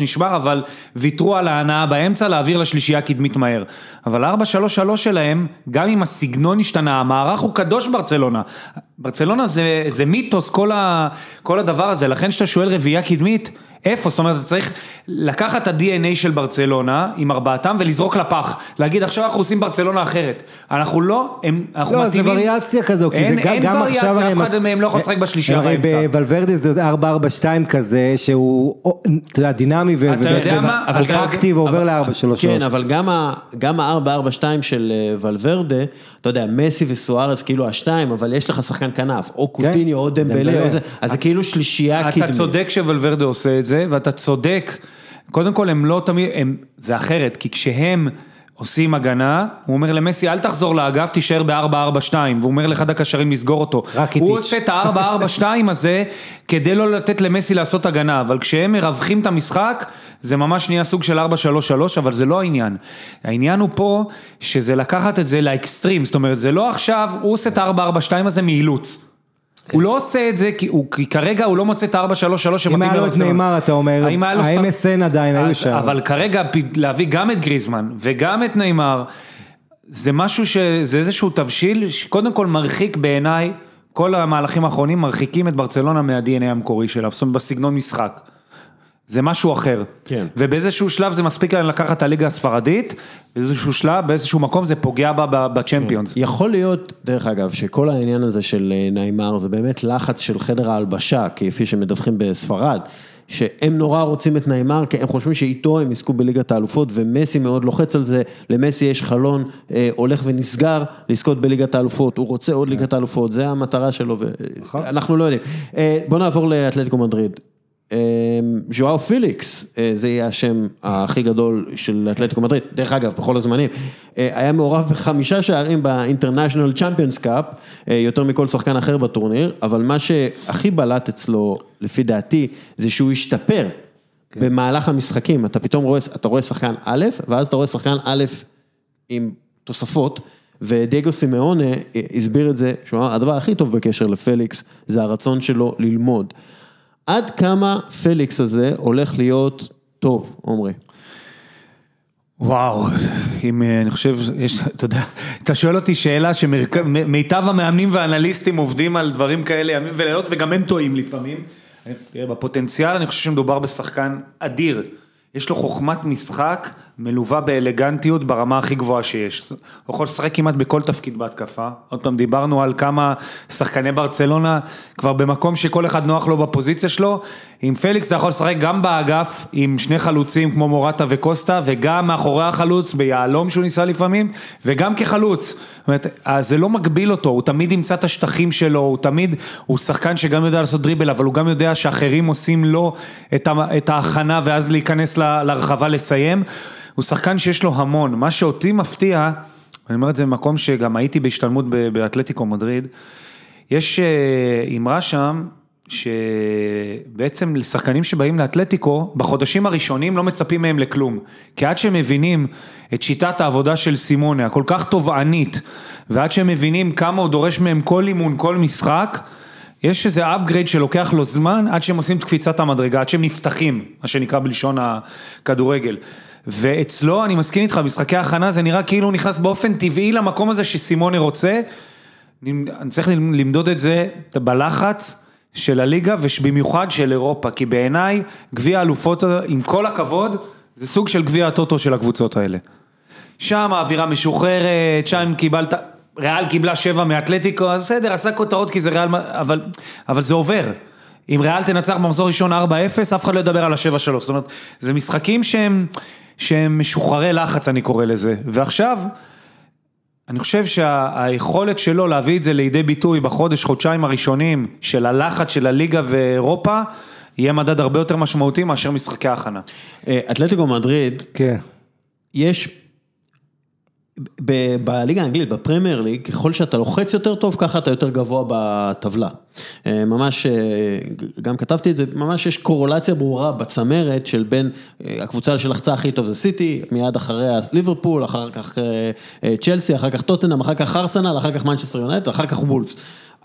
[SPEAKER 3] נשבר, אבל ויתרו על ההנאה באמצע להעביר לשלישייה קדמית מהר, אבל 4-3-3 שלהם, גם אם הסגנון השתנה, המערך הוא קדוש ברצלונה, ברצלונה זה, זה מיתוס כל, ה, כל הדבר הזה, לכן כשאתה שואל רביעייה קדמית, איפה? זאת אומרת, אתה צריך לקחת את ה-DNA של ברצלונה עם ארבעתם ולזרוק לפח. להגיד, עכשיו אנחנו עושים ברצלונה אחרת. אנחנו לא, הם, אנחנו
[SPEAKER 2] לא, זה
[SPEAKER 3] מתאימים...
[SPEAKER 2] וריאציה כזו, כי זה
[SPEAKER 3] אין,
[SPEAKER 2] גם
[SPEAKER 3] אין
[SPEAKER 2] גם עכשיו...
[SPEAKER 3] וריאציה,
[SPEAKER 2] הרי
[SPEAKER 3] אף אחד
[SPEAKER 2] מס-
[SPEAKER 3] מהם לא יכול לשחק בשלישייה
[SPEAKER 2] הרי
[SPEAKER 3] באמצע.
[SPEAKER 2] בוולברדה זה 4-4-2 כזה, שהוא, אתה יודע, דינמי ו-
[SPEAKER 3] אתה יודע מה? אבל
[SPEAKER 2] ועובר
[SPEAKER 1] אבל-
[SPEAKER 2] ל-4-3-3.
[SPEAKER 1] כן, אבל גם ה- גם ה-4-4-2 של אה, ולוורדה, אתה יודע, מסי וסוארז כאילו השתיים, אבל יש לך שחקן כנף, או קוטיניו, או דמבלה,
[SPEAKER 2] דמבלה.
[SPEAKER 1] או זה, אז זה כאילו שלישייה קדמית.
[SPEAKER 3] אתה צודק שוולברדה עושה את זה, ואתה צודק, קודם כל הם לא תמיד, הם, זה אחרת, כי כשהם עושים הגנה, הוא אומר למסי אל תחזור לאגף, תישאר ב-4-4-2, והוא אומר לאחד הקשרים לסגור אותו.
[SPEAKER 2] רק
[SPEAKER 3] הוא
[SPEAKER 2] איטיץ'.
[SPEAKER 3] עושה את ה-4-4-2 הזה, כדי לא לתת למסי לעשות הגנה, אבל כשהם מרווחים את המשחק, זה ממש נהיה סוג של 4-3-3, אבל זה לא העניין. העניין הוא פה, שזה לקחת את זה לאקסטרים, זאת אומרת, זה לא עכשיו, הוא עושה את ה-4-4-2 הזה מאילוץ. הוא לא עושה את זה, כי, הוא, כי כרגע הוא לא מוצא את ה-4-3-3 שמתאים
[SPEAKER 2] אם היה לו את. נאמר, אתה אומר,
[SPEAKER 3] לו
[SPEAKER 2] ה-MSN עדיין היו שם.
[SPEAKER 3] אבל כרגע להביא גם את גריזמן וגם את נאמר, זה משהו ש... זה איזשהו תבשיל שקודם כל מרחיק בעיניי, כל המהלכים האחרונים מרחיקים את ברצלונה מה-DNA המקורי שלה, זאת אומרת בסגנון משחק. זה משהו אחר.
[SPEAKER 1] כן.
[SPEAKER 3] ובאיזשהו שלב זה מספיק להם לקחת את הליגה הספרדית, באיזשהו שלב, באיזשהו מקום זה פוגע בה בצ'מפיונס.
[SPEAKER 1] יכול להיות, דרך אגב, שכל העניין הזה של אה, נעימר זה באמת לחץ של חדר ההלבשה, כפי שמדווחים בספרד, שהם נורא רוצים את נעימר, כי הם חושבים שאיתו הם יזכו בליגת האלופות, ומסי מאוד לוחץ על זה, למסי יש חלון אה, הולך ונסגר לזכות בליגת האלופות, הוא רוצה עוד ליגת האלופות, זה המטרה שלו, ואנחנו לא יודעים. אה, בוא נעבור לאתלטיקו מדריד. אה, ז'ואאו פיליקס, אה, זה יהיה השם הכי גדול של אתלטיקו מדריד, דרך אגב, בכל הזמנים, אה, היה מעורב בחמישה שערים באינטרנשיונל צ'מפיונס קאפ, יותר מכל שחקן אחר בטורניר, אבל מה שהכי בלט אצלו, לפי דעתי, זה שהוא השתפר במהלך המשחקים, אתה פתאום רואה, אתה רואה שחקן א', ואז אתה רואה שחקן א' עם תוספות, ודייגו סימאונה אה, הסביר את זה, שהוא אמר, הדבר הכי טוב בקשר לפליקס, זה הרצון שלו ללמוד. עד כמה פליקס הזה הולך להיות טוב, עומרי?
[SPEAKER 3] וואו, אם אה, אני חושב, יש, אתה יודע, אתה שואל אותי שאלה שמיטב המאמנים והאנליסטים עובדים על דברים כאלה ימים ולילות וגם הם טועים לפעמים. תראה, בפוטנציאל אני חושב שמדובר בשחקן אדיר, יש לו חוכמת משחק מלווה באלגנטיות ברמה הכי גבוהה שיש. הוא יכול לשחק כמעט בכל תפקיד בהתקפה. עוד פעם, דיברנו על כמה שחקני ברצלונה כבר במקום שכל אחד נוח לו בפוזיציה שלו. עם פליקס אתה יכול לשחק גם באגף, עם שני חלוצים כמו מורטה וקוסטה, וגם מאחורי החלוץ, ביהלום שהוא ניסה לפעמים, וגם כחלוץ. זאת אומרת, אז זה לא מגביל אותו, הוא תמיד ימצא את השטחים שלו, הוא תמיד, הוא שחקן שגם יודע לעשות דריבל, אבל הוא גם יודע שאחרים עושים לו את, ההכנה ואז להיכנס ל, להרחבה לסיים. הוא שחקן שיש לו המון, מה שאותי מפתיע, אני אומר את זה במקום שגם הייתי בהשתלמות באתלטיקו מדריד, יש אה, אמרה שם, שבעצם לשחקנים שבאים לאתלטיקו, בחודשים הראשונים לא מצפים מהם לכלום. כי עד שהם מבינים את שיטת העבודה של סימונה, הכל כך תובענית, ועד שהם מבינים כמה הוא דורש מהם כל אימון, כל משחק, יש איזה upgrade שלוקח לו זמן עד שהם עושים את קפיצת המדרגה, עד שהם נפתחים, מה שנקרא בלשון הכדורגל. ואצלו, אני מסכים איתך, משחקי הכנה זה נראה כאילו הוא נכנס באופן טבעי למקום הזה שסימונה רוצה. אני צריך למדוד את זה בלחץ. של הליגה ובמיוחד של אירופה, כי בעיניי גביע האלופות, עם כל הכבוד, זה סוג של גביע הטוטו של הקבוצות האלה. שם האווירה משוחררת, שם קיבלת, ריאל קיבלה שבע מאתלטיקו, בסדר, עשה כותרות כי זה ריאל, אבל, אבל זה עובר. אם ריאל תנצח במחזור ראשון 4-0, אף אחד לא ידבר על ה-7-3, זאת אומרת, זה משחקים שהם, שהם משוחררי לחץ, אני קורא לזה, ועכשיו... אני חושב שהיכולת שלו להביא את זה לידי ביטוי בחודש, חודשיים הראשונים של הלחץ של הליגה ואירופה, יהיה מדד הרבה יותר משמעותי מאשר משחקי ההכנה.
[SPEAKER 1] אה, אתלטיקו מדריד,
[SPEAKER 2] כן.
[SPEAKER 1] יש בליגה האנגלית, בפרמייר ליג, ככל שאתה לוחץ יותר טוב, ככה אתה יותר גבוה בטבלה. אה, ממש, אה, גם כתבתי את זה, ממש יש קורולציה ברורה בצמרת של בין אה, הקבוצה שלחצה הכי טוב זה סיטי, מיד אחריה ליברפול, אחר כך צ'לסי, אחר כך טוטנאם, אחר כך ארסנל, אחר כך מנצ'סטר יונט, אחר כך וולפס.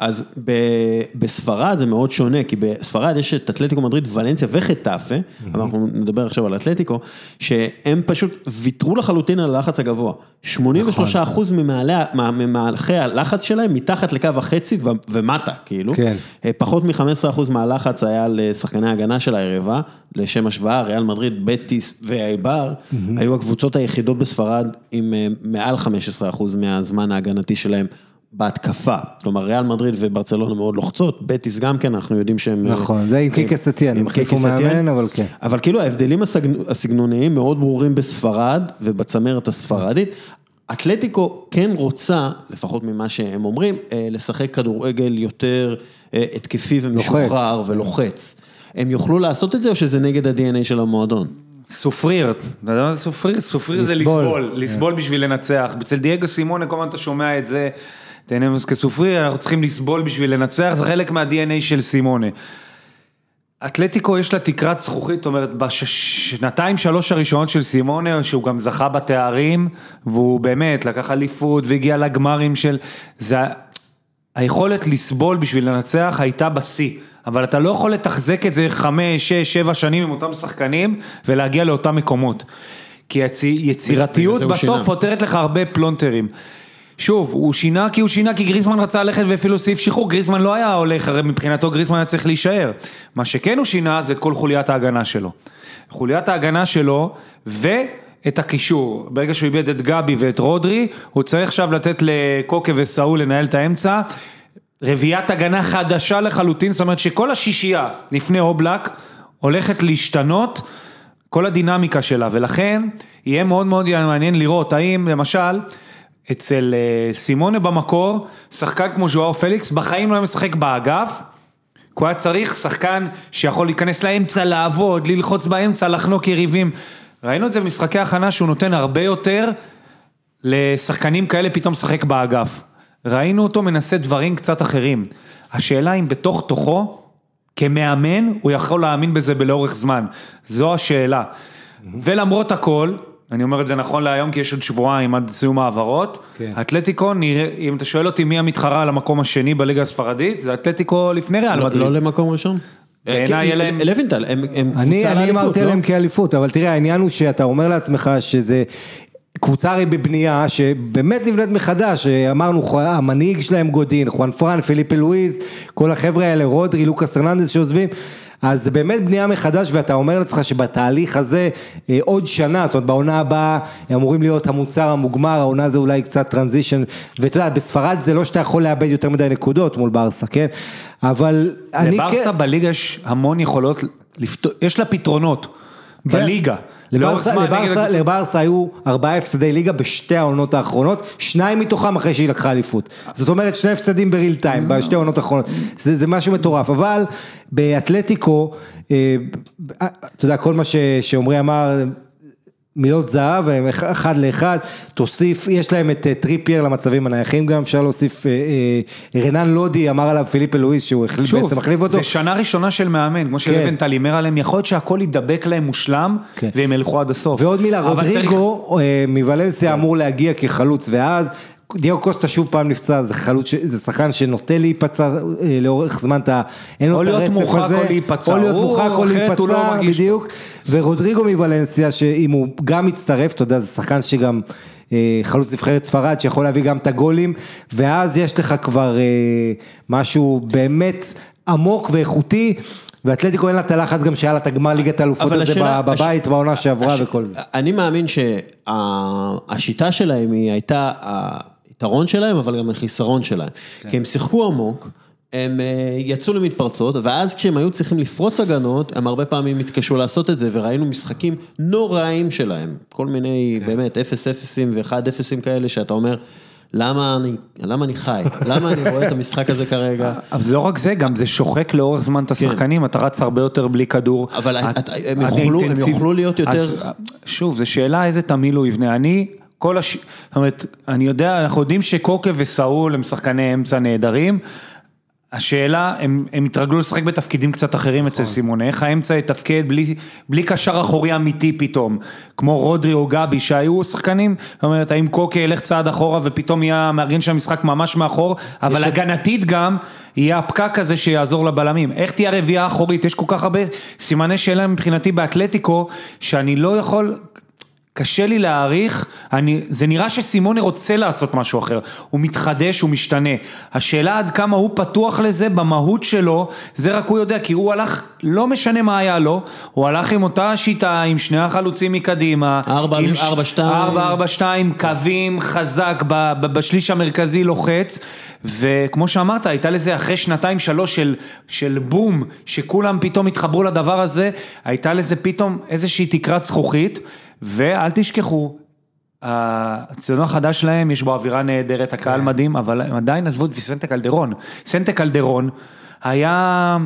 [SPEAKER 1] אז בספרד זה מאוד שונה, כי בספרד יש את אתלטיקו מדריד, ולנסיה וחטאפה, אבל אנחנו נדבר עכשיו על אתלטיקו, שהם פשוט ויתרו לחלוטין על הלחץ הגבוה. 83 אחוז ממהלכי הלחץ שלהם מתחת לקו החצי ומטה, כאילו.
[SPEAKER 2] כן.
[SPEAKER 1] פחות מ-15 אחוז מהלחץ היה לשחקני ההגנה של הערבה, לשם השוואה, ריאל מדריד, בטיס ואייבר, היו הקבוצות היחידות בספרד עם מעל 15 אחוז מהזמן ההגנתי שלהם. בהתקפה, כלומר ריאל מדריד וברצלונה מאוד לוחצות, בטיס גם כן, אנחנו יודעים שהם...
[SPEAKER 2] נכון, זה עם קיקה סטיאן, הם החליפו מאמן, אבל כן.
[SPEAKER 1] אבל כאילו ההבדלים הסגנוניים מאוד ברורים בספרד ובצמרת הספרדית. אתלטיקו כן רוצה, לפחות ממה שהם אומרים, לשחק כדורגל יותר התקפי ומשוחרר ולוחץ. הם יוכלו לעשות את זה או שזה נגד ה-DNA של המועדון?
[SPEAKER 3] סופריר, אתה יודע מה זה סופריר? סופריר זה לסבול, לסבול בשביל לנצח. אצל דייגו סימונה, כל הזמן אתה שומע את זה, תהנה כסופריר, אנחנו צריכים לסבול בשביל לנצח, זה חלק מה-DNA של סימונה. אתלטיקו יש לה תקרת זכוכית, זאת אומרת, בשנתיים שלוש הראשונות של סימונה, שהוא גם זכה בתארים, והוא באמת לקח אליפות והגיע לגמרים של... זה... היכולת לסבול בשביל לנצח הייתה בשיא. אבל אתה לא יכול לתחזק את זה חמש, שש, שבע שנים עם אותם שחקנים ולהגיע לאותם מקומות. כי יצירתיות בסוף פותרת לך הרבה פלונטרים. שוב, הוא שינה כי הוא שינה כי גריזמן רצה ללכת ואפילו סעיף שחרור, גריזמן לא היה הולך, הרי מבחינתו גריזמן היה צריך להישאר. מה שכן הוא שינה זה את כל חוליית ההגנה שלו. חוליית ההגנה שלו ואת הקישור. ברגע שהוא איבד את גבי ואת רודרי, הוא צריך עכשיו לתת לקוקה וסאול לנהל את האמצע. רביעיית הגנה חדשה לחלוטין, זאת אומרת שכל השישייה לפני אובלק הולכת להשתנות, כל הדינמיקה שלה, ולכן יהיה מאוד מאוד מעניין לראות האם למשל אצל סימונה במקור, שחקן כמו ז'ואר פליקס בחיים לא היה משחק באגף, כי הוא היה צריך שחקן שיכול להיכנס לאמצע, לעבוד, ללחוץ באמצע, לחנוק יריבים. ראינו את זה במשחקי הכנה שהוא נותן הרבה יותר לשחקנים כאלה פתאום לשחק באגף. ראינו אותו מנסה דברים קצת אחרים. השאלה אם בתוך תוכו, כמאמן, הוא יכול להאמין בזה בלאורך זמן. זו השאלה. ולמרות הכל, אני אומר את זה נכון להיום כי יש עוד שבועיים עד סיום העברות,
[SPEAKER 2] כן.
[SPEAKER 3] אתלטיקו, נראה, אם אתה שואל אותי מי המתחרה על המקום השני בליגה הספרדית, זה אתלטיקו לפני ריאל
[SPEAKER 1] לא,
[SPEAKER 3] מדריד.
[SPEAKER 1] לא למקום ראשון?
[SPEAKER 3] בעיניי יהיה להם-
[SPEAKER 1] לוינטל, הם קבוצה
[SPEAKER 2] אני אמרתי
[SPEAKER 1] לא?
[SPEAKER 2] עליהם כאליפות, אבל תראה העניין הוא שאתה אומר לעצמך שזה קבוצה הרי בבנייה שבאמת נבנית מחדש, אמרנו המנהיג שלהם גודין, חואן פרן, פיליפה לואיז, כל החבר'ה האלה, רודרי, לוקאס הרננדס שעוזבים, אז זה באמת בנייה מחדש, ואתה אומר לעצמך שבתהליך הזה, אה, עוד שנה, זאת אומרת בעונה הבאה, אמורים להיות המוצר המוגמר, העונה זה אולי קצת טרנזישן, ואתה יודע, בספרד זה לא שאתה יכול לאבד יותר מדי נקודות מול ברסה, כן? אבל אני כן...
[SPEAKER 3] לברסה בליגה יש המון יכולות, לפתור- יש לה פתרונות, בליגה.
[SPEAKER 2] לברסה, היו ארבעה הפסדי ליגה בשתי העונות האחרונות, שניים מתוכם אחרי שהיא לקחה אליפות. זאת אומרת שני הפסדים בריל טיים בשתי העונות האחרונות. זה, זה משהו מטורף, אבל באתלטיקו, אה, אתה יודע, כל מה שעמרי אמר, מילות זהב, הם אח- אחד לאחד, תוסיף, יש להם את אה, טריפייר למצבים הנייחים גם, אפשר להוסיף, אה, אה, רנן לודי אמר עליו פיליפה לואיס שהוא החליף,
[SPEAKER 3] שוב,
[SPEAKER 2] בעצם מחליף אותו.
[SPEAKER 3] זה שנה ראשונה של מאמן, כמו שלבנטל הימר עליהם, יכול להיות שהכל ידבק להם מושלם,
[SPEAKER 2] כן.
[SPEAKER 3] והם ילכו עד הסוף.
[SPEAKER 2] ועוד מילה,
[SPEAKER 3] אבל צריך-
[SPEAKER 2] רודריגו אה, מוולנסיה אמור להגיע כחלוץ, ואז דייגו קוסטה שוב פעם נפצע, זה חלוץ, זה שחקן שנוטה להיפצע אה, לאורך זמן, אתה, אין לו
[SPEAKER 3] או
[SPEAKER 2] את
[SPEAKER 3] להיות
[SPEAKER 2] הרצף
[SPEAKER 3] מורחק
[SPEAKER 2] הזה,
[SPEAKER 3] או להיפצע,
[SPEAKER 2] או להיות מורחק או
[SPEAKER 3] לא
[SPEAKER 2] להיפצע, בדיוק, ורודריגו מוולנסיה, שאם הוא גם מצטרף, אתה יודע, זה שחקן שגם אה, חלוץ נבחרת ספרד, שיכול להביא גם את הגולים, ואז יש לך כבר אה, משהו באמת עמוק ואיכותי. ואתלטיקו אין לה את הלחץ גם שהיה לה את הגמר ליגת האלופות הזה
[SPEAKER 1] השאלה-
[SPEAKER 2] בבית בעונה שעברה
[SPEAKER 1] הש-
[SPEAKER 2] וכל זה.
[SPEAKER 1] אני מאמין שהשיטה שלהם היא הייתה היתרון שלהם, אבל גם החיסרון שלהם.
[SPEAKER 2] כן.
[SPEAKER 1] כי הם שיחקו עמוק, הם אה, יצאו למתפרצות, ואז כשהם היו צריכים לפרוץ הגנות, הם הרבה פעמים התקשו לעשות את זה, וראינו משחקים נוראים שלהם. כל מיני,
[SPEAKER 2] כן.
[SPEAKER 1] באמת, 0-0 ו-1-0 כאלה, שאתה אומר, למה אני, למה אני חי? למה אני רואה את המשחק הזה כרגע?
[SPEAKER 3] אבל לא רק זה, גם זה שוחק לאורך זמן את השחקנים, אתה רץ הרבה יותר בלי כדור.
[SPEAKER 1] כן. אבל הם יוכלו- להיות יותר-
[SPEAKER 3] אז, שוב, זו שאלה איזה תמהיל הוא יבנה. אני, כל הש... זאת אומרת, אני יודע, אנחנו יודעים שקוקה וסאול הם שחקני אמצע נהדרים. השאלה, הם, הם התרגלו לשחק בתפקידים קצת אחרים אצל סימונה, איך האמצע יתפקד בלי, בלי קשר אחורי אמיתי פתאום, כמו רודרי או גבי שהיו שחקנים, זאת אומרת, האם קוקה ילך צעד אחורה ופתאום יהיה מארגן שם משחק ממש מאחור, אבל הגנתית גם, יהיה הפקק הזה שיעזור לבלמים. איך תהיה הרביעייה האחורית? יש כל כך הרבה סימני שאלה מבחינתי באתלטיקו, שאני לא יכול... קשה לי להעריך, אני, זה נראה שסימונה רוצה לעשות משהו אחר, הוא מתחדש, הוא משתנה. השאלה עד כמה הוא פתוח לזה במהות שלו, זה רק הוא יודע, כי הוא הלך, לא משנה מה היה לו, הוא הלך עם אותה שיטה, עם שני החלוצים מקדימה.
[SPEAKER 1] ארבע-
[SPEAKER 3] עם ש-
[SPEAKER 1] ארבע, שתיים.
[SPEAKER 3] ארבע, ארבע, שתיים, קווים, חזק, ב- ב- בשליש המרכזי לוחץ, וכמו שאמרת, הייתה לזה אחרי שנתיים שלוש של, של בום, שכולם פתאום התחברו לדבר הזה, הייתה לזה פתאום איזושהי תקרת זכוכית, ואל תשכחו, האצטדיון החדש שלהם, יש בו אווירה נהדרת, הקהל מדהים, אבל הם עדיין עזבו את ויסנטה קלדרון. ויסנטה קלדרון היה...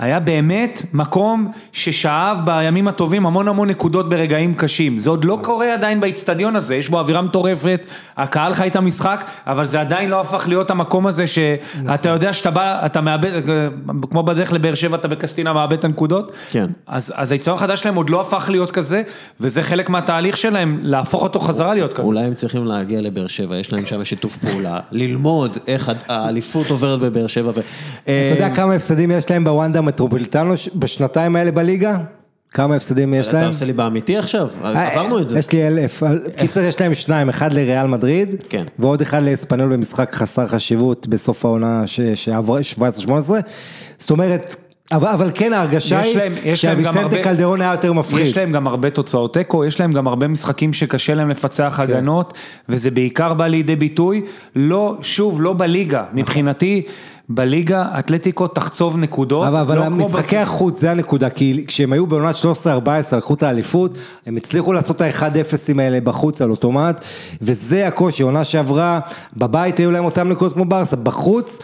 [SPEAKER 3] היה באמת מקום ששאב בימים הטובים המון המון נקודות ברגעים קשים. זה עוד לא קורה עדיין באיצטדיון הזה, יש בו אווירה מטורפת, הקהל חי את המשחק, אבל זה עדיין לא הפך להיות המקום הזה שאתה יודע שאתה בא, אתה מאבד, כמו בדרך לבאר שבע אתה בקסטינה מאבד את הנקודות.
[SPEAKER 1] כן.
[SPEAKER 3] אז, אז היציאה החדש שלהם עוד לא הפך להיות כזה, וזה חלק מהתהליך שלהם, להפוך אותו חזרה להיות כזה.
[SPEAKER 1] אולי הם צריכים להגיע לבאר שבע, יש להם שם שיתוף פעולה, ללמוד איך האליפות עוברת בבאר שבע. ו-
[SPEAKER 2] אתה יודע כמה הפסדים יש להם בוונדה מטרופוליטנו ש- בשנתיים האלה בליגה? כמה הפסדים יש
[SPEAKER 1] אתה
[SPEAKER 2] להם?
[SPEAKER 1] עושה לי באמיתי עכשיו? עברנו את זה.
[SPEAKER 2] יש לי אלף. קיצר יש להם שניים, אחד לריאל מדריד,
[SPEAKER 1] כן.
[SPEAKER 2] ועוד אחד לאספנול במשחק חסר חשיבות בסוף העונה שעברה 17-18. זאת אומרת, אבל, אבל כן ההרגשה
[SPEAKER 3] יש
[SPEAKER 2] היא
[SPEAKER 3] להם- יש להם גם
[SPEAKER 2] שהוויסנטה
[SPEAKER 3] הרבה-
[SPEAKER 2] קלדרון היה יותר מפחיד.
[SPEAKER 3] יש להם גם הרבה תוצאות תיקו, יש להם גם הרבה משחקים שקשה להם לפצח
[SPEAKER 2] כן.
[SPEAKER 3] הגנות, וזה בעיקר בא לידי ביטוי, לא, שוב, לא בליגה, מבחינתי, בליגה אתלטיקו תחצוב נקודות,
[SPEAKER 2] אבל, אבל
[SPEAKER 3] לא כמו
[SPEAKER 2] המשחקי
[SPEAKER 3] ב-
[SPEAKER 2] החוץ זה הנקודה, כי כשהם היו בעונת 13-14 לקחו את האליפות, הם הצליחו לעשות את ה-1-0 האלה בחוץ על אוטומט, וזה הקושי, עונה שעברה, בבית היו להם אותם נקודות כמו ברסה, בחוץ.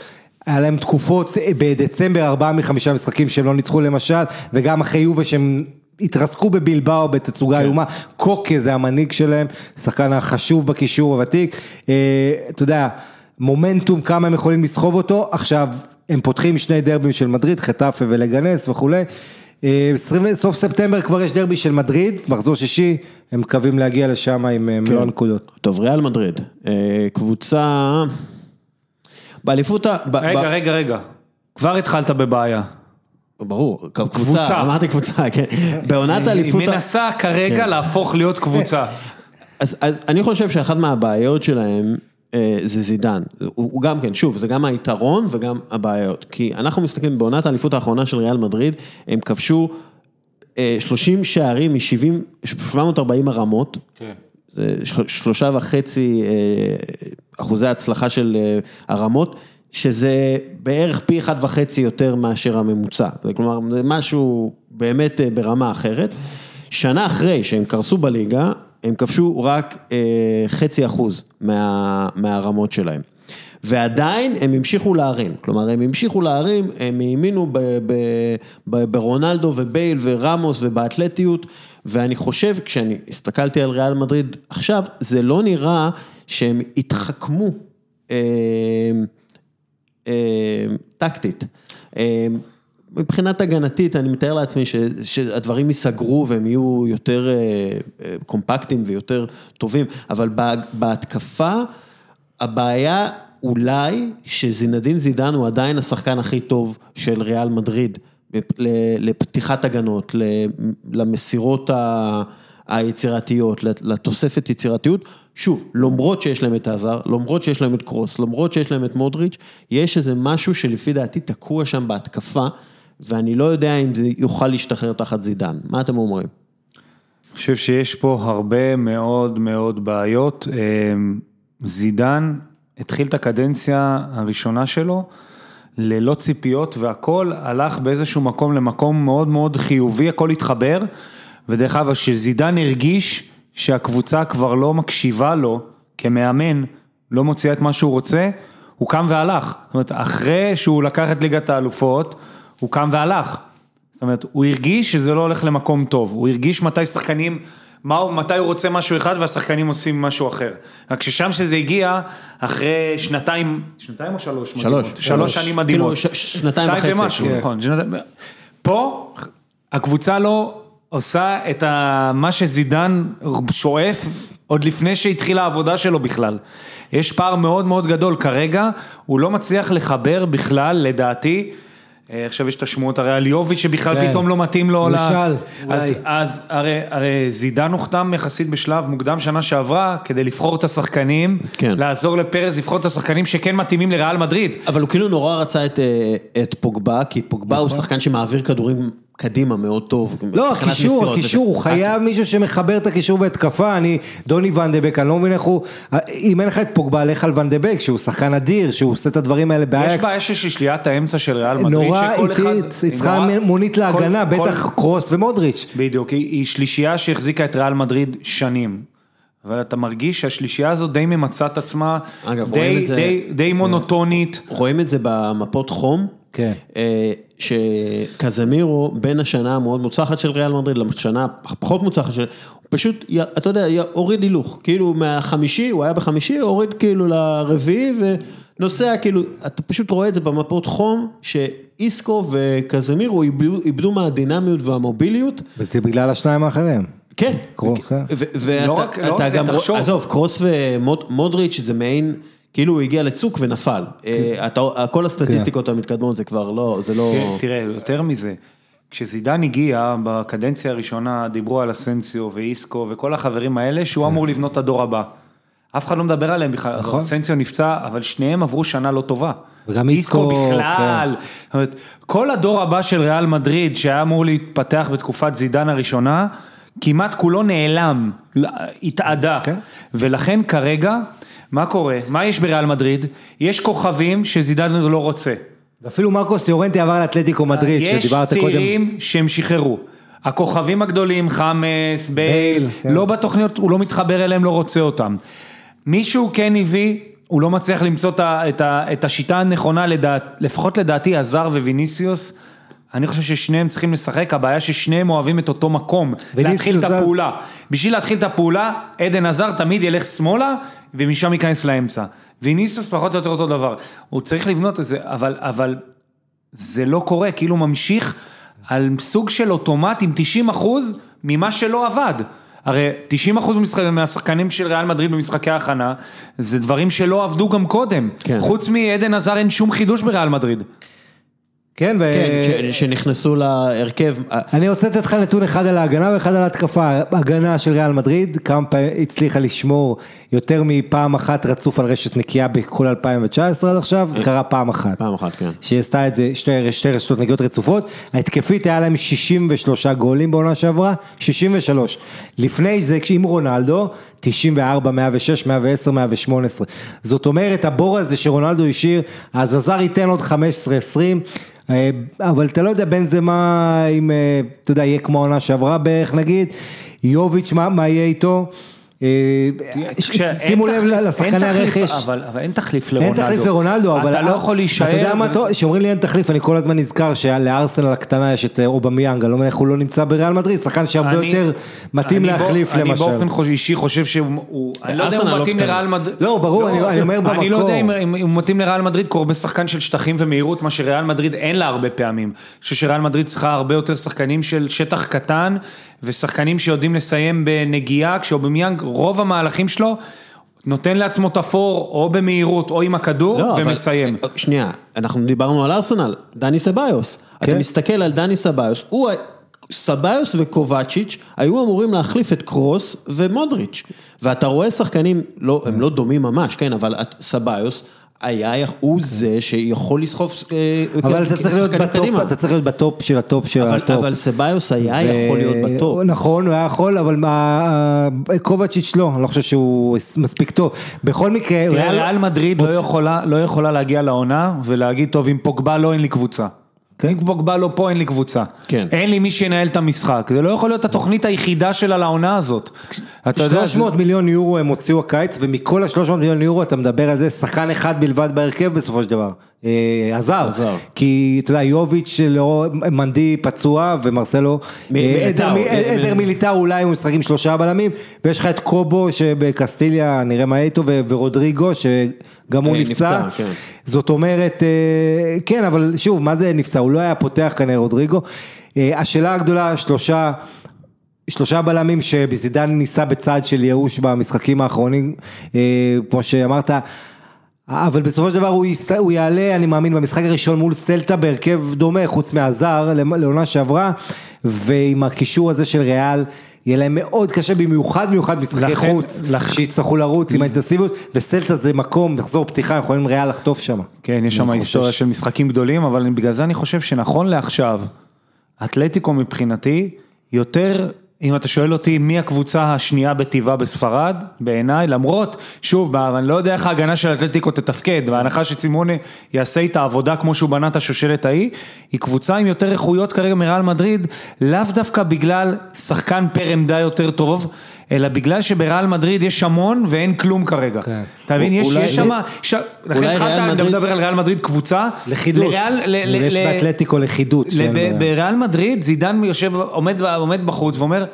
[SPEAKER 2] היה להם תקופות אה, בדצמבר, ארבעה מחמישה משחקים שהם לא ניצחו למשל, וגם אחרי יובה שהם התרסקו בבלבאו בתצוגה איומה, קוקה זה המנהיג שלהם, שחקן החשוב בקישור הוותיק, אה, אתה יודע, מומנטום כמה הם יכולים לסחוב אותו, עכשיו הם פותחים שני דרבים של מדריד, חטאפה ולגנס וכולי. אה, 20 סוף ספטמבר כבר יש דרבי של מדריד, מחזור שישי, הם מקווים להגיע לשם עם אה, מלוא הנקודות.
[SPEAKER 1] טוב, ריאל מדריד, אה, קבוצה, באליפות, ה- ב-
[SPEAKER 3] רגע,
[SPEAKER 1] ב-
[SPEAKER 3] רגע, רגע, כבר התחלת בבעיה.
[SPEAKER 1] ברור, קבוצה,
[SPEAKER 3] קבוצה.
[SPEAKER 1] אמרתי קבוצה, כן, בעונת האליפות,
[SPEAKER 3] היא מנסה כרגע להפוך להיות קבוצה.
[SPEAKER 1] אז, אז אני חושב שאחת מהבעיות שלהם, זה זידן. הוא, הוא גם כן, שוב, זה גם היתרון וגם הבעיות. כי אנחנו מסתכלים בעונת האליפות האחרונה של ריאל מדריד, הם כבשו אה, 30 שערים מ-70, 740 הרמות.
[SPEAKER 3] כן.
[SPEAKER 1] זה של- שלושה וחצי אה, אחוזי הצלחה של אה, הרמות, שזה בערך פי אחד וחצי יותר מאשר הממוצע. כלומר, זה משהו באמת אה, ברמה אחרת. שנה אחרי שהם קרסו בליגה, הם כבשו רק אה, חצי אחוז מה, מהרמות שלהם. ועדיין הם המשיכו להרים, כלומר הם המשיכו להרים, הם האמינו ברונלדו ובייל ורמוס ובאתלטיות, ואני חושב, כשאני הסתכלתי על ריאל מדריד עכשיו, זה לא נראה שהם התחכמו אה, אה, טקטית. אה, מבחינת הגנתית, אני מתאר לעצמי ש, שהדברים ייסגרו והם יהיו יותר אה, אה, קומפקטיים ויותר טובים, אבל בה- בהתקפה, הבעיה אולי שזינדין זידן הוא עדיין השחקן הכי טוב של ריאל מדריד, לפתיחת הגנות, למסירות ה- היצירתיות, לתוספת יצירתיות. שוב, למרות שיש להם את עזר, למרות שיש להם את קרוס, למרות שיש להם את מודריץ', יש איזה משהו שלפי דעתי תקוע שם בהתקפה, ואני לא יודע אם זה יוכל להשתחרר תחת זידן. מה אתם אומרים?
[SPEAKER 3] אני חושב שיש פה הרבה מאוד מאוד בעיות. אה, זידן התחיל את הקדנציה הראשונה שלו ללא ציפיות והכל הלך באיזשהו מקום למקום מאוד מאוד חיובי, הכל התחבר. ודרך אגב, כשזידן הרגיש שהקבוצה כבר לא מקשיבה לו כמאמן, לא מוציאה את מה שהוא רוצה, הוא קם והלך. זאת אומרת, אחרי שהוא לקח את ליגת האלופות, הוא קם והלך. זאת אומרת, הוא הרגיש שזה לא הולך למקום טוב, הוא הרגיש מתי שחקנים, מה, מתי הוא רוצה משהו אחד והשחקנים עושים משהו אחר. רק ששם שזה הגיע, אחרי שנתיים, שנתיים או שלוש?
[SPEAKER 1] שלוש.
[SPEAKER 3] מדהימות? שלוש שנים מדהימות.
[SPEAKER 1] כאילו, ש- שנתיים וחצי.
[SPEAKER 3] ומשהו,
[SPEAKER 1] כן.
[SPEAKER 3] נכון. שנתיים- פה, הקבוצה לא עושה את ה... מה שזידן שואף עוד לפני שהתחילה העבודה שלו בכלל. יש פער מאוד מאוד גדול, כרגע הוא לא מצליח לחבר בכלל, לדעתי. אה, עכשיו יש את השמועות הרי על יוביץ' שבכלל
[SPEAKER 2] כן.
[SPEAKER 3] פתאום לא מתאים לו.
[SPEAKER 2] למשל,
[SPEAKER 3] אז,
[SPEAKER 2] אולי.
[SPEAKER 3] אז הרי, הרי זידן הוחתם יחסית בשלב מוקדם שנה שעברה כדי לבחור את השחקנים,
[SPEAKER 1] כן.
[SPEAKER 3] לעזור לפרז לבחור את השחקנים שכן מתאימים לריאל מדריד.
[SPEAKER 1] אבל הוא כאילו נורא רצה את, אה, את פוגבה, כי פוגבה הוא שחקן שמעביר כדורים קדימה מאוד טוב.
[SPEAKER 2] לא, הקישור, הקישור. הוא חייב מישהו שמחבר את הקישור והתקפה, אני, דוני ואן דה בק, אני לא מבין איך הוא, אם אין לך את פוגבה, לך על ואן דה בק, שהוא שחקן אדיר, שהוא עושה את הדברים האלה
[SPEAKER 3] יש
[SPEAKER 2] באייקס,
[SPEAKER 3] בעיה של שליית האמצע של ריאל מדריד,
[SPEAKER 2] נורא איטית, היא צריכה מונית להגנה, בטח קרוס ומודריץ'.
[SPEAKER 3] בדיוק, היא, שלישייה שהחזיקה את ריאל מדריד שנים. אבל אתה מרגיש שהשלישייה הזאת די ממצה את עצמה,
[SPEAKER 1] אגב, רואים
[SPEAKER 3] די,
[SPEAKER 1] את זה-
[SPEAKER 3] די, די מונוטונית.
[SPEAKER 1] רואים את זה במפות חום.
[SPEAKER 2] כן.
[SPEAKER 1] שקזמירו בין השנה המאוד מוצלחת של ריאל מדריד לשנה הפחות מוצלחת של, הוא פשוט, אתה יודע, הוריד הילוך, כאילו מהחמישי, הוא היה בחמישי, הוריד כאילו לרביעי ונוסע כאילו, אתה פשוט רואה את זה במפות חום, שאיסקו וקזמירו איבדו, איבדו מהדינמיות והמוביליות.
[SPEAKER 2] וזה בגלל השניים האחרים.
[SPEAKER 1] כן,
[SPEAKER 2] קרוס, כן.
[SPEAKER 1] ו- ואתה
[SPEAKER 3] לא לא
[SPEAKER 1] גם,
[SPEAKER 3] תחשוב.
[SPEAKER 1] עזוב, קרוס ומודריץ' זה מעין, כאילו הוא הגיע לצוק ונפל. אה, אתה- כל הסטטיסטיקות המתקדמות זה כבר לא, זה לא...
[SPEAKER 3] כן, תראה, יותר מזה, כשזידן הגיע בקדנציה הראשונה, דיברו על אסנסיו ואיסקו וכל החברים האלה, שהוא אמור לבנות את הדור הבא. אף אחד לא מדבר עליהם בכלל,
[SPEAKER 2] נכון.
[SPEAKER 3] אסנסיו נפצע, אבל שניהם עברו שנה לא טובה.
[SPEAKER 2] וגם
[SPEAKER 3] איסקו בכלל, זאת אומרת, כל הדור הבא של ריאל מדריד, שהיה אמור להתפתח בתקופת זידן הראשונה, כמעט כולו נעלם, התאדה.
[SPEAKER 2] כן.
[SPEAKER 3] ולכן כרגע, מה קורה? מה יש בריאל מדריד? יש כוכבים שזידן לא רוצה.
[SPEAKER 2] ואפילו מרקוס יורנטי עבר לאתלטיקו מדריד,
[SPEAKER 3] יש
[SPEAKER 2] שדיברת קודם.
[SPEAKER 3] צעירים שהם שחררו. הכוכבים הגדולים, חמאס, בייל,
[SPEAKER 2] כן.
[SPEAKER 3] לא בתוכניות, הוא לא מתחבר אליהם, לא רוצה אותם. מישהו כן הביא, הוא לא מצליח למצוא את, ה, את, ה, את השיטה הנכונה, לדעת, לפחות לדעתי, עזר וויניסיוס. אני חושב ששניהם צריכים לשחק, הבעיה ששניהם אוהבים את אותו מקום, להתחיל את. הפעולה. בשביל להתחיל את הפעולה, עדן עזר תמיד ילך שמאלה, ומשם ייכנס לאמצע. ויניסיוס פחות או יותר אותו דבר. הוא צריך לבנות את זה, אבל, אבל זה לא קורה, כאילו הוא ממשיך על סוג של אוטומט עם 90 אחוז ממה שלא עבד. הרי 90 אחוז מהשחקנים של ריאל מדריד במשחקי ההכנה, זה דברים שלא עבדו גם קודם.
[SPEAKER 1] כן.
[SPEAKER 3] חוץ מעדן עזר אין שום חידוש בריאל מדריד.
[SPEAKER 2] כן, ו...
[SPEAKER 1] כן, שנכנסו להרכב.
[SPEAKER 2] אני רוצה לתת לך נתון אחד על ההגנה ואחד על ההתקפה. הגנה של ריאל מדריד, כמה פעמים הצליחה לשמור יותר מפעם אחת רצוף על רשת נקייה בכל 2019 עד עכשיו, זה קרה פעם אחת.
[SPEAKER 1] פעם אחת, כן.
[SPEAKER 2] שהיא עשתה את זה, שתי, שתי רשתות נקיות רצופות, ההתקפית היה להם 63 גולים בעונה שעברה, 63. לפני זה, עם רונלדו, 94, 106, 110, 118. זאת אומרת, הבור הזה שרונלדו השאיר, אז הזר ייתן עוד 15, 20. אה, אבל אתה לא יודע בין זה מה, אם, אה, אתה יודע, יהיה כמו העונה שעברה בערך נגיד, יוביץ', מה, מה יהיה איתו? אה,
[SPEAKER 3] תקשיב,
[SPEAKER 2] שימו
[SPEAKER 3] אין
[SPEAKER 2] לב
[SPEAKER 3] אין
[SPEAKER 2] לשחקני הרכש.
[SPEAKER 3] אבל אבל אין תחליף
[SPEAKER 2] אין
[SPEAKER 3] לרונלדו.
[SPEAKER 2] תחליף לרונלדו, אבל...
[SPEAKER 3] אתה לא יכול להישאר.
[SPEAKER 2] אתה יודע מה טוב? שאומרים לי אין תחליף, אני כל הזמן נזכר שלארסנל הקטנה יש את אה, אובמיאנג, אני לא מבין איך הוא לא נמצא בריאל מדריד, שחקן שהרבה
[SPEAKER 3] אני-
[SPEAKER 2] יותר מתאים
[SPEAKER 3] אני
[SPEAKER 2] להחליף
[SPEAKER 3] אני
[SPEAKER 2] למשל.
[SPEAKER 3] באופן חוש- אישי חושב שהוא, הוא- אני לא יודע אם הוא
[SPEAKER 1] לא
[SPEAKER 3] מתאים. לריאל מדריד.
[SPEAKER 2] לא, ברור, אני- אני אומר
[SPEAKER 3] אני לא יודע
[SPEAKER 2] במקור.
[SPEAKER 3] אם אם הוא מתאים לריאל מדריד, כי הוא הרבה שחקן של שטחים ומהירות, מה שריאל מדריד אין לה הרבה פעמים. אני חושב שריאל מדריד צריכה הרבה יותר שחקנים של שטח קטן, ושחקנים שיודעים לסיים בנגיעה, כשאובמיאנג, רוב המהלכים שלו, נותן לעצמו את הפור, או במהירות, או עם הכדור,
[SPEAKER 1] לא, אבל-
[SPEAKER 3] ומסיים.
[SPEAKER 1] שנייה, אנחנו דיברנו על ארסנל, דני סביוס. אתה
[SPEAKER 2] כן.
[SPEAKER 1] מסתכל על דני סביוס, הוא, סביוס וקובצ'יץ' היו אמורים להחליף את קרוס ומודריץ'. ואתה רואה שחקנים, לא, הם לא דומים ממש, כן, אבל את- סביוס היה, הוא זה שיכול לסחוף אה,
[SPEAKER 2] אבל אתה צריך להיות בטופ. אתה צריך להיות בטופ של הטופ של
[SPEAKER 1] אבל,
[SPEAKER 2] הטופ.
[SPEAKER 1] אבל סביוס היה
[SPEAKER 2] ו-
[SPEAKER 1] יכול להיות בטופ.
[SPEAKER 2] נכון, הוא היה יכול, אבל מה, קובצ'יץ' לא, אני לא חושב שהוא מספיק טוב. בכל מקרה,
[SPEAKER 3] תראה, ריאל מדריד לא יכולה, לא יכולה להגיע לעונה ולהגיד, טוב, אם פוגבה לא, אין לי קבוצה. אם פוגבה לא פה, אין לי קבוצה.
[SPEAKER 1] כן.
[SPEAKER 3] אין לי מי שינהל את המשחק. זה לא יכול להיות התוכנית היחידה שלה לעונה הזאת. אתה יודע,
[SPEAKER 2] 300 מיליון יורו הם הוציאו הקיץ, ומכל ה-300 מיליון יורו אתה מדבר על זה, שחקן אחד בלבד בהרכב בסופו של דבר. אה, עזר.
[SPEAKER 1] עזר.
[SPEAKER 2] כי אתה יודע, יוביץ' לא, מנדי פצוע ומרסלו, אה. עדר
[SPEAKER 1] אה,
[SPEAKER 2] עדר מיליטאו אולי הוא משחק עם שלושה בלמים, ויש לך את קובו שבקסטיליה, נראה מה איתו, ורודריגו שגם הוא
[SPEAKER 1] אה,
[SPEAKER 2] נפצע.
[SPEAKER 1] נפצע, כן.
[SPEAKER 2] זאת אומרת, אה, כן, אבל שוב, מה זה נפצע? הוא לא היה פותח כנראה רודריגו. אה, השאלה הגדולה, שלושה... שלושה בלמים שבזידן ניסה בצד של ייאוש במשחקים האחרונים, כמו שאמרת, אבל בסופו של דבר הוא, יס... הוא יעלה, אני מאמין, במשחק הראשון מול סלטה בהרכב דומה, חוץ מהזר, לעונה שעברה, ועם הקישור הזה של ריאל, יהיה להם מאוד קשה, במיוחד מיוחד משחקי
[SPEAKER 3] לכן-
[SPEAKER 2] חוץ,
[SPEAKER 3] לכ-
[SPEAKER 2] שיצטרכו לרוץ עם האינטנסיביות, וסלטה זה מקום, לחזור פתיחה, יכולים ריאל לחטוף שם.
[SPEAKER 3] כן, יש שם היסטוריה. של משחקים גדולים, אבל בגלל זה אני חושב שנכון לעכשיו, אתלטיקו מבחינתי, יותר, אם אתה שואל אותי מי הקבוצה השנייה בטבעה בספרד, בעיניי, למרות, שוב, אני לא יודע איך ההגנה של אתלטיקו תתפקד, בהנחה שצימונה יעשה איתה עבודה כמו שהוא בנה את השושלת ההיא, היא קבוצה עם יותר איכויות כרגע מריאל מדריד, לאו דווקא בגלל שחקן פר עמדה יותר טוב, אלא בגלל שבריאל מדריד יש המון ואין כלום כרגע.
[SPEAKER 2] כן.
[SPEAKER 3] אתה מבין, יש שם, לכן התחלת,
[SPEAKER 1] מדריד-
[SPEAKER 3] מדבר על ריאל מדריד קבוצה,
[SPEAKER 2] לחידוץ, יש באתלטיקו לחידוץ.
[SPEAKER 3] בריאל מדריד זידן יושב, עומד בחוץ ואומר,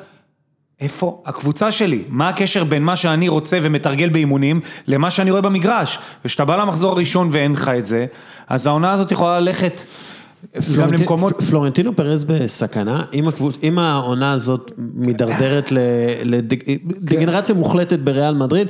[SPEAKER 3] איפה הקבוצה שלי? מה הקשר בין מה שאני רוצה ומתרגל באימונים למה שאני רואה במגרש? וכשאתה בא למחזור הראשון ואין לך את זה, אז העונה הזאת יכולה ללכת גם למקומות...
[SPEAKER 1] פלורנטינו פרז בסכנה, אם, העונה הזאת מידרדרת לדגנרציה מוחלטת בריאל מדריד,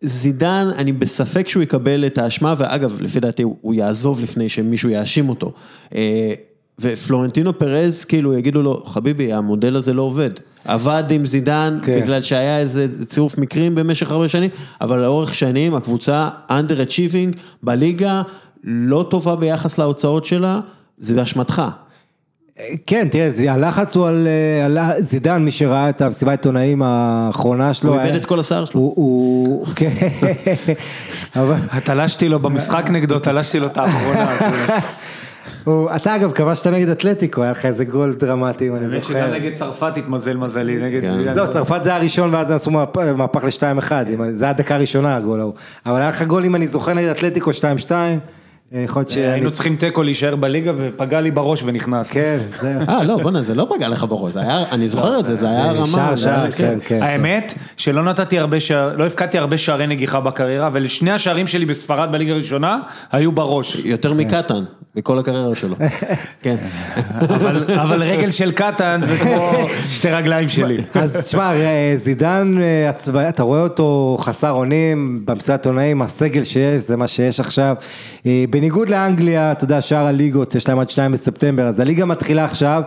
[SPEAKER 1] זידן, אני בספק שהוא יקבל את האשמה, ואגב, לפי דעתי הוא, הוא יעזוב לפני שמישהו יאשים אותו. אה, ופלורנטינו פרז, כאילו יגידו לו, חביבי, המודל הזה לא עובד. עבד עם זידן,
[SPEAKER 2] כן.
[SPEAKER 1] בגלל שהיה איזה צירוף מקרים במשך הרבה שנים, אבל לאורך שנים הקבוצה under-achieving בליגה, לא טובה ביחס להוצאות שלה, זה באשמתך.
[SPEAKER 2] כן, תראה, זה- הלחץ הוא על, אה, על זידן, מי שראה את המסיבת העיתונאים האחרונה שלו.
[SPEAKER 1] הוא איבד
[SPEAKER 2] היה-
[SPEAKER 1] את כל השיער שלו.
[SPEAKER 2] הוא, הוא, כן, אבל,
[SPEAKER 3] תלשתי לו במשחק נגדו, תלשתי לו את האחרונה.
[SPEAKER 2] הוא, אתה אגב כבשת נגד אתלטיקו, היה לך איזה גול דרמטי, אם אני
[SPEAKER 3] האמת
[SPEAKER 2] זוכר.
[SPEAKER 3] שגם נגד צרפת התמזל מזלי, נגד...
[SPEAKER 1] כן.
[SPEAKER 3] זידן.
[SPEAKER 2] לא, צרפת זה הראשון ואז עשו מהפ- מהפך ל-2-1, זה היה הדקה הראשונה הגול ההוא. אבל היה לך גול, אם אני זוכר, נגד אתלטיקו 2-2, אה, יכול להיות שאני...
[SPEAKER 3] היינו צריכים תיקו להישאר בליגה ופגע לי בראש ונכנס.
[SPEAKER 2] כן, זהו.
[SPEAKER 1] אה, לא, בוא'נה, זה לא פגע לך בראש, זה היה, אני זוכר את זה, זה היה רמה.
[SPEAKER 2] שער, שער, כן, כן.
[SPEAKER 3] האמת שלא נתתי הרבה שער, לא הפקדתי הרבה שערי נגיחה בקריירה, ולשני השערים שלי בספרד בליגה הראשונה היו בראש.
[SPEAKER 1] יותר מקטן. בכל הקריירה שלו. כן.
[SPEAKER 3] אבל, אבל רגל של קטן זה כמו שתי רגליים שלי.
[SPEAKER 2] אז תשמע, אה, זידן, אה, אתה רואה אותו חסר אונים במסיבת עונאים, הסגל שיש, זה מה שיש עכשיו. אה, בניגוד לאנגליה, אתה יודע, שאר הליגות, יש להם עד 2 בספטמבר, אז הליגה מתחילה עכשיו,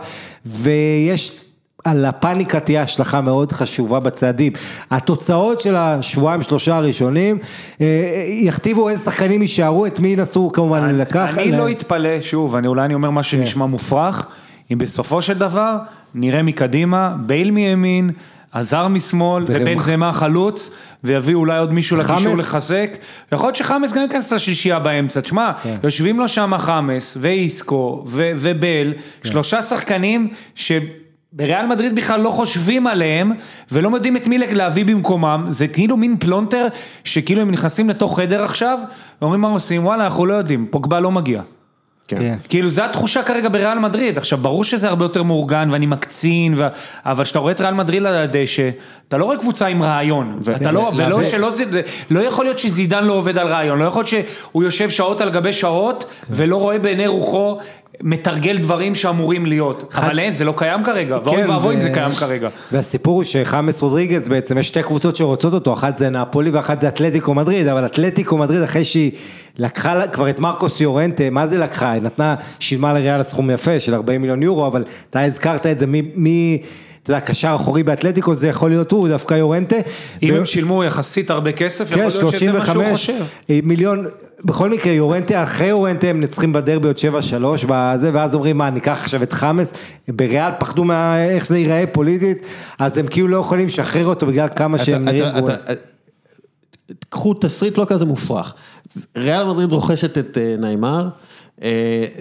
[SPEAKER 2] ויש... על הפאניקה תהיה השלכה מאוד חשובה בצעדים. התוצאות של השבועיים שלושה הראשונים אה, יכתיבו איזה שחקנים יישארו, את מי ינסו כמובן לקחת.
[SPEAKER 3] אני לא אתפלא, שוב, אני אולי אני אומר מה שנשמע מופרך, אם בסופו של דבר נראה מקדימה, בייל מימין, עזר משמאל,
[SPEAKER 2] ורמח-
[SPEAKER 3] ובנזמה חלוץ, ויביא אולי עוד מישהו לקישור? לחזק. יכול להיות שחמאס גם ייכנס לשישייה באמצע, תשמע, יושבים לו שם חמאס, ואיסקו, ו- ובל, שלושה שחקנים ש... בריאל מדריד בכלל לא חושבים עליהם ולא יודעים את מי להביא במקומם, זה כאילו מין פלונטר שכאילו הם נכנסים לתוך חדר עכשיו ואומרים מה עושים, וואלה אנחנו לא יודעים, פוגבה לא מגיע.
[SPEAKER 2] כן.
[SPEAKER 3] כאילו זה התחושה כרגע בריאל מדריד, עכשיו ברור שזה הרבה יותר מאורגן ואני מקצין, ו... אבל כשאתה רואה את ריאל מדריד על הדשא, אתה לא רואה קבוצה עם רעיון,
[SPEAKER 1] ו-
[SPEAKER 3] אתה לא,
[SPEAKER 1] ו-
[SPEAKER 3] ולא
[SPEAKER 1] ו-
[SPEAKER 3] שלא, זה, לא יכול להיות שזידן לא עובד על רעיון, לא יכול להיות שהוא יושב שעות על גבי שעות ולא רואה בעיני רוחו מתרגל דברים שאמורים להיות, אבל אין, זה לא קיים כרגע, ואוי
[SPEAKER 2] כן,
[SPEAKER 3] ואבוי אם זה קיים כרגע.
[SPEAKER 2] והסיפור הוא שחמאס רודריגז בעצם יש שתי קבוצות שרוצות אותו, אחת זה נאפולי ואחת זה אתלטיקו מדריד, אבל אתלטיקו מדריד אחרי שהיא לקחה כבר את מרקוס יורנטה, מה זה לקחה? היא נתנה, שילמה לריאל סכום יפה של 40 מיליון יורו, אבל אתה הזכרת את זה, מי, מי אתה יודע, קשר אחורי באתלטיקו זה יכול להיות הוא, דווקא יורנטה.
[SPEAKER 3] אם
[SPEAKER 2] ו-
[SPEAKER 3] הם שילמו יחסית הרבה כסף, יכול
[SPEAKER 2] כן,
[SPEAKER 3] להיות שזה מה שהוא
[SPEAKER 2] 35
[SPEAKER 3] חושב.
[SPEAKER 2] מיליון, בכל מקרה יורנטה, אחרי יורנטה הם נצחים בדרבי עוד 7-3 בזה, ואז אומרים מה, ניקח עכשיו את חמאס, בריאל פחדו מה, איך זה ייראה פוליטית, אז הם כאילו לא יכולים לשחרר אותו בגלל כמה שהם
[SPEAKER 1] אתה-
[SPEAKER 2] נראים גרועים.
[SPEAKER 1] אתה- קחו תסריט לא כזה מופרך. ריאל מדריד רוכשת את אה, ניימר, אה,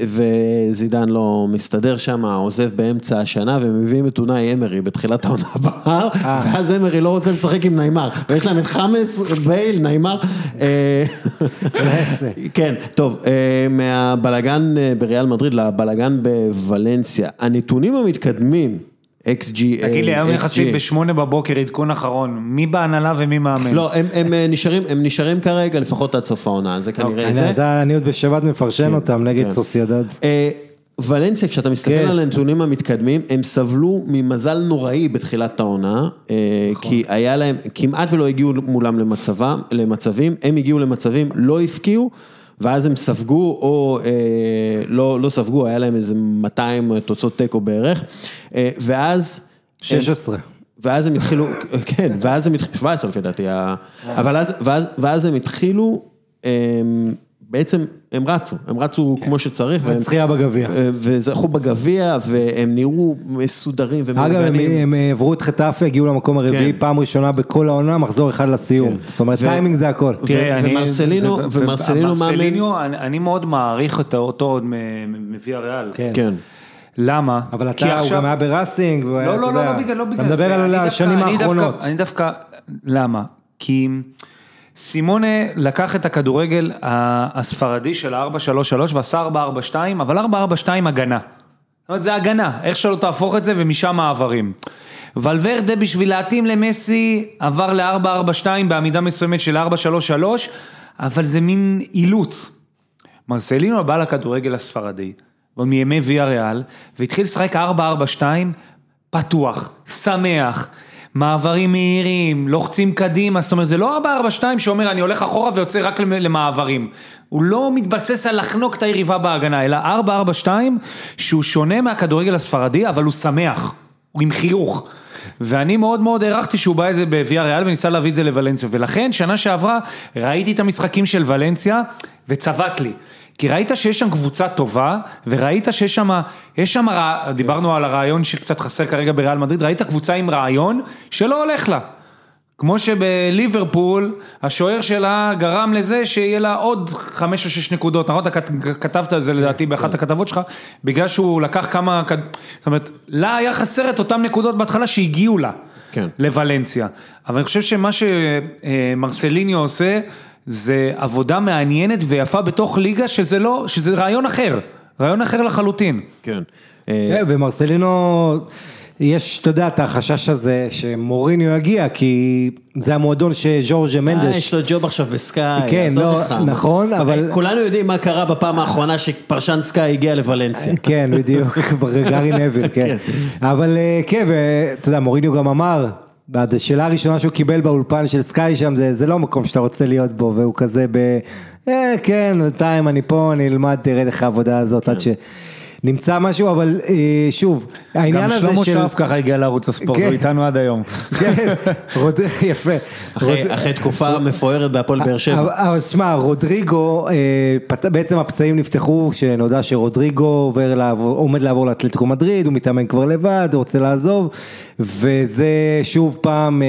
[SPEAKER 1] וזידן לא מסתדר שם, עוזב באמצע השנה, ומביאים את אונאי אמרי בתחילת העונה הבאה, ואז אמרי לא רוצה לשחק עם ניימר, ויש להם את חאמס, בייל, ניימר. אה, כן, טוב, אה, מהבלגן אה, בריאל מדריד לבלגן בוולנסיה, הנתונים המתקדמים, XG,
[SPEAKER 3] תגיד לי, היום. יחסית בשמונה בבוקר עדכון אחרון, מי בהנהלה ומי מאמן?
[SPEAKER 1] לא, הם, הם אה, נשארים, הם נשארים כרגע לפחות עד סוף העונה, זה כנראה
[SPEAKER 2] אני
[SPEAKER 1] זה.
[SPEAKER 2] יודע, אני עוד בשבת מפרשן אותם נגד
[SPEAKER 1] כן.
[SPEAKER 2] סוסיידד.
[SPEAKER 1] אה, ולנסיה, כשאתה מסתכל
[SPEAKER 2] כן.
[SPEAKER 1] על הנתונים המתקדמים, הם סבלו ממזל נוראי בתחילת העונה, אה,
[SPEAKER 2] נכון.
[SPEAKER 1] כי היה להם, כמעט ולא הגיעו מולם למצבם, למצבים, הם הגיעו למצבים, לא הפקיעו, ואז הם ספגו, או אה, לא, לא ספגו, היה להם איזה 200 תוצאות תיקו בערך, אה, ואז...
[SPEAKER 2] 16.
[SPEAKER 1] ואז הם התחילו, כן, ואז הם התחילו, 17 לפי דעתי, ה- אבל אז, ואז, ואז הם התחילו, הם, בעצם הם רצו, הם רצו כמו שצריך, והם-
[SPEAKER 2] זכייה בגביע.
[SPEAKER 1] אה, וזכו בגביע, והם נראו מסודרים
[SPEAKER 2] אגב, הם,
[SPEAKER 1] ומאורגנים.
[SPEAKER 2] הם עברו את חטאפה, הגיעו למקום הרביעי,
[SPEAKER 1] כן.
[SPEAKER 2] פעם ראשונה בכל העונה, מחזור אחד לסיום. זאת אומרת,
[SPEAKER 1] ו-
[SPEAKER 2] טיימינג זה הכל.
[SPEAKER 3] תראה,
[SPEAKER 1] ו-
[SPEAKER 3] אני-
[SPEAKER 1] ומרסלינו-
[SPEAKER 3] זה-
[SPEAKER 1] ומרסלינו מאמן-
[SPEAKER 3] מרסליניו, אני אני מאוד מעריך אותו- אותו עוד מ- מוויה ריאל.
[SPEAKER 2] כן.
[SPEAKER 1] כן,
[SPEAKER 3] למה?
[SPEAKER 2] אבל אתה, הוא
[SPEAKER 3] עכשיו-
[SPEAKER 2] גם היה בראסינג, והוא היה,
[SPEAKER 3] לא,
[SPEAKER 2] אתה
[SPEAKER 3] לא, לא,
[SPEAKER 2] יודע,
[SPEAKER 3] לא בגלל, לא בגלל
[SPEAKER 2] אתה מדבר
[SPEAKER 3] זה.
[SPEAKER 2] על השנים האחרונות.
[SPEAKER 3] אני דווקא, למה? כי סימונה לקח את הכדורגל הספרדי של ה-4-3-3 ועשה 4-4-2, אבל 4-4-2 הגנה. זאת אומרת, זה הגנה, איך שלא תהפוך את זה ומשם מעברים. ולוורדה בשביל להתאים למסי עבר ל-4-4-2 בעמידה מסוימת של 4-3-3, אבל זה מין אילוץ. מרסלינו בא לכדורגל הספרדי, עוד מימי ויה ריאל, והתחיל לשחק 4-4-2, פתוח, שמח, מעברים מהירים, לוחצים קדימה, זאת אומרת זה לא 4-4-2 שאומר אני הולך אחורה ויוצא רק למ- למעברים. הוא לא מתבסס על לחנוק את היריבה בהגנה, אלא 4-4-2 שהוא שונה מהכדורגל הספרדי, אבל הוא שמח, הוא עם חיוך. ואני מאוד מאוד הערכתי שהוא בא את זה בוויה ריאל וניסה להביא את זה לוולנסיה, ולכן שנה שעברה ראיתי את המשחקים של ולנסיה וצבט לי. כי ראית שיש שם קבוצה טובה, וראית שיש שם, יש שם, דיברנו על הרעיון שקצת חסר כרגע בריאל מדריד, ראית קבוצה עם רעיון שלא הולך לה. כמו שבליברפול, השוער שלה גרם לזה שיהיה לה עוד חמש או שש נקודות, נכון? אתה כת- כתבת על זה לדעתי באחת הכתבות שלך, בגלל שהוא לקח כמה, זאת אומרת, לה היה חסר את אותן נקודות בהתחלה שהגיעו לה,
[SPEAKER 1] כן.
[SPEAKER 3] לוולנסיה. אבל אני חושב שמה שמרסליניו עושה, זה עבודה מעניינת ויפה בתוך ליגה שזה לא, שזה רעיון אחר, רעיון אחר לחלוטין.
[SPEAKER 1] כן. אה,
[SPEAKER 2] כן, ומרסלינו, יש, אתה יודע, את החשש הזה שמוריניו יגיע, כי זה המועדון שז'ורג'ה
[SPEAKER 1] אה,
[SPEAKER 2] מנדש,
[SPEAKER 1] יש לו ג'וב עכשיו בסקאי.
[SPEAKER 2] כן, לא,
[SPEAKER 1] אותך.
[SPEAKER 2] נכון, אבל-
[SPEAKER 1] כולנו יודעים מה קרה בפעם האחרונה שפרשן סקאי הגיע לוולנסיה.
[SPEAKER 2] כן, בדיוק, גארי נבל, כן. אבל אה, כן, ואתה יודע, מוריניו גם אמר, השאלה הראשונה שהוא קיבל באולפן של סקאי שם, זה, זה לא מקום שאתה רוצה להיות בו, והוא כזה ב... אה, כן, בינתיים אני פה, אני אלמד, תראה איך העבודה הזאת עד שנמצא משהו, אבל אה, שוב, העניין
[SPEAKER 3] גם
[SPEAKER 2] הזה
[SPEAKER 3] שלמה
[SPEAKER 2] של...
[SPEAKER 3] שרף ככה הגיע לערוץ הספורט,
[SPEAKER 2] כן.
[SPEAKER 3] הוא איתנו עד היום.
[SPEAKER 2] כן, רוד... יפה.
[SPEAKER 1] אחרי אחרי תקופה מפוארת בהפועל באר שבע.
[SPEAKER 2] אבל, אבל שמע, רודריגו, אה, פת... בעצם הפצעים נפתחו כשנודע שרודריגו עומד לעבור לאתלטיקו מדריד, הוא מתאמן כבר לבד, הוא רוצה לעזוב, וזה שוב פעם, אה,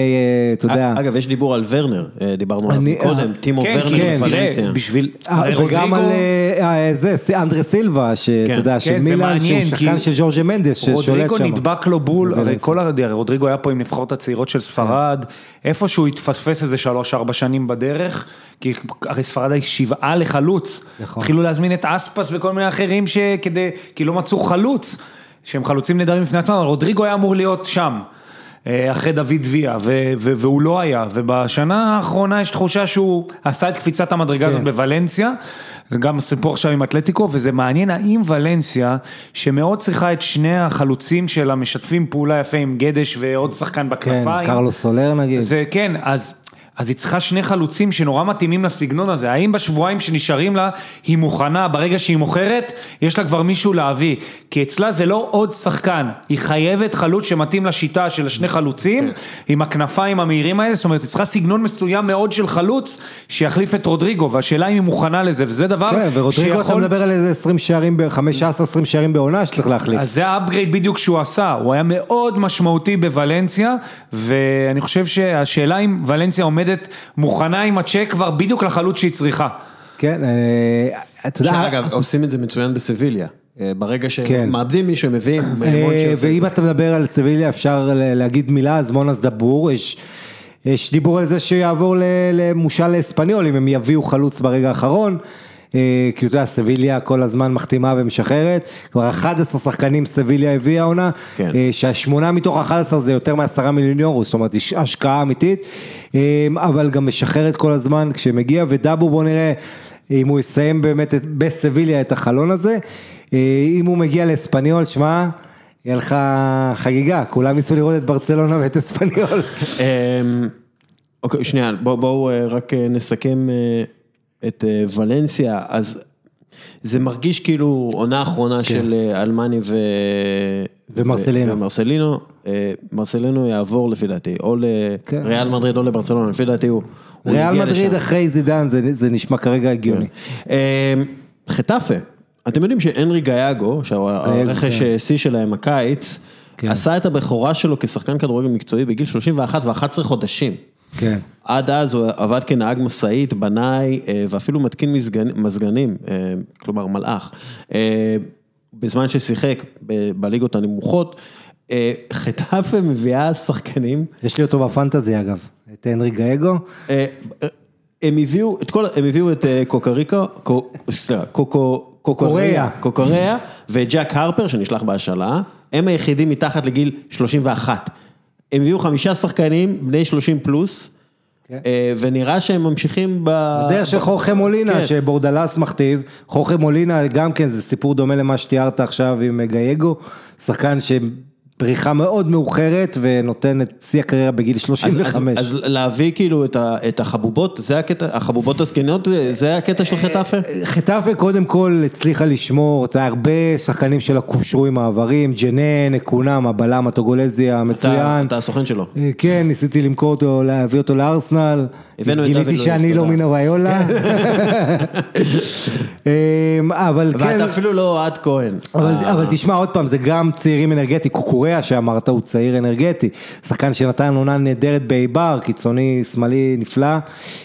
[SPEAKER 2] אתה יודע,
[SPEAKER 1] אגב, יש דיבור על ורנר, אה, דיברנו עליו קודם, טימו
[SPEAKER 3] כן,
[SPEAKER 1] ורנר
[SPEAKER 3] כן, בשביל...
[SPEAKER 2] אה,
[SPEAKER 3] הרי
[SPEAKER 2] וגם על אה, אה, זה, סי- אנדרה סילבה, שאתה
[SPEAKER 1] כן.
[SPEAKER 2] יודע, של מילאן, שהוא שחקן של ז'ורג'ה מנדס, ששולט שם.
[SPEAKER 3] רודריגו נדבק לו בול, הרי. כל ה... הרי רודריגו היה פה עם נבחרות הצעירות של ספרד, איפשהו התפספס איזה שלוש-ארבע שנים בדרך, כי הרי ספרד היא שבעה לחלוץ.
[SPEAKER 2] נכון.
[SPEAKER 3] התחילו להזמין את אספס וכל מיני אחרים שכדי, כי לא מצאו חלוץ, שהם חלוצים נהדרים בפני עצמם, אבל רודריגו היה אמור להיות שם. אה, אחרי דוד ויה, ו- ו- והוא לא היה, ובשנה האחרונה יש תחושה שהוא עשה את קפיצת המדרגה הזאת
[SPEAKER 2] כן.
[SPEAKER 3] בוולנסיה, וגם הסיפור עכשיו עם אתלטיקו, וזה מעניין האם ולנסיה, שמאוד צריכה את שני החלוצים שלה, משתפים פעולה יפה עם גדש ועוד שחקן
[SPEAKER 2] כן,
[SPEAKER 3] בכנפיים.
[SPEAKER 2] קרלוס סולר נגיד.
[SPEAKER 3] זה כן, אז, אז היא צריכה שני חלוצים שנורא מתאימים לסגנון הזה, האם בשבועיים שנשארים לה היא מוכנה, ברגע שהיא מוכרת, יש לה כבר מישהו להביא, כי אצלה זה לא עוד שחקן, היא חייבת חלוץ שמתאים לשיטה של השני חלוצים, עם הכנפיים המהירים האלה, זאת אומרת, היא צריכה סגנון מסוים מאוד של חלוץ, שיחליף את רודריגו, והשאלה אם היא מוכנה לזה, וזה דבר
[SPEAKER 2] כן, ורודריגו אתה
[SPEAKER 3] שיכול-
[SPEAKER 2] מדבר על איזה 20 שערים, ב- 15-20 שערים בעונה שצריך להחליף.
[SPEAKER 3] אז זה ה upgrade בדיוק שהוא עשה, הוא היה מאוד משמעותי בוולנסיה, ואני חושב שהשאלה אם ולנסיה עומדת מוכנה עם הצ'ק כבר בדיוק לחלוץ שהיא צריכה.
[SPEAKER 2] כן, אה, אתה יודע,
[SPEAKER 1] שאגב, עושים את זה מצוין בסביליה. אה, ברגע
[SPEAKER 2] כן.
[SPEAKER 1] שהם מאבדים מישהו, הם מביאים.
[SPEAKER 2] אה, ואם. אתה מדבר על סביליה אפשר ל- להגיד מילה, אז מונס דבור, יש, יש דיבור על זה שיעבור ל- למושל לאספניול, אם הם יביאו חלוץ ברגע האחרון. אה, כי אתה יודע, סביליה כל הזמן מחתימה ומשחררת, כבר 11 שחקנים סביליה הביאה עונה,
[SPEAKER 1] כן.
[SPEAKER 2] אה, שהשמונה מתוך 11 זה יותר מעשרה מיליון יורו, זאת אומרת, השקעה אמיתית, אה, אבל גם משחררת כל הזמן כשמגיע, ודאבו בוא נראה אם הוא יסיים באמת בסביליה את החלון הזה, אם הוא מגיע לאספניול, שמע, יהיה לך חגיגה, כולם ניסו לראות את ברצלונה ואת אספניול.
[SPEAKER 1] אמ, אוקיי, שנייה, בואו רק נסכם את אה, ולנסיה, אז זה מרגיש כאילו עונה אחרונה של אה, אלמני ו...
[SPEAKER 2] ומרסלינו.
[SPEAKER 1] ומרסלינו, אה, מרסלינו יעבור לפי דעתי, או
[SPEAKER 2] כן.
[SPEAKER 1] לריאל מדריד או לברצלונה, לפי דעתי הוא...
[SPEAKER 2] ריאל מדריד
[SPEAKER 1] לשם.
[SPEAKER 2] אחרי זידן, זה, זה נשמע כרגע הגיוני.
[SPEAKER 1] אמ, חטאפה, אתם יודעים שהנרי גייגו, שהרכש
[SPEAKER 2] כן.
[SPEAKER 1] שיא שלהם הקיץ,
[SPEAKER 2] כן.
[SPEAKER 1] עשה את הבכורה שלו כשחקן כדורגל מקצועי בגיל 31 ו-11 חודשים.
[SPEAKER 2] כן.
[SPEAKER 1] עד אז הוא עבד כנהג משאית, בנאי אה, ואפילו מתקין מזגנ- מזגנים, אה, כלומר מלאך, אה, בזמן ששיחק ב- בליגות הנמוכות. חטאפה מביאה שחקנים,
[SPEAKER 2] יש לי אותו בפנטזי אגב, את הנרי גאגו.
[SPEAKER 1] הם הביאו את כל, הם הביאו את קוקריקו, קו- סליחה, קוקו, קוקוריה, קוקוריה וג'ק הרפר שנשלח בהשאלה, הם היחידים מתחת לגיל 31. הם הביאו חמישה שחקנים בני 30 פלוס,
[SPEAKER 2] כן.
[SPEAKER 1] אה, ונראה שהם ממשיכים ב...
[SPEAKER 2] הדרך של חורכה מולינה,
[SPEAKER 1] כן.
[SPEAKER 2] שבורדלס מכתיב, חורכה מולינה גם כן זה סיפור דומה למה שתיארת עכשיו עם גייגו, שחקן שבריחה מאוד מאוחרת ונותן את שיא הקריירה בגיל
[SPEAKER 1] אז,
[SPEAKER 2] 35.
[SPEAKER 1] אז, אז להביא כאילו את, ה, את החבובות, זה הקטע, החבובות הזקנות, זה הקטע של חטאפה?
[SPEAKER 2] חטאפה קודם כל הצליחה לשמור, אתה הרבה שחקנים שלה קושרו עם העברים, ג'נן, אקונם, הבלם הטוגולזי
[SPEAKER 1] אתה,
[SPEAKER 2] המצוין.
[SPEAKER 1] אתה הסוכן שלו.
[SPEAKER 2] אה, כן, ניסיתי למכור אותו, להביא אותו לארסנל. גיליתי שאני לא
[SPEAKER 1] תודה.
[SPEAKER 2] מינו ויולה. אמ, אבל כן,
[SPEAKER 1] ואתה אפילו לא אוהד כהן.
[SPEAKER 2] אבל,
[SPEAKER 1] אה,
[SPEAKER 2] אבל תשמע עוד פעם, זה גם צעירים אנרגטי, קוקוריה שאמרת הוא צעיר אנרגטי, שחקן שנתן עונה נהדרת באיבר, קיצוני שמאלי נפלא.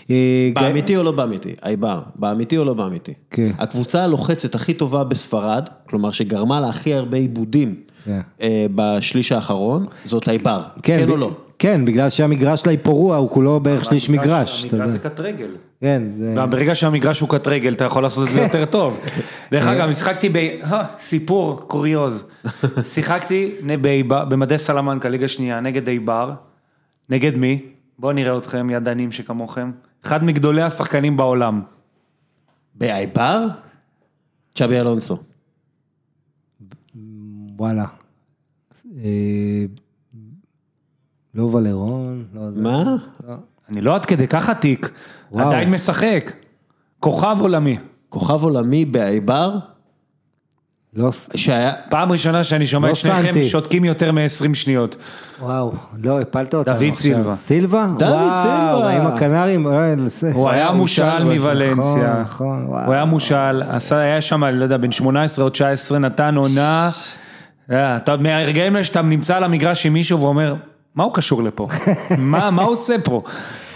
[SPEAKER 2] אה,
[SPEAKER 1] באמיתי או לא באמיתי? אייבר, באמיתי או לא באמיתי?
[SPEAKER 2] כן.
[SPEAKER 1] הקבוצה הלוחצת הכי טובה בספרד, כלומר שגרמה לה הכי הרבה עיבודים
[SPEAKER 2] כן.
[SPEAKER 1] אה, בשליש האחרון, זאת אייבר. כן
[SPEAKER 2] ב-
[SPEAKER 1] או לא?
[SPEAKER 2] כן, בגלל שהמגרש שלה היא פורוע, הוא כולו בערך שליש מגרש.
[SPEAKER 3] המגרש. זה קט רגל.
[SPEAKER 2] כן, זה...
[SPEAKER 3] ברגע שהמגרש הוא קט רגל, אתה יכול לעשות את זה יותר טוב. דרך אגב, משחקתי ב... אה, סיפור, קוריוז. שיחקתי באיבר- במדי סלמנקה, ליגה שנייה, נגד איבר. נגד מי? בואו נראה אתכם, ידענים שכמוכם. אחד מגדולי השחקנים בעולם.
[SPEAKER 1] באייבר? צ'אבי אלונסו.
[SPEAKER 2] וואלה. אה, לא ולרון, לא זה.
[SPEAKER 1] מה?
[SPEAKER 2] לא.
[SPEAKER 3] אני לא עד כדי כך עתיק,
[SPEAKER 2] וואו.
[SPEAKER 3] עדיין משחק. כוכב עולמי.
[SPEAKER 1] כוכב עולמי באייבר,
[SPEAKER 2] לא, ס-
[SPEAKER 1] שהיה...
[SPEAKER 3] פעם ראשונה שאני שומע
[SPEAKER 2] לא
[SPEAKER 3] את שניכם
[SPEAKER 2] סנטי.
[SPEAKER 3] שותקים יותר מ-20 שניות.
[SPEAKER 2] וואו, לא, הפלת אותנו
[SPEAKER 3] דוד. סילבה.
[SPEAKER 2] סילבה?
[SPEAKER 1] דוד
[SPEAKER 2] וואו,
[SPEAKER 1] סילבה.
[SPEAKER 2] עם הקנרים, אה, לזה.
[SPEAKER 3] הוא היה מושאל מוולנסיה.
[SPEAKER 2] נכון, נכון, וואו.
[SPEAKER 3] הוא היה מושאל, עשה- היה שם, לא יודע, בן 18 או 19, נתן עונה. אה, אתה מהרגעים האלה שאתה נמצא על המגרש עם מישהו ואומר, מה הוא קשור לפה? מה מה הוא עושה פה?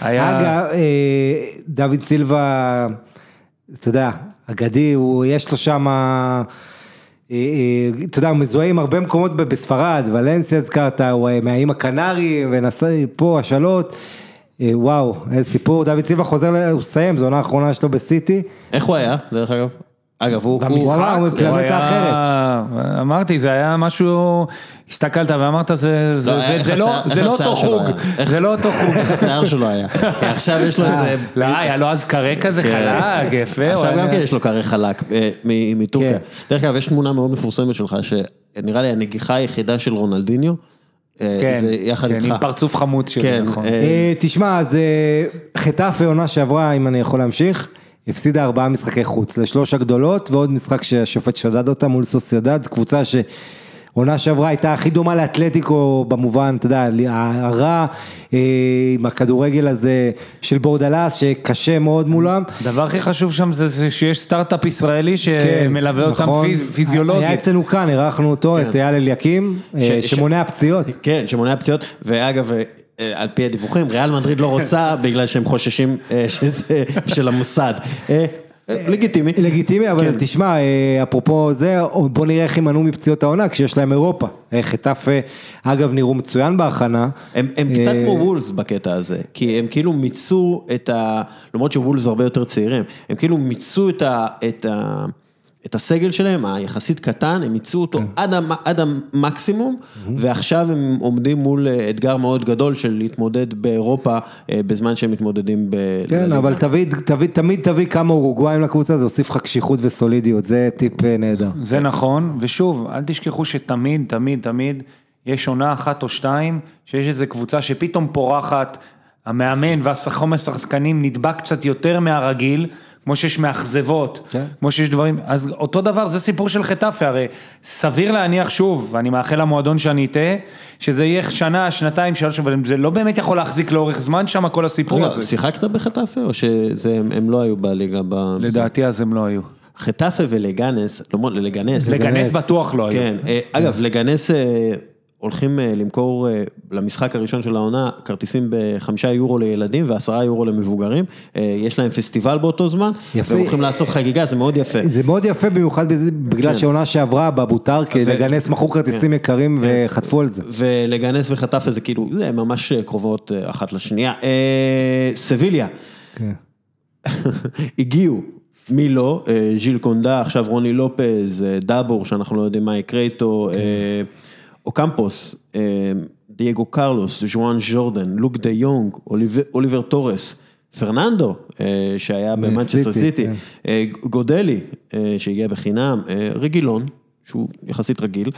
[SPEAKER 3] היה...
[SPEAKER 2] אגב, אה, דוד סילבה, אתה יודע, אגדי, הוא, יש לו שם, אה, אה, אתה יודע, הוא מזוהה עם הרבה מקומות בספרד, ולנסיה הזכרת, הוא אה, מהאיים הקנריים, ונסע פה, השאלות. אה, וואו, איזה סיפור, דוד סילבה חוזר, הוא סיים, זו עונה האחרונה שלו בסיטי.
[SPEAKER 1] איך הוא היה, דרך אגב? אגב, הוא... הוא-
[SPEAKER 2] הוא מפלנטה
[SPEAKER 3] היה- אמרתי, זה היה משהו, הסתכלת ואמרת, זה זה-
[SPEAKER 1] לא,
[SPEAKER 3] זה- זה לא- זה לא אותו חוג, זה לא אותו חוג.
[SPEAKER 1] איך השיער שלו היה? כי עכשיו יש לו איזה...
[SPEAKER 3] לא, היה לו אז קרה כזה חלק, יפה.
[SPEAKER 1] עכשיו גם כן יש לו קרר חלק אה, מטורקיה.
[SPEAKER 2] כן.
[SPEAKER 1] דרך אגב, יש תמונה מאוד מפורסמת שלך, שנראה לי הנגיחה היחידה של רונלדיניו, אה,
[SPEAKER 3] כן,
[SPEAKER 1] זה יחד
[SPEAKER 3] כן,
[SPEAKER 1] איתך.
[SPEAKER 3] עם פרצוף חמוץ שלו,
[SPEAKER 1] כן,
[SPEAKER 3] נכון.
[SPEAKER 1] אה,
[SPEAKER 2] אה, תשמע, אז אה, חטאפה עונה שעברה, אם אני יכול להמשיך, הפסידה ארבעה משחקי חוץ, לשלוש הגדולות, ועוד משחק שהשופט שדד אותה מול סוסיידד, קבוצה שעונה שעברה הייתה הכי דומה לאתלטיקו במובן, אתה יודע, הרע, אה, עם הכדורגל הזה של בורדלס, שקשה מאוד מולם.
[SPEAKER 3] הדבר הכי חשוב שם זה שיש סטארט-אפ ישראלי
[SPEAKER 2] כן,
[SPEAKER 3] שמלווה אותם
[SPEAKER 2] נכון.
[SPEAKER 3] פיז-
[SPEAKER 2] היה
[SPEAKER 3] פיזיולוגית.
[SPEAKER 2] אצלנו כאן, אירחנו אותו, את אייל אליקים, אה,
[SPEAKER 1] ש- ש-
[SPEAKER 2] שמונע פציעות.
[SPEAKER 1] כן, שמונע פציעות, ואגב, אה, אה, על פי הדיווחים, ריאל מדריד לא רוצה בגלל שהם חוששים אה, שזה של המוסד. אה, אה, לגיטימי.
[SPEAKER 2] לגיטימי, אבל
[SPEAKER 1] כן.
[SPEAKER 2] תשמע, אה, אפרופו זה, בוא נראה איך יימנעו מפציעות העונה כשיש להם אירופה. אה, חטאפה, אגב, נראו מצוין בהכנה.
[SPEAKER 1] הם, הם קצת
[SPEAKER 2] אה,
[SPEAKER 1] כמו וולס בקטע הזה, כי הם כאילו מיצו את ה... למרות שוולס הרבה יותר צעירים, הם כאילו מיצו את, ה, את, ה, את הסגל שלהם, היחסית קטן, הם מיצו אותו
[SPEAKER 2] כן.
[SPEAKER 1] עד, המ, עד המקסימום, ועכשיו הם עומדים מול אה, אתגר מאוד גדול של להתמודד באירופה אה, בזמן שהם מתמודדים ב...
[SPEAKER 2] כן. אבל תביא, תביא, תמיד תביא כמה אורוגוואים לקבוצה, זה הוסיף לך קשיחות וסולידיות, זה טיפ אה, נהדר.
[SPEAKER 3] זה נכון, ושוב, אל תשכחו שתמיד, תמיד, תמיד, יש עונה אחת או שתיים, שיש איזו קבוצה שפתאום פורחת, המאמן והחומר שחקנים נדבק קצת יותר מהרגיל, כמו שיש מאכזבות,
[SPEAKER 2] כן.
[SPEAKER 3] כמו שיש דברים, אז אותו דבר, זה סיפור של חטאפה, הרי סביר להניח שוב, ואני מאחל למועדון שאני אטעה, שזה יהיה שנה, שנתיים, שלוש, אבל זה לא באמת יכול להחזיק לאורך זמן שם כל הסיפור
[SPEAKER 1] רגע,
[SPEAKER 3] הזה.
[SPEAKER 1] שיחקת בחטאפה או שהם הם לא היו בליגה? ב...
[SPEAKER 3] לדעתי אז הם לא היו.
[SPEAKER 1] חטאפה ולגנס, לא, ללגנס.
[SPEAKER 3] לגנס בטוח לא היו.
[SPEAKER 1] כן, אה, אגב, לגנס אה, הולכים אה, למכור אה, למשחק הראשון של העונה כרטיסים בחמישה יורו לילדים ועשרה יורו למבוגרים, אה, יש להם פסטיבל באותו זמן,
[SPEAKER 2] יפה.
[SPEAKER 1] והם הולכים לעשות חגיגה, זה מאוד יפה.
[SPEAKER 2] זה מאוד יפה במיוחד בגלל
[SPEAKER 1] כן.
[SPEAKER 2] שעונה שעברה בבוטר, כי
[SPEAKER 1] ו- כן.
[SPEAKER 2] לגנס מכרו כרטיסים יקרים וחטפו על זה.
[SPEAKER 1] ולגנס וחטאפה זה כאילו, זה ממש קרובות אחת לשנייה. אה, סביליה,
[SPEAKER 2] כן.
[SPEAKER 1] הגיעו, מי לא, ז'יל קונדה, עכשיו רוני לופז, דאבור, שאנחנו לא יודעים מה יקרה איתו,
[SPEAKER 2] כן.
[SPEAKER 1] אוקמפוס, אה, דייגו קרלוס, ז'ואן ז'ורדן, לוק דה יונג, אוליבר- טורס, פרננדו, אה, שהיה במנצ'סטר
[SPEAKER 2] סיטי, כן.
[SPEAKER 1] אה, גודלי, שהגיע בחינם, רגילון, שהוא יחסית רגיל,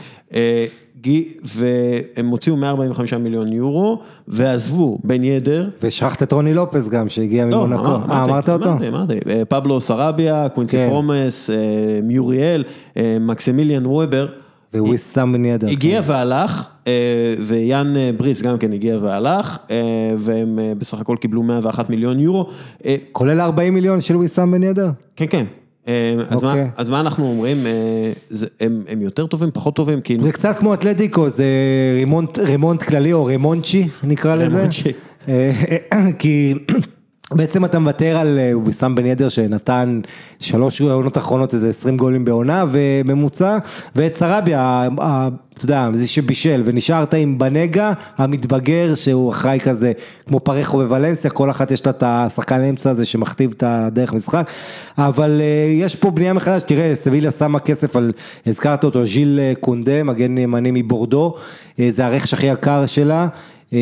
[SPEAKER 1] גי- והם הוציאו 145 מיליון יורו, ועזבו בן ידר,
[SPEAKER 2] ושכחת את רוני לופס גם, שהגיע
[SPEAKER 1] לא,
[SPEAKER 2] ממונקו. אה, אמרת אותו?
[SPEAKER 1] אמרתי, אמרתי, פבלו סרביה, קווינסי
[SPEAKER 2] כן.
[SPEAKER 1] פרומס, מיוריאל, מקסימיליאן וובר.
[SPEAKER 2] וויסאם בן ידר.
[SPEAKER 1] הגיע והלך, אה, ויאן אה, בריס גם כן הגיע והלך, אה, והם בסך הכל קיבלו 101 מיליון יורו.
[SPEAKER 2] כולל 40 מיליון של וויסאם בן ידר?
[SPEAKER 1] כן, כן. אז מה-
[SPEAKER 2] אוקיי.
[SPEAKER 1] אז מה אנחנו אומרים, זה- הם הם יותר טובים, פחות טובים, כאילו,
[SPEAKER 2] זה קצת כמו אתלטיקו, זה רימונט, רימונט כללי או רימונצ'י נקרא לזה.
[SPEAKER 1] רימונצ'י.
[SPEAKER 2] כי בעצם אתה מוותר על אה, ויסאם בן ידר שנתן שלוש עונות אחרונות איזה 20 גולים בעונה וממוצע, ואת ה- אתה יודע, זה שבישל, ונשארת עם בנגה המתבגר שהוא אחראי כזה, כמו פרחו וולנסיה, כל אחת יש לה את השחקן האמצע הזה שמכתיב את הדרך משחק, אבל אה, יש פה בנייה מחדש, תראה, סביליה שמה כסף על, הזכרת אותו, ז'יל אה, קונדה, מגן ימני מבורדו, אה, זה הרכש הכי יקר שלה. אה,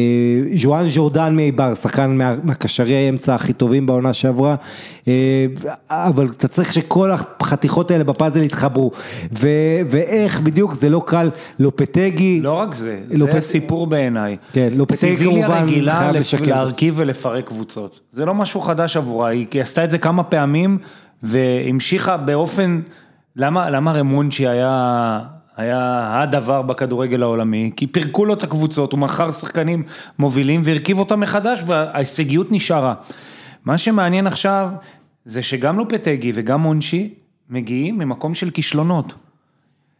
[SPEAKER 2] ז'ואן ז'ורדן מאיבר, שחקן מה- מהקשרי האמצע הכי טובים בעונה שעברה, אה, אבל אתה צריך שכל החתיכות האלה בפאזל יתחברו, ו- ואיך בדיוק זה לא קל, לופטגי,
[SPEAKER 3] לא רק זה,
[SPEAKER 2] לא
[SPEAKER 3] זה הסיפור בעיניי.
[SPEAKER 2] כן,
[SPEAKER 3] סביליה
[SPEAKER 2] כמובן
[SPEAKER 3] רגילה
[SPEAKER 2] חייב
[SPEAKER 3] לפ-
[SPEAKER 2] לשקם את
[SPEAKER 3] להרכיב ולפרק קבוצות. זה לא משהו חדש עבורה, היא עשתה את זה כמה פעמים והמשיכה באופן, למה, למה רמונצ'י היה, היה הדבר בכדורגל העולמי? כי פירקו לו את הקבוצות, הוא מכר שחקנים מובילים והרכיב אותם מחדש וההישגיות נשארה. מה שמעניין עכשיו זה שגם לופטגי וגם מונצ'י מגיעים ממקום של כישלונות.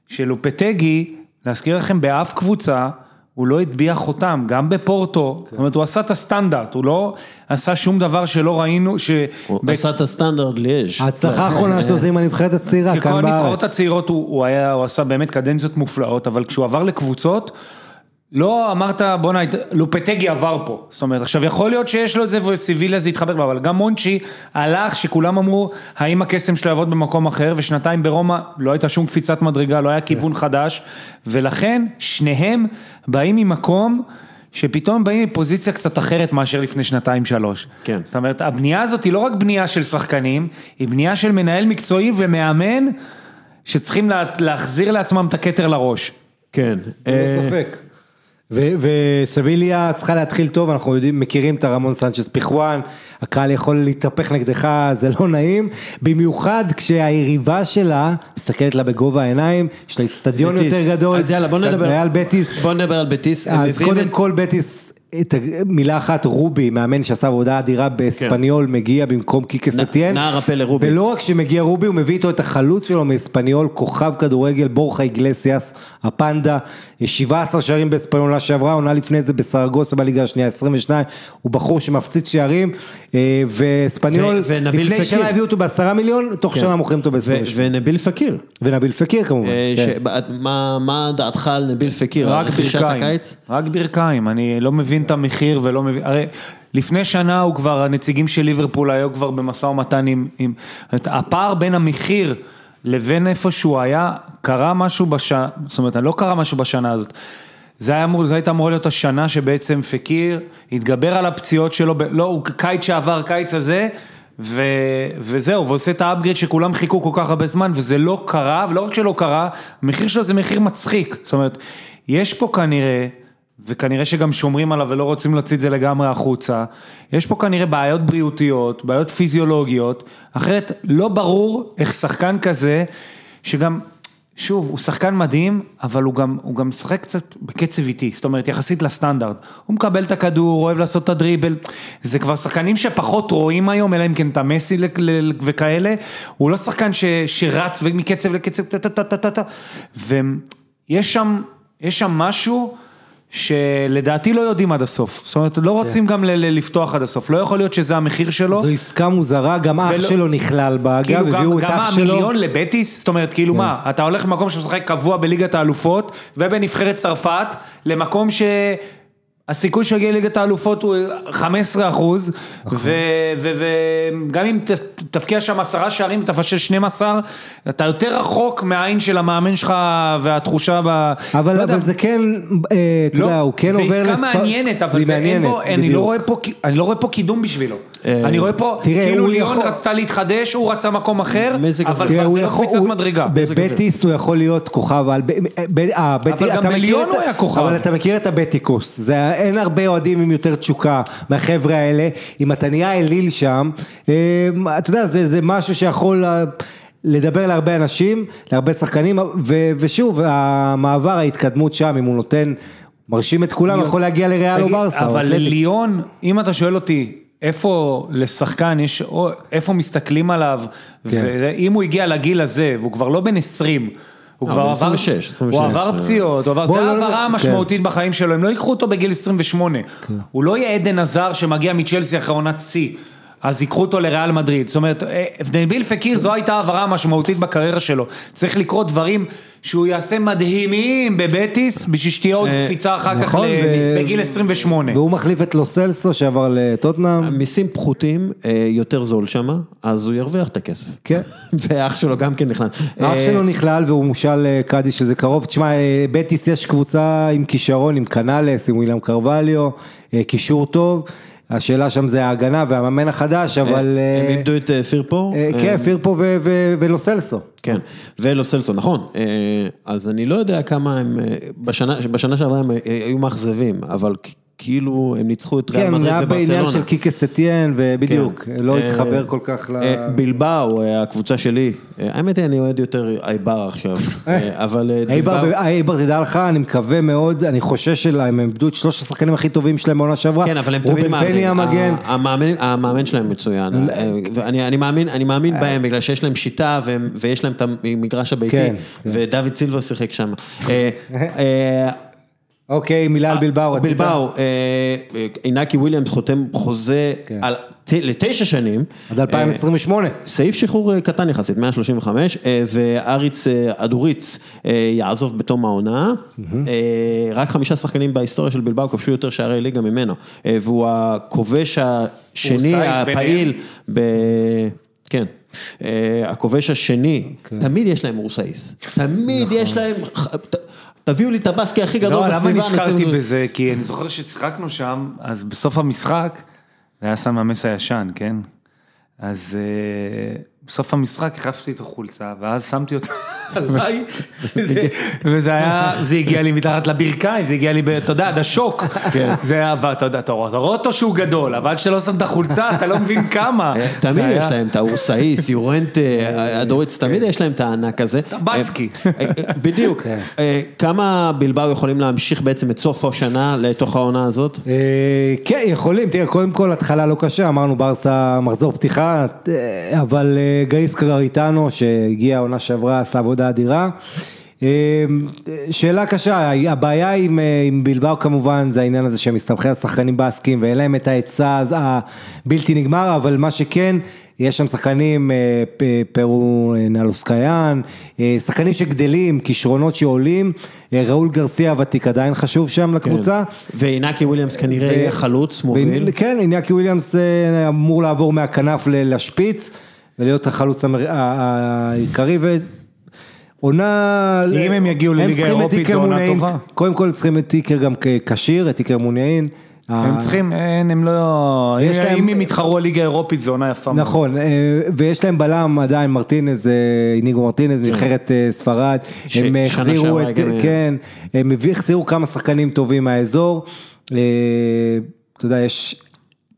[SPEAKER 3] שלופטגי, להזכיר לכם, באף קבוצה, הוא לא הטביע חותם, גם בפורטו, זאת אומרת, הוא עשה את הסטנדרט, הוא לא עשה שום דבר שלא ראינו, ש...
[SPEAKER 1] הוא
[SPEAKER 3] ב-
[SPEAKER 1] עשה את הסטנדרט ליאז'.
[SPEAKER 2] ההצלחה האחרונה שלו זה עם הנבחרת הצעירה
[SPEAKER 3] ככל
[SPEAKER 2] כאן
[SPEAKER 3] הנבחרות
[SPEAKER 2] בארץ.
[SPEAKER 3] הצעירות הוא, הוא היה, הוא עשה באמת קדנציות מופלאות, אבל כשהוא עבר לקבוצות, לא אמרת בואנה, לופטגי עבר פה, זאת אומרת, עכשיו יכול להיות שיש לו את זה וסיביליה זה יתחבר לו, אבל גם מונצ'י הלך שכולם אמרו, האם הקסם שלו יעבוד במקום אחר, ושנתיים ברומא לא הייתה שום קפיצת מדרגה, לא היה כיוון חדש, ולכן שניהם באים ממקום שפתאום באים מפוזיציה קצת אחרת מאשר לפני שנתיים שלוש.
[SPEAKER 1] כן.
[SPEAKER 3] זאת אומרת, הבנייה הזאת היא לא רק בנייה של שחקנים, היא בנייה של מנהל מקצועי ומאמן שצריכים לה, להחזיר לעצמם את הכתר לראש.
[SPEAKER 1] כן.
[SPEAKER 2] ללא
[SPEAKER 1] אה,
[SPEAKER 2] ספק. וסביליה צריכה להתחיל טוב, אנחנו יודעים, מכירים את הרמון סנצ'ס פיחואן, הקהל יכול להתהפך נגדך, זה לא נעים, במיוחד כשהיריבה שלה מסתכלת לה בגובה העיניים, יש לה אצטדיון
[SPEAKER 1] בטיס.
[SPEAKER 2] יותר גדול,
[SPEAKER 1] אז יאללה, בוא נדבר.
[SPEAKER 2] ריאל בטיס,
[SPEAKER 1] בוא נדבר על בטיס.
[SPEAKER 2] אז קודם כל בטיס, מילה אחת, רובי, מאמן שעשה עבודה אדירה באספניול, מגיע במקום קיקה סטיאן.
[SPEAKER 1] נער הפלא רובי.
[SPEAKER 2] ולא רק שמגיע רובי, הוא מביא איתו את החלוץ שלו מאספניול, כוכב כדורגל, בורחה איגלסיאס, הפנדה, 17 שערים באספניול עונה שעברה, עונה לפני זה בסרגוסה בליגה השנייה, 22, הוא בחור שמפציץ שערים, אה, ואספניול,
[SPEAKER 1] ו- ונביל
[SPEAKER 2] לפני
[SPEAKER 1] פקיר.
[SPEAKER 2] שנה הביאו אותו בעשרה מיליון, תוך שנה מוכרים אותו
[SPEAKER 1] ו-
[SPEAKER 2] ב-28.
[SPEAKER 1] ונביל פקיר.
[SPEAKER 2] ונביל פקיר כמובן.
[SPEAKER 1] אה,
[SPEAKER 2] כן.
[SPEAKER 1] מה מה דעתך על נביל פקיר?
[SPEAKER 3] רק ברכיים? רק ברכיים, אני לא מבין את המחיר ולא מבין, הרי לפני שנה הוא כבר, הנציגים של ליברפול היו כבר במשא ומתן עם, עם, הפער בין המחיר לבין איפה שהוא היה, קרה משהו בשנה, זאת אומרת, לא קרה משהו בשנה הזאת. זה היה אמור, זה הייתה אמורה להיות השנה שבעצם פקיר התגבר על הפציעות שלו, לא, הוא קיץ שעבר, קיץ הזה, ו, וזהו, ועושה את האפגריד שכולם חיכו כל כך הרבה זמן, וזה לא קרה, ולא רק שלא קרה, המחיר שלו זה מחיר מצחיק, זאת אומרת, יש פה כנראה, וכנראה שגם שומרים עליו ולא רוצים להוציא את זה לגמרי החוצה, יש פה כנראה בעיות בריאותיות, בעיות פיזיולוגיות, אחרת לא ברור איך שחקן כזה, שגם, שוב, הוא שחקן מדהים, אבל הוא גם, הוא גם משחק קצת בקצב איטי, זאת אומרת, יחסית לסטנדרט. הוא מקבל את הכדור, אוהב לעשות את הדריבל, זה כבר שחקנים שפחות רואים היום, אלא אם כן את המסי וכאלה, הוא לא שחקן ש, שרץ ומקצב לקצב, טה טה טה טה טה, ויש שם, יש שם משהו שלדעתי לא יודעים עד הסוף, זאת אומרת, לא רוצים גם לפתוח עד הסוף, לא יכול להיות שזה המחיר שלו.
[SPEAKER 2] זו עסקה מוזרה, גם אח שלו נכלל בה, אגב,
[SPEAKER 3] כאילו גם,
[SPEAKER 2] הביאו את
[SPEAKER 3] גם
[SPEAKER 2] אח שלו.
[SPEAKER 3] המיליון לבטיס, זאת אומרת, כאילו מה, אתה הולך למקום שמשחק קבוע בליגת האלופות ובנבחרת צרפת, למקום שהסיכוי שהוא יגיע לליגת האלופות הוא 15 אחוז, וגם אם ת- תבקיע שם עשרה שערים, תפשל 12, אתה יותר רחוק מהעין של המאמן שלך והתחושה ב...
[SPEAKER 2] אבל,
[SPEAKER 3] לא
[SPEAKER 2] אבל זה כן, אה, אתה
[SPEAKER 3] לא,
[SPEAKER 2] יודע, הוא כן עובר
[SPEAKER 3] זה עסקה מעניינת, אבל זה אין בו, אני. לא רואה פה, אני לא רואה פה קידום בשבילו. אני רואה פה,
[SPEAKER 2] תראה,
[SPEAKER 3] כאילו ליאון
[SPEAKER 2] יכול-
[SPEAKER 3] רצתה להתחדש, הוא רצה מקום אחר, אבל.
[SPEAKER 2] תראה,
[SPEAKER 3] זה לא קפיצת מדרגה.
[SPEAKER 2] בבטיס הוא יכול להיות כוכב, על, אה,
[SPEAKER 3] אבל גם בליון הוא היה כוכב.
[SPEAKER 2] אבל אתה מכיר את הבטיקוס, זה, אין הרבה אוהדים עם יותר תשוקה מהחבר'ה האלה, אם אתה נהיה אליל שם, אה, אתה יודע, זה, זה משהו שיכול לדבר להרבה אנשים, להרבה שחקנים, ו, ושוב, המעבר, ההתקדמות שם, אם הוא נותן, מרשים את כולם, יכול להגיע לריאל או ברסה.
[SPEAKER 3] אבל. ליון, אם אתה שואל אותי, איפה לשחקן יש, איפה מסתכלים עליו,
[SPEAKER 2] כן.
[SPEAKER 3] ואם הוא הגיע לגיל הזה, והוא כבר לא בן 20, הוא כבר עבר,
[SPEAKER 1] 26, 26,
[SPEAKER 3] הוא עבר
[SPEAKER 1] אה.
[SPEAKER 3] פציעות, הוא עבר, זה
[SPEAKER 2] לא-
[SPEAKER 3] העברה
[SPEAKER 2] כן.
[SPEAKER 3] המשמעותית בחיים שלו, הם לא ייקחו אותו בגיל 28, הוא לא יהיה עדן עזר שמגיע מצ'לסי אחרי עונת שיא. אז ייקחו אותו לריאל מדריד, זאת אומרת, אה, נביל פקיר זו הייתה העברה משמעותית בקריירה שלו, צריך לקרות דברים שהוא יעשה מדהימים בבטיס, בשביל שתהיה עוד קפיצה אחר כך
[SPEAKER 2] נכון,
[SPEAKER 3] בגיל 28.
[SPEAKER 2] והוא מחליף את לוסלסו שעבר לטוטנאם.
[SPEAKER 1] מיסים פחותים, אה, יותר זול שמה, אז הוא ירוויח את הכסף.
[SPEAKER 2] כן.
[SPEAKER 1] ואח שלו גם כן נכנס.
[SPEAKER 2] האח
[SPEAKER 1] אה,
[SPEAKER 2] שלו נכלל והוא מושל אה, קאדי שזה קרוב, תשמע, אה, בטיס יש קבוצה עם כישרון, עם קנאלס, עם וויליאם קרווליו, אה, קישור טוב, השאלה שם זה ההגנה והמאמן החדש, אבל...
[SPEAKER 1] הם
[SPEAKER 2] אה,
[SPEAKER 1] איבדו את אה, פירפו.
[SPEAKER 2] אה,
[SPEAKER 1] אה,
[SPEAKER 2] כן, פירפו ולוסלסו.
[SPEAKER 1] כן, ולו סלסון, נכון. אה, אז אני לא יודע כמה הם, אה, בשנה, שעברה הם אה, היו מאכזבים, אבל כאילו הם ניצחו את ריאל
[SPEAKER 2] כן,
[SPEAKER 1] מדריד
[SPEAKER 2] היה בעניין
[SPEAKER 1] וברצלונה.
[SPEAKER 2] של קיקס אתיין, ובדיוק,
[SPEAKER 1] כן.
[SPEAKER 2] לא
[SPEAKER 1] אה,
[SPEAKER 2] התחבר כל כך ל...
[SPEAKER 1] אה, בלבאו, אה, הקבוצה שלי, האמת היא אני אוהד יותר אייבר עכשיו, אבל
[SPEAKER 2] אייבר, תדע לך, אני מקווה מאוד, אני חושש שלה, הם איבדו את שלושת השחקנים הכי טובים שלהם בעונה שעברה.
[SPEAKER 1] כן, אבל הם תמיד. ה- המאמן, שלהם מצוין, אני מאמין, בהם בגלל שיש להם שיטה ויש להם את המגרש הביתי,
[SPEAKER 2] כן,
[SPEAKER 1] ודוד סילבה שיחק שם. אה, אה,
[SPEAKER 2] אוקיי, מילה על בלבאו. רצית?
[SPEAKER 1] בלבאו, אה, אה, אינקי וויליאמס חותם חוזה
[SPEAKER 2] כן.
[SPEAKER 1] לתשע שנים.
[SPEAKER 2] עד 2028.
[SPEAKER 1] סעיף שחרור אה, קטן יחסית, 135, אה, ואריץ אה, אדוריץ אה, יעזוב בתום העונה. אה, רק חמישה שחקנים בהיסטוריה של בלבאו כבשו יותר שערי ליגה ממנו, אה, והוא הכובש השני הפעיל ב... כן. אה, הכובש השני,
[SPEAKER 2] כן.
[SPEAKER 1] תמיד יש להם אורסאיס, תמיד יש להם, תביאו לי את הבסקי הכי גדול
[SPEAKER 3] לא, למה
[SPEAKER 1] בסביבה. אני
[SPEAKER 3] נזכרתי
[SPEAKER 1] אשים-
[SPEAKER 3] בזה? כי אני זוכר ששיחקנו שם, אז בסוף המשחק, זה היה סם המס הישן, כן? אז אה, בסוף המשחק החלפתי איתו חולצה, ואז שמתי אותה עליי, וזה- היה, זה הגיע לי מתחת לברכיים, זה הגיע לי, אתה יודע, עד השוק. זה היה, ואתה יודע, אתה רואה אתה אותו שהוא גדול, אבל כשלא שם את החולצה, אתה לא מבין כמה.
[SPEAKER 1] אה, תמיד יש להם את האורסאיס, יורנט, הדורץ, תמיד יש להם את הענק הזה.
[SPEAKER 3] בסקי.
[SPEAKER 1] אה, אה, בדיוק. אה, כמה בלבאו יכולים להמשיך בעצם את סוף השנה לתוך העונה הזאת?
[SPEAKER 2] אה, כן, יכולים, תראה, קודם כל התחלה לא קשה, אמרנו ברסה מחזור פתיחה, אה, אבל אה, גאיס קרריטנו שהגיע העונה שעברה עשה עבודה אדירה. אה, שאלה קשה, הבעיה עם, אה, עם בילבאו כמובן זה העניין הזה שהם מסתמכים על שחקנים בסקים ואין להם את ההיצע הבלתי נגמר, אבל מה שכן, יש שם שחקנים, אה, פרו נלוסקיאן, שחקנים שגדלים, כישרונות שעולים, ראול גרסיה הוותיק עדיין חשוב שם לקבוצה.
[SPEAKER 1] ואיניאקי וויליאמס כנראה
[SPEAKER 2] ו-
[SPEAKER 1] יהיה חלוץ מוביל.
[SPEAKER 2] ו- כן, איניאקי וויליאמס אמור לעבור מהכנף לשפיץ ולהיות החלוץ המר- ה- ה- העיקרי ועונה...
[SPEAKER 3] אם הם יגיעו לליגה
[SPEAKER 2] צריכים את
[SPEAKER 3] האירופית,
[SPEAKER 2] איקר
[SPEAKER 3] זו עונה. טובה.
[SPEAKER 2] קודם כל צריכים את איקר גם כשיר, את איקר מוניאין.
[SPEAKER 3] הם צריכים, אין, הם לא,
[SPEAKER 2] יש
[SPEAKER 3] אם- הם יתחרו על ליגה אירופית זו עונה יפה מאוד.
[SPEAKER 2] נכון, אה, ויש להם בלם עדיין, מרטינז, אה, איניגו מרטינז, נבחרת אה, ספרד, הם החזירו את, כן, הם החזירו כמה שחקנים טובים מהאזור, אתה יודע, יש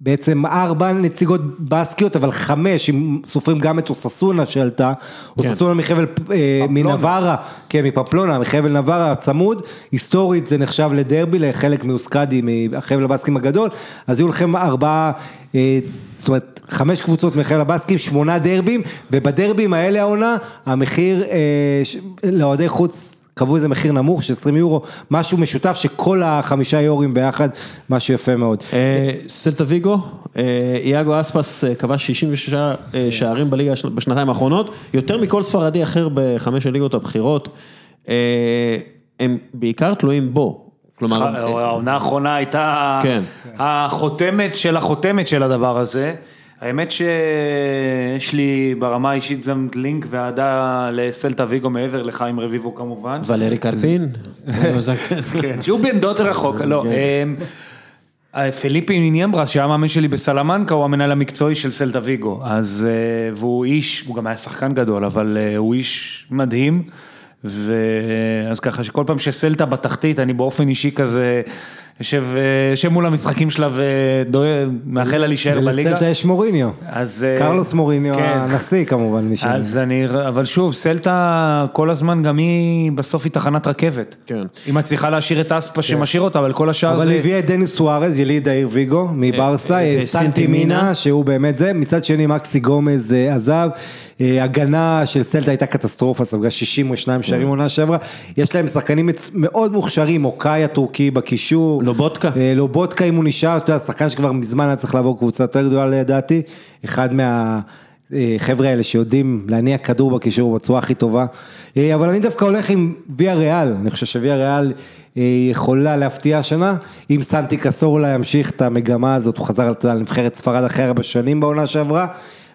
[SPEAKER 2] בעצם ארבע נציגות בסקיות, אבל חמש, אם סופרים גם את אוססונה שעלתה, אוססונה מחבל, אה, מנברה, כן, מפפלונה, מחבל נברה צמוד, היסטורית זה נחשב לדרבי, לחלק מאוסקדי, מהחבל הבסקים הגדול, אז יהיו לכם ארבעה, אה, זאת אומרת, חמש קבוצות מחבל הבסקים, שמונה דרבים, ובדרבים האלה העונה, המחיר אה, לאוהדי חוץ, קבעו איזה מחיר נמוך של 20 יורו, משהו משותף שכל החמישה יורים ביחד, משהו יפה מאוד.
[SPEAKER 1] אה, סלטה ויגו, אה, איאגו אספס אה, כבש 66 אה, שערים בליגה בשנתיים האחרונות, יותר מכל ספרדי אחר בחמש הליגות הבכירות. הם בעיקר תלויים בו. כלומר,
[SPEAKER 3] העונה האחרונה הייתה
[SPEAKER 1] כן.
[SPEAKER 3] החותמת של החותמת של הדבר הזה. האמת שיש לי ברמה האישית גם לינק ואהדה לסלטה ויגו מעבר לחיים רביבו כמובן.
[SPEAKER 1] ולרי קרפין,
[SPEAKER 3] כן, שהוא בן דוד רחוק, לא. אמ, אה, פליפה מיניאמברס שהיה מאמן שלי בסלמנקה הוא המנהל המקצועי של סלטה ויגו, אז אה, והוא איש, הוא גם היה שחקן גדול, אבל אה, הוא איש מדהים, ואז ככה שכל פעם שסלטה בתחתית אני באופן אישי כזה יושב, אה, יושב מול המשחקים שלה ומאחל לה להישאר בליגה.
[SPEAKER 2] ולסלטה יש מוריניו,
[SPEAKER 3] אז, אה,
[SPEAKER 2] קרלוס מוריניו
[SPEAKER 3] כן.
[SPEAKER 2] הנשיא כמובן.
[SPEAKER 3] אז אני, אבל שוב, סלטה כל הזמן גם היא בסוף היא תחנת רכבת.
[SPEAKER 1] כן.
[SPEAKER 3] היא מצליחה להשאיר את אספה שמשאיר אותה, אבל כל השאר
[SPEAKER 2] אבל
[SPEAKER 3] זה...
[SPEAKER 2] היא הביאה את דניס סוארז, יליד העיר ויגו, מברסה,
[SPEAKER 1] אה,
[SPEAKER 2] אה,
[SPEAKER 1] אה,
[SPEAKER 2] סנטי
[SPEAKER 1] סנטי מינה.
[SPEAKER 2] מינה, שהוא באמת זה, מצד שני מקסי גומז אה, עזב, אה, הגנה של סלטה הייתה קטסטרופה, ספגה 62 שערים עונה שעברה, יש להם שחקנים מאוד מוכשרים, אוקיי הטורקי בקישור.
[SPEAKER 1] לובודקה.
[SPEAKER 2] אה, לובודקה אם הוא נשאר, אתה יודע, שחקן שכבר מזמן היה צריך לעבור קבוצה יותר גדולה לדעתי, אחד מהחבר'ה האלה שיודעים להניע כדור בקישור בצורה הכי טובה, אה, אבל אני דווקא הולך עם ויה ריאל, אני חושב שוויה ריאל אה, יכולה להפתיע השנה, אם סנטי קסורלה ימשיך את המגמה הזאת, הוא חזר לנבחרת ספרד אחרי ארבע שנים בעונה שעברה,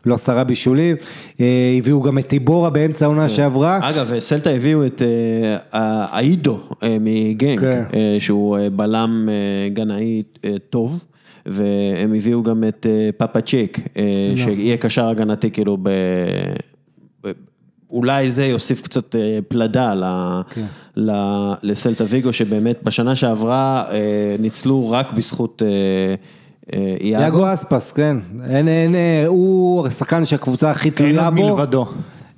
[SPEAKER 2] לא עשרה בישולים, אה, הביאו גם את טיבורה באמצע העונה שעברה.
[SPEAKER 1] אגב, סלטה הביאו את אה, האידו אה, מגנק,
[SPEAKER 2] כן.
[SPEAKER 1] שהוא בלם גנאי טוב, והם הביאו גם את פאפה צ'יק, אה, שיהיה קשר הגנתי כאילו ב... ב- אולי זה יוסיף קצת פלדה ל, ל, לסלטה ויגו, שבאמת בשנה שעברה ניצלו רק בזכות
[SPEAKER 2] יאגו
[SPEAKER 1] איאגו.
[SPEAKER 2] אספס, כן, אין, אין, אה, הוא השחקן שהקבוצה הכי
[SPEAKER 3] אין
[SPEAKER 2] תלויה
[SPEAKER 3] עוד
[SPEAKER 2] בו.
[SPEAKER 3] מלבדו.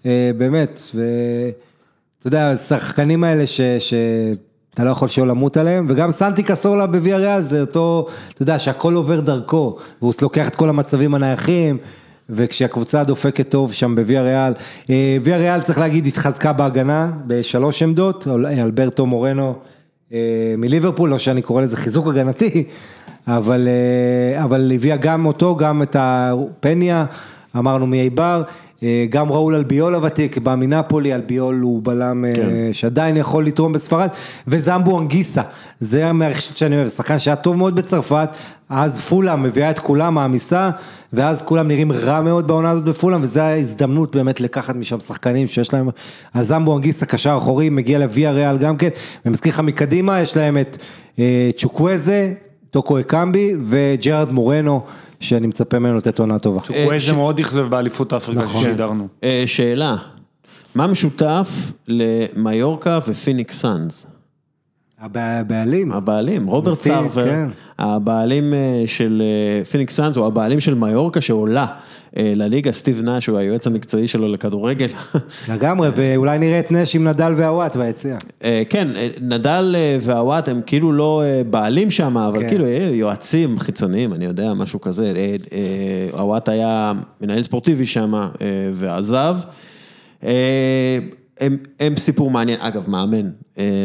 [SPEAKER 2] אה, באמת, ואתה יודע, השחקנים האלה ש... שאתה לא יכול שלא למות עליהם, וגם סנטי קסורלה בוויה ריאל זה אותו, אתה יודע, שהכל עובר דרכו, והוא לוקח את כל המצבים הנייחים, וכשהקבוצה דופקת טוב שם בוויה ריאל, אה, ויה ריאל צריך להגיד התחזקה בהגנה בשלוש עמדות, אלברטו מורנו אה, מליברפול, לא שאני קורא לזה חיזוק הגנתי, אבל, אה, אבל הביאה גם אותו, גם את הפניה, אמרנו מאיבר, אה, גם ראול אלביול הוותיק, בא מנפולי, אלביול הוא בלם אה,
[SPEAKER 1] כן.
[SPEAKER 2] שעדיין יכול לתרום בספרד, וזמבו אנגיסה, זה המערכת שאני אוהב, שחקן שהיה טוב מאוד בצרפת, אז פולה מביאה את כולם, מעמיסה, ואז כולם נראים רע מאוד בעונה הזאת בפולאם, וזו ההזדמנות באמת לקחת משם שחקנים שיש להם, אז זמבו אנגיסה, קשר אחורי, מגיע לוויה ריאל גם כן, ומזכיר לך מקדימה, יש להם את צ'וקוויזה, טוקו אקמבי וג'רארד מורנו, שאני מצפה ממנו לתת עונה טובה.
[SPEAKER 3] הוא
[SPEAKER 1] ש-
[SPEAKER 3] איזה מאוד אכזב באליפות אפריקה
[SPEAKER 2] נכון.
[SPEAKER 3] ששידרנו.
[SPEAKER 1] אה, שאלה, מה משותף למיורקה ופיניקס סאנס?
[SPEAKER 2] הבעלים.
[SPEAKER 1] הבעלים, רוברט סרבר,
[SPEAKER 2] כן.
[SPEAKER 1] הבעלים אה, של אה, פיניקס סאנס, הוא הבעלים של מיורקה שעולה אה, לליגה, סטיב נאש הוא היועץ המקצועי שלו לכדורגל.
[SPEAKER 2] לגמרי, ואולי נראה את נש עם נדל והוואט ביציע.
[SPEAKER 1] אה, כן, אה, נדל אה, והוואט הם כאילו לא אה, בעלים שם, אבל
[SPEAKER 2] כן.
[SPEAKER 1] כאילו אה, יועצים חיצוניים, אני יודע, משהו כזה. אה, אה, הוואט היה מנהל ספורטיבי שם אה, ועזב. אה, הם, הם סיפור מעניין, אגב מאמן אה,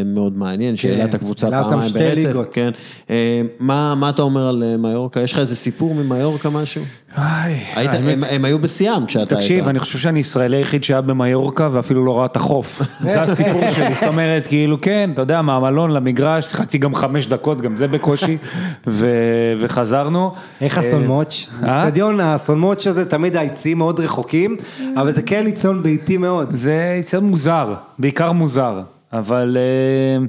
[SPEAKER 1] מאוד מעניין, שהעלה את הקבוצה פעמיים
[SPEAKER 2] שתי
[SPEAKER 1] ברצף,
[SPEAKER 2] ליגות.
[SPEAKER 1] כן. אה, מה, מה אתה אומר על אה, מיורקה? יש לך איזה סיפור ממיורקה משהו? היית, הם, הם היו בשיאם כשאתה היית.
[SPEAKER 3] תקשיב, אני חושב שאני ישראלי היחיד שהיה במיורקה ואפילו לא ראה את החוף. זה הסיפור שלי, זאת אומרת, כאילו, כן, אתה יודע, מהמלון למגרש, שיחקתי גם חמש דקות, גם זה בקושי, ו- וחזרנו.
[SPEAKER 2] איך אסון מוץ'?
[SPEAKER 3] אה?
[SPEAKER 2] אצטדיון האסון מוץ' הזה, תמיד היציאים מאוד רחוקים, אבל זה כן ניצחון ביתי מאוד.
[SPEAKER 3] זה יצא מוזר, בעיקר מוזר, אבל אה,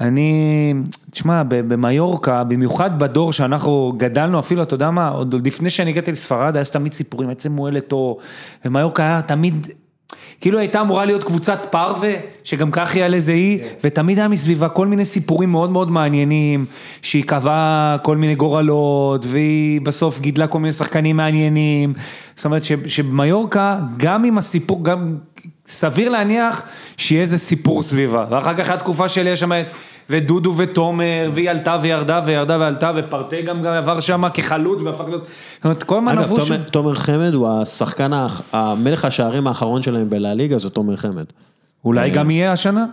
[SPEAKER 3] אני, תשמע, במיורקה, במיוחד בדור שאנחנו גדלנו, אפילו, אתה יודע מה, עוד לפני שאני הגעתי לספרד, היה תמיד סיפורים, עצם מועלת או, ומיורקה היה תמיד... כאילו הייתה אמורה להיות קבוצת פרווה, שגם כך היא על איזה אי, ותמיד היה מסביבה כל מיני סיפורים מאוד מאוד מעניינים, שהיא קבעה כל מיני גורלות, והיא בסוף גידלה כל מיני שחקנים מעניינים, זאת אומרת ש- שביורקה, גם עם הסיפור, גם סביר להניח שיהיה איזה סיפור סביבה, ואחר כך הייתה תקופה שלי, יש שם את... ודודו ותומר, והיא עלתה וירדה וירדה ועלתה, ופרטה גם עבר שם כחלוץ והפך להיות, זאת אומרת, כל הזמן
[SPEAKER 1] אגב,
[SPEAKER 3] עברו שם,
[SPEAKER 1] תומר, תומר חמד הוא השחקן, המלך השערים האחרון שלהם בלה-ליגה, זה תומר חמד.
[SPEAKER 3] אולי גם יהיה השנה?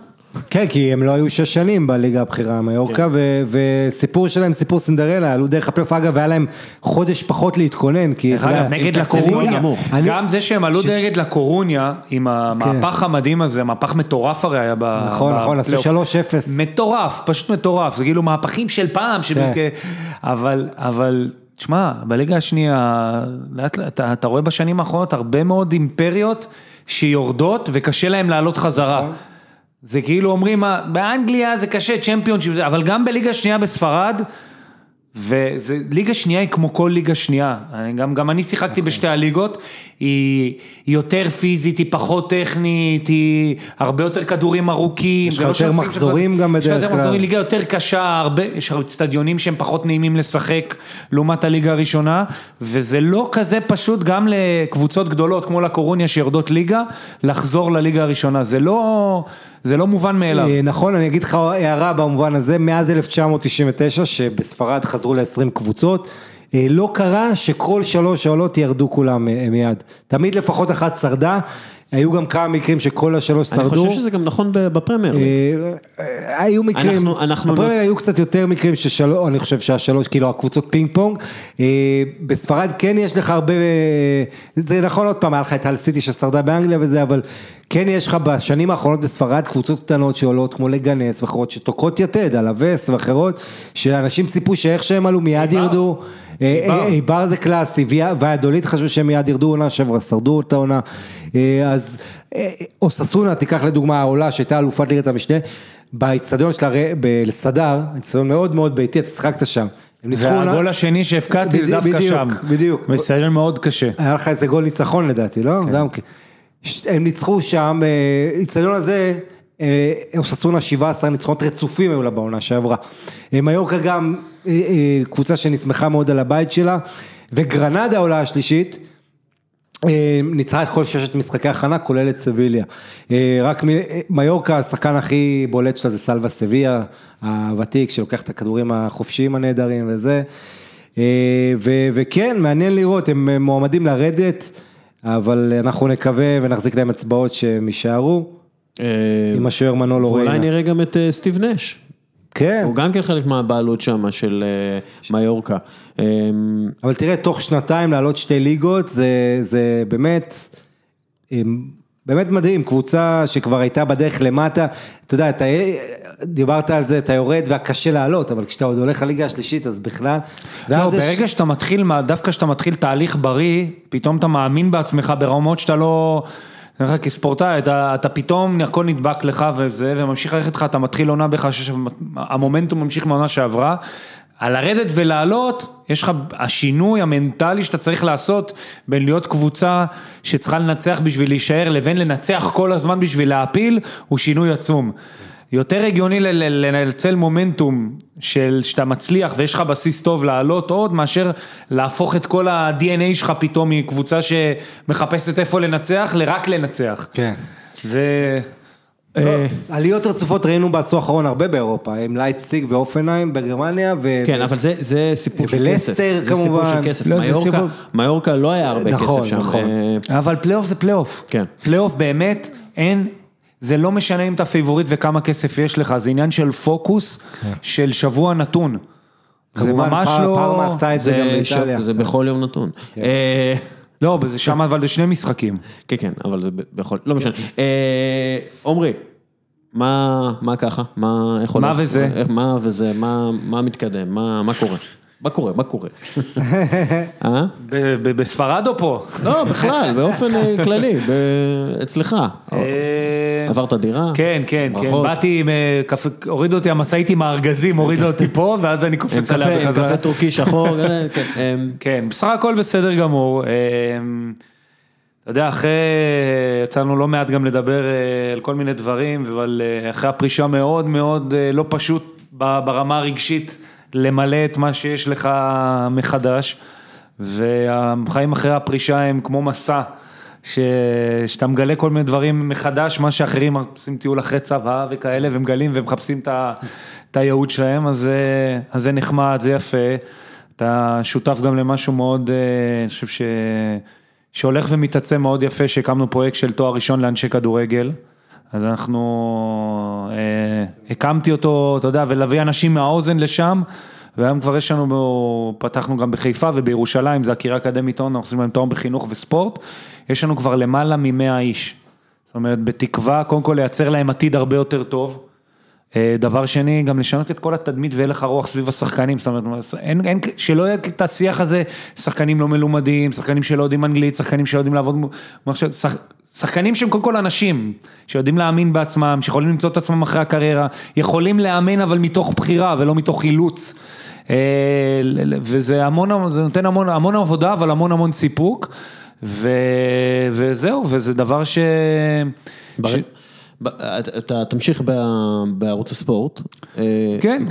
[SPEAKER 2] כן, כי הם לא היו שש שנים בליגה הבכירה מיורקה, ו- וסיפור שלהם, סיפור סינדרלה, עלו דרך הפלייאוף, אגב, היה להם חודש פחות להתכונן, כי...
[SPEAKER 3] דרך אגב, נגד לקורוניה.
[SPEAKER 2] אני-
[SPEAKER 3] גם זה שהם עלו נגד לקורוניה, עם המהפך המדהים הזה, מהפך מטורף הרי היה ב-
[SPEAKER 2] נכון, נכון, עשו
[SPEAKER 3] בפלייאוף.
[SPEAKER 2] 3-0.
[SPEAKER 3] מטורף, פשוט מטורף, זה כאילו מהפכים של פעם,
[SPEAKER 2] כן.
[SPEAKER 3] אבל, אבל, תשמע, בליגה השנייה, לאט לאט, אתה, אתה רואה בשנים האחרונות הרבה מאוד אימפריות שיורדות וקשה להם לעלות חזרה.
[SPEAKER 2] נכון.
[SPEAKER 3] זה כאילו אומרים, "מה, באנגליה זה קשה, צ'מפיונשיפ, זה", אבל גם בליגה שנייה בספרד, וליגה שנייה היא כמו כל ליגה שנייה, אני, גם, גם אני שיחקתי בשתי הליגות, היא, היא יותר פיזית, היא פחות טכנית, היא הרבה יותר כדורים ארוכים.
[SPEAKER 2] יש לך
[SPEAKER 3] לא
[SPEAKER 2] יותר מחזורים
[SPEAKER 3] שכבר-
[SPEAKER 2] גם
[SPEAKER 3] יש לך
[SPEAKER 2] בדרך
[SPEAKER 3] יותר
[SPEAKER 2] כלל.
[SPEAKER 3] מחזורים, ליגה יותר קשה, הרבה, יש אצטדיונים שהם פחות נעימים לשחק לעומת הליגה הראשונה, וזה לא כזה פשוט גם לקבוצות גדולות כמו לקורוניה שיורדות ליגה, לחזור לליגה הראשונה, זה לא, זה לא מובן מאליו.
[SPEAKER 2] אה, נכון, אני אגיד לך הערה במובן הזה, מאז 1999, שבספרד חזרו ל-20 קבוצות, אה, לא קרה שכל שלוש העולות ירדו כולם אה, מיד. תמיד לפחות אחת שרדה, היו גם כמה מקרים שכל השלוש
[SPEAKER 1] אני
[SPEAKER 2] שרדו.
[SPEAKER 1] חושב שזה גם נכון בפרמייר.
[SPEAKER 2] אה, היו מקרים, בפרמייר היו קצת יותר מקרים ששלוש, אני חושב שהשלוש, כאילו הקבוצות פינג פונג, אה, בספרד כן יש לך הרבה, אה, זה נכון עוד פעם, היה לך את האל סיטי ששרדה באנגליה וזה, אבל כן יש לך בשנים האחרונות בספרד קבוצות קטנות שעולות כמו לגנס ואחרות שתוקעות יתד, אלאווס ואחרות, שאנשים ציפו שאיך שהם עלו מיד ירדו. אה, אה, אייבר זה קלאסי, ויאדוליד חשבו שהם מיד ירדו עונה שעברה, שרדו את העונה. אה, אז אה, אוסאסונה, תיקח לדוגמה העולה שהייתה אלופת ליגת המשנה, באיצטדיון שלה ר- בסדר, איצטדיון מאוד מאוד ביתי, אתה שיחקת שם.
[SPEAKER 3] והגול השני שהבקעתי זה
[SPEAKER 2] בדיוק,
[SPEAKER 3] דווקא
[SPEAKER 2] בדיוק,
[SPEAKER 3] שם.
[SPEAKER 2] בדיוק.
[SPEAKER 3] בסדר מאוד קשה.
[SPEAKER 2] היה לך איזה גול ניצחון לדעתי, לא? גם כן. הם ניצחו שם, אה, איצטדיון הזה, אה, אוססונה 17 ניצחונות רצופים היו לה בעונה שעברה. אה, מיורקה גם אה, אה, קבוצה שנסמכה מאוד על הבית שלה, וגרנדה העולה השלישית. אה, ניצחה את כל ששת משחקי הכנה, כולל את סביליה. אה, רק אה, מיורקה, השחקן הכי בולט שלה זה סלווה סביה, הוותיק, שלוקח את הכדורים החופשיים הנהדרים וזה. ו- וכן, מעניין לראות, הם מועמדים לרדת, אבל אנחנו נקווה ונחזיק להם אצבעות שהם יישארו, עם השוער מנולו ריינה.
[SPEAKER 1] נראה גם את סטיב נש.
[SPEAKER 2] כן,
[SPEAKER 1] הוא גם כן חלק מהבעלות שם של אה, מיורקה. אה,
[SPEAKER 2] אבל תראה, תוך שנתיים לעלות שתי ליגות, זה, זה באמת, אמ, באמת מדהים, קבוצה שכבר הייתה בדרך למטה, אתה יודע, אתה, דיברת על זה, אתה יורד והקשה לעלות, אבל כשאתה עוד הולך לליגה השלישית, אז בכלל,
[SPEAKER 3] לא, ברגע שאתה מתחיל, מה- דווקא כשאתה מתחיל תהליך בריא, פתאום אתה מאמין בעצמך ברמות שאתה לא... אני לך, כספורטאי, אתה, אתה פתאום, הכל נדבק לך וזה, וממשיך ללכת לך, אתה מתחיל עונה בך, המומנטום ממשיך מהעונה שעברה. על לרדת ולעלות, יש לך, השינוי המנטלי שאתה צריך לעשות בין להיות קבוצה שצריכה לנצח בשביל להישאר, לבין לנצח כל הזמן בשביל להפיל, הוא שינוי עצום. יותר הגיוני לנצל מומנטום של שאתה מצליח ויש לך בסיס טוב לעלות עוד, מאשר להפוך את כל ה-DNA שלך פתאום מקבוצה שמחפשת איפה לנצח, לרק לנצח.
[SPEAKER 2] כן.
[SPEAKER 3] זה...
[SPEAKER 2] אה, עליות רצופות ראינו בעשור האחרון הרבה באירופה, עם לייפציג ואופנהיים בגרמניה, ו...
[SPEAKER 1] כן, אבל זה, זה סיפור של
[SPEAKER 2] ולסטר,
[SPEAKER 1] כסף. זה סיפור
[SPEAKER 2] כמובן.
[SPEAKER 1] של כסף.
[SPEAKER 3] לא, זה
[SPEAKER 1] מיורקה,
[SPEAKER 3] סיפור-
[SPEAKER 1] מיורקה לא היה הרבה
[SPEAKER 2] נכון,
[SPEAKER 1] כסף שם.
[SPEAKER 2] נכון.
[SPEAKER 1] אה,
[SPEAKER 3] אבל פלייאוף זה פלייאוף.
[SPEAKER 1] כן.
[SPEAKER 3] פלייאוף באמת, אין, זה לא משנה אם אתה פייבוריט וכמה כסף יש לך, זה עניין של פוקוס של שבוע נתון. זה ממש לא...
[SPEAKER 2] פארמה עשתה את זה גם
[SPEAKER 1] זה, ש...
[SPEAKER 2] באיטליה.
[SPEAKER 1] זה בכל יום נתון. אה,
[SPEAKER 3] לא, זה שם אבל זה שני משחקים.
[SPEAKER 1] כן, כן, אבל זה בכל, לא משנה. אה, עמרי, מה, מה ככה? מה?
[SPEAKER 3] וזה?
[SPEAKER 1] מה וזה? מה, מה מתקדם? מה, מה קורה? מה קורה? מה קורה? אה?
[SPEAKER 3] בספרד או פה?
[SPEAKER 1] לא, בכלל, באופן אה, כללי, אצלך.
[SPEAKER 3] אה,
[SPEAKER 1] עברת דירה?
[SPEAKER 3] כן, כן, כן. באתי, עם, אה, הורידו אותי המשאית עם הארגזים, הורידו אותי פה, ואז אני
[SPEAKER 1] עם
[SPEAKER 3] קופץ עליה
[SPEAKER 1] עם
[SPEAKER 3] בחזרה.
[SPEAKER 1] קפה טורקי שחור, כן, אה,
[SPEAKER 3] כן, בסך הכל בסדר גמור. אה, אתה יודע, אחרי, יצא לנו לא מעט גם לדבר על כל מיני דברים, אבל אחרי הפרישה מאוד מאוד לא פשוט ברמה הרגשית למלא את מה שיש לך מחדש, והחיים אחרי הפרישה הם כמו מסע. ש... שאתה מגלה כל מיני דברים מחדש, מה שאחרים עושים טיול אחרי צבא וכאלה, ומגלים ומחפשים את, הייעוד שלהם, אז, זה- אז זה נחמד, זה יפה. אתה שותף גם למשהו מאוד, אה, אני חושב ש... שהולך ומתעצם מאוד יפה, שהקמנו פרויקט של תואר ראשון לאנשי כדורגל. אז אנחנו, אה, הקמתי אותו, אתה יודע, ולהביא אנשים מהאוזן לשם, והיום כבר יש לנו, פתחנו גם בחיפה ובירושלים, זה הקריה אקדמית און, אנחנו עושים להם תואר בחינוך וספורט, יש לנו כבר למעלה מ-100 איש. זאת אומרת, בתקווה, קודם כל לייצר להם עתיד הרבה יותר טוב. אה, דבר שני, גם לשנות את כל התדמית והלך הרוח סביב השחקנים, זאת אומרת, אין, אין, שלא יהיה את השיח הזה, שחקנים לא מלומדים, שחקנים שלא יודעים אנגלית, שחקנים שלא יודעים לעבוד, שח, שחקנים שהם קודם כל אנשים, שיודעים להאמין בעצמם, שיכולים למצוא את עצמם אחרי הקריירה, יכולים לאמן אבל מתוך בחירה ולא מתוך אילוץ. אה, וזה המון, זה נותן המון, המון עבודה, אבל המון המון סיפוק, ו, וזהו, וזה דבר ש...
[SPEAKER 1] בר-
[SPEAKER 3] ש...
[SPEAKER 1] אתה- תמשיך בערוץ הספורט. אה,
[SPEAKER 3] כן,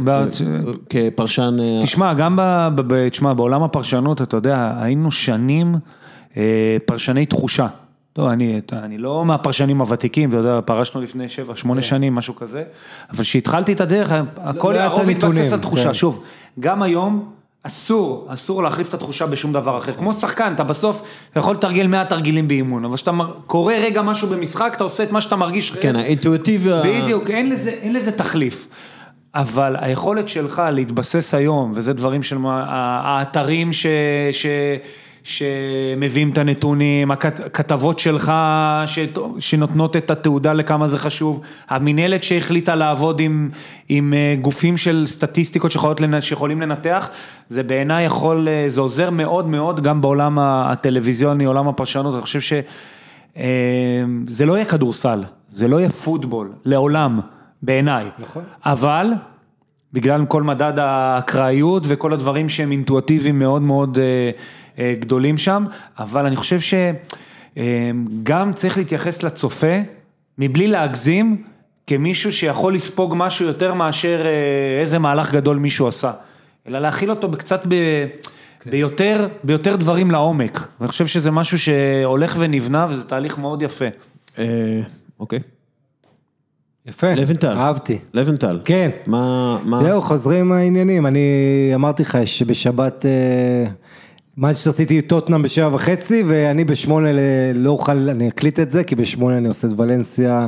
[SPEAKER 1] כפרשן. אה,
[SPEAKER 3] תשמע, גם ב, תשמע, בעולם הפרשנות, אתה יודע, היינו שנים פרשני תחושה. טוב, אני, אני לא מהפרשנים הוותיקים, אתה יודע, פרשנו לפני שבע, שמונה שנים, משהו כזה, אבל כשהתחלתי את הדרך, הכל,
[SPEAKER 2] לא היה את
[SPEAKER 3] הרוב התבסס
[SPEAKER 2] הנתונים,
[SPEAKER 3] על תחושה.
[SPEAKER 2] כן.
[SPEAKER 3] שוב, גם היום, אסור, אסור להחליף את התחושה בשום דבר אחר. כמו שחקן, אתה בסוף, יכול לתרגל 100 תרגילים באימון, אבל כשאתה קורא רגע משהו במשחק, אתה עושה את מה שאתה מרגיש.
[SPEAKER 1] כן, האינטואיטיבי...
[SPEAKER 3] בדיוק, אין לזה, אין לזה תחליף. אבל היכולת שלך להתבסס היום, וזה דברים של האתרים ש, ש, שמביאים את הנתונים, הכתבות שלך ש, שנותנות את התעודה לכמה זה חשוב, המינהלת שהחליטה לעבוד עם, עם אה, גופים של סטטיסטיקות שיכולות, שיכולים לנתח, זה בעיניי יכול, אה, זה עוזר מאוד מאוד גם בעולם הטלוויזיוני, עולם הפרשנות, אני חושב ש... אה, לא יהיה כדורסל, זה לא יהיה פוטבול, לעולם, בעיניי.
[SPEAKER 2] נכון.
[SPEAKER 3] אבל, בגלל כל מדד האקראיות וכל הדברים שהם אינטואטיביים מאוד מאוד אה, גדולים שם, אבל אני חושב שגם צריך להתייחס לצופה, מבלי להגזים, כמישהו שיכול לספוג משהו יותר מאשר אה, איזה מהלך גדול מישהו עשה, אלא להכיל אותו קצת ב... ביותר, ביותר דברים לעומק, אני חושב שזה משהו שהולך ונבנה וזה תהליך מאוד יפה.
[SPEAKER 1] אה, אוקיי.
[SPEAKER 2] יפה,
[SPEAKER 1] לבנטל.
[SPEAKER 2] אהבתי.
[SPEAKER 1] לבנטל.
[SPEAKER 2] כן.
[SPEAKER 1] מה... מה...
[SPEAKER 2] זהו, חוזרים העניינים, אני אמרתי לך שבשבת מנצ'סטר סיטי טוטנאם בשבע וחצי ואני בשמונה ל- לא אוכל, אני אקליט את זה כי בשמונה אני עושה את ולנסיה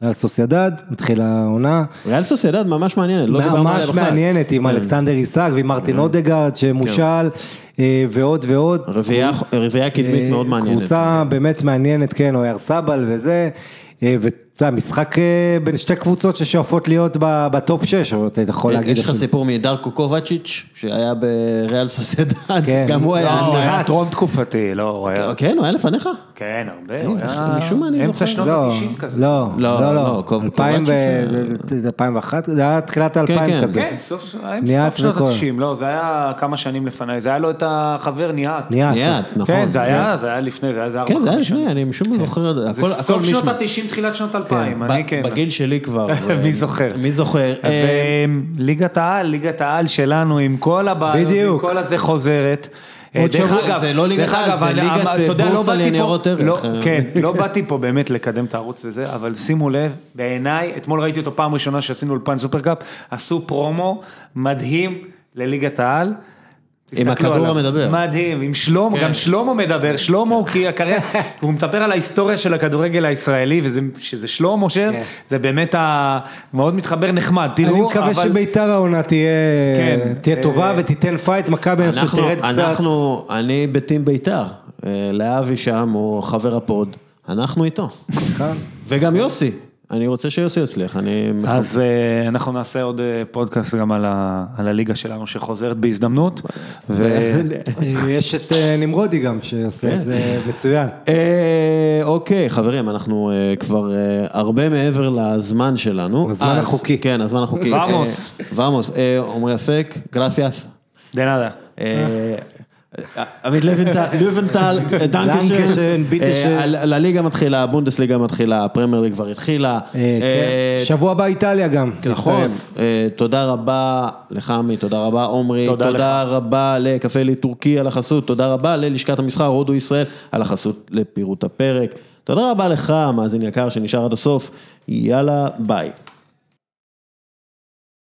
[SPEAKER 2] ריאל סוסיידד, מתחילה העונה.
[SPEAKER 1] ריאל סוסיידד ממש מעניינת, לא דיברנו עליה
[SPEAKER 2] ממש
[SPEAKER 1] בכלל.
[SPEAKER 2] מעניינת עם
[SPEAKER 1] כן.
[SPEAKER 2] אלכסנדר איסק ועם מרטין אודגרד שמושאל אה, ועוד ועוד.
[SPEAKER 1] רביעייה קדמית מאוד מעניינת.
[SPEAKER 2] קבוצה באמת מעניינת, כן, אויארסבל וזה, אה, ואתה יודע, משחק אה, בין שתי קבוצות ששואפות להיות ב top 6, או אתה יכול להגיד
[SPEAKER 1] יש לך. סיפור מדרקו קובצ'ביץ', שהיה בריאל סוסיידד,
[SPEAKER 2] כן.
[SPEAKER 1] גם הוא היה...
[SPEAKER 3] לא, הוא היה
[SPEAKER 2] נרץ.
[SPEAKER 3] טרום תקופתי, לא, הוא היה...
[SPEAKER 1] כן, הוא היה לפניך?
[SPEAKER 3] כן, הרבה, הוא
[SPEAKER 1] איך-
[SPEAKER 3] היה...
[SPEAKER 1] משום מה אני
[SPEAKER 3] אמצע
[SPEAKER 1] זוכר.
[SPEAKER 3] שנות
[SPEAKER 2] לא,
[SPEAKER 3] ה-90 כזה.
[SPEAKER 2] לא,
[SPEAKER 1] לא,
[SPEAKER 2] לא,
[SPEAKER 1] לא,
[SPEAKER 2] לא,
[SPEAKER 1] קוב-
[SPEAKER 2] 2000
[SPEAKER 1] קובצ'יץ'
[SPEAKER 2] ו- 2001, זה היה תחילת
[SPEAKER 1] כן.
[SPEAKER 2] ה-2000 כזה.
[SPEAKER 3] כן, סוף שנות
[SPEAKER 2] וכל.
[SPEAKER 3] ה-90, לא, זה היה כמה שנים לפניי, זה היה לו את החבר ניאט.
[SPEAKER 2] ניאט.
[SPEAKER 1] נכון.
[SPEAKER 3] כן, זה היה, זה היה לפני, זה היה ארבע
[SPEAKER 1] כן, זה היה. לפני, אני משום מה זוכר את זה.
[SPEAKER 3] זה סוף שנות
[SPEAKER 1] מישמע.
[SPEAKER 3] ה-90, תחילת שנות ה-2000, אני כן.
[SPEAKER 1] בגיל שלי כבר.
[SPEAKER 3] מי זוכר?
[SPEAKER 1] מי זוכר? אה,
[SPEAKER 3] וליגת העל, ליגת העל שלנו עם כל הבעיות, עם. כל הזה חוזרת. דרך אגב,
[SPEAKER 1] זה לא ליגת העל, זה ליגת,
[SPEAKER 3] לא
[SPEAKER 1] בורסה לניירות ערך.
[SPEAKER 3] לא, כן, לא באתי פה באמת לקדם את הערוץ וזה, אבל שימו לב, בעיניי, אתמול ראיתי אותו פעם ראשונה שעשינו אולפן סופרקאפ, עשו פרומו מדהים לליגת העל.
[SPEAKER 1] עם הכדור. המדבר.
[SPEAKER 3] מדהים, עם שלמה,
[SPEAKER 1] כן.
[SPEAKER 3] גם שלמה מדבר, שלמה הוא כי הקריירה, הוא מדבר על ההיסטוריה של הכדורגל הישראלי, וזה- שזה שלמה שר,
[SPEAKER 2] כן.
[SPEAKER 3] זה באמת ה- מאוד מתחבר נחמד, תראו,
[SPEAKER 2] אני מקווה
[SPEAKER 3] אבל-
[SPEAKER 2] שבית"ר העונה תהיה
[SPEAKER 3] כן.
[SPEAKER 2] תהיה טובה
[SPEAKER 3] אה,
[SPEAKER 2] ותיתן fight, מכבי אני חושב שתרד קצת.
[SPEAKER 1] אנחנו, אני ב team בית"ר, אה, לאבי שם, הוא חבר ה pod, אנחנו איתו.
[SPEAKER 2] כאן.
[SPEAKER 1] וגם יוסי, אני רוצה שיוסי יצליח, אני...
[SPEAKER 3] אז אה, אנחנו נעשה עוד אה, פודקאסט גם על ה- על הליגה שלנו שחוזרת בהזדמנות, ו-
[SPEAKER 2] יש את אה, נמרודי גם שעושה את זה מצוין.
[SPEAKER 1] אה, אוקיי, חברים, אנחנו כבר הרבה מעבר לזמן שלנו.
[SPEAKER 2] הזמן
[SPEAKER 1] אז-
[SPEAKER 2] החוקי.
[SPEAKER 1] כן, הזמן החוקי.
[SPEAKER 3] ואמוס.
[SPEAKER 1] ואמוס, אה, עמרי אפק, גרפיאס.
[SPEAKER 3] דה נאדה.
[SPEAKER 1] אה, עמית לבנטל, לבנטל, danke
[SPEAKER 2] schön, bitte
[SPEAKER 1] schön. אה, לליגה מתחילה, הבונדסליגה מתחילה, הפרמייר ליג כבר התחילה.
[SPEAKER 2] אה,
[SPEAKER 1] אה,
[SPEAKER 2] כן. שבוע הבא איטליה גם.
[SPEAKER 1] נכון,
[SPEAKER 2] תצטרף.
[SPEAKER 1] אה, תודה רבה לך עמי, תודה רבה עומרי,
[SPEAKER 3] תודה
[SPEAKER 1] תודה רבה לקפה עלית טורקי על החסות, תודה רבה ללשכת המסחר הודו ישראל על החסות לפירוט הפרק, תודה רבה לך מאזין יקר שנשאר עד הסוף, יאללה ביי.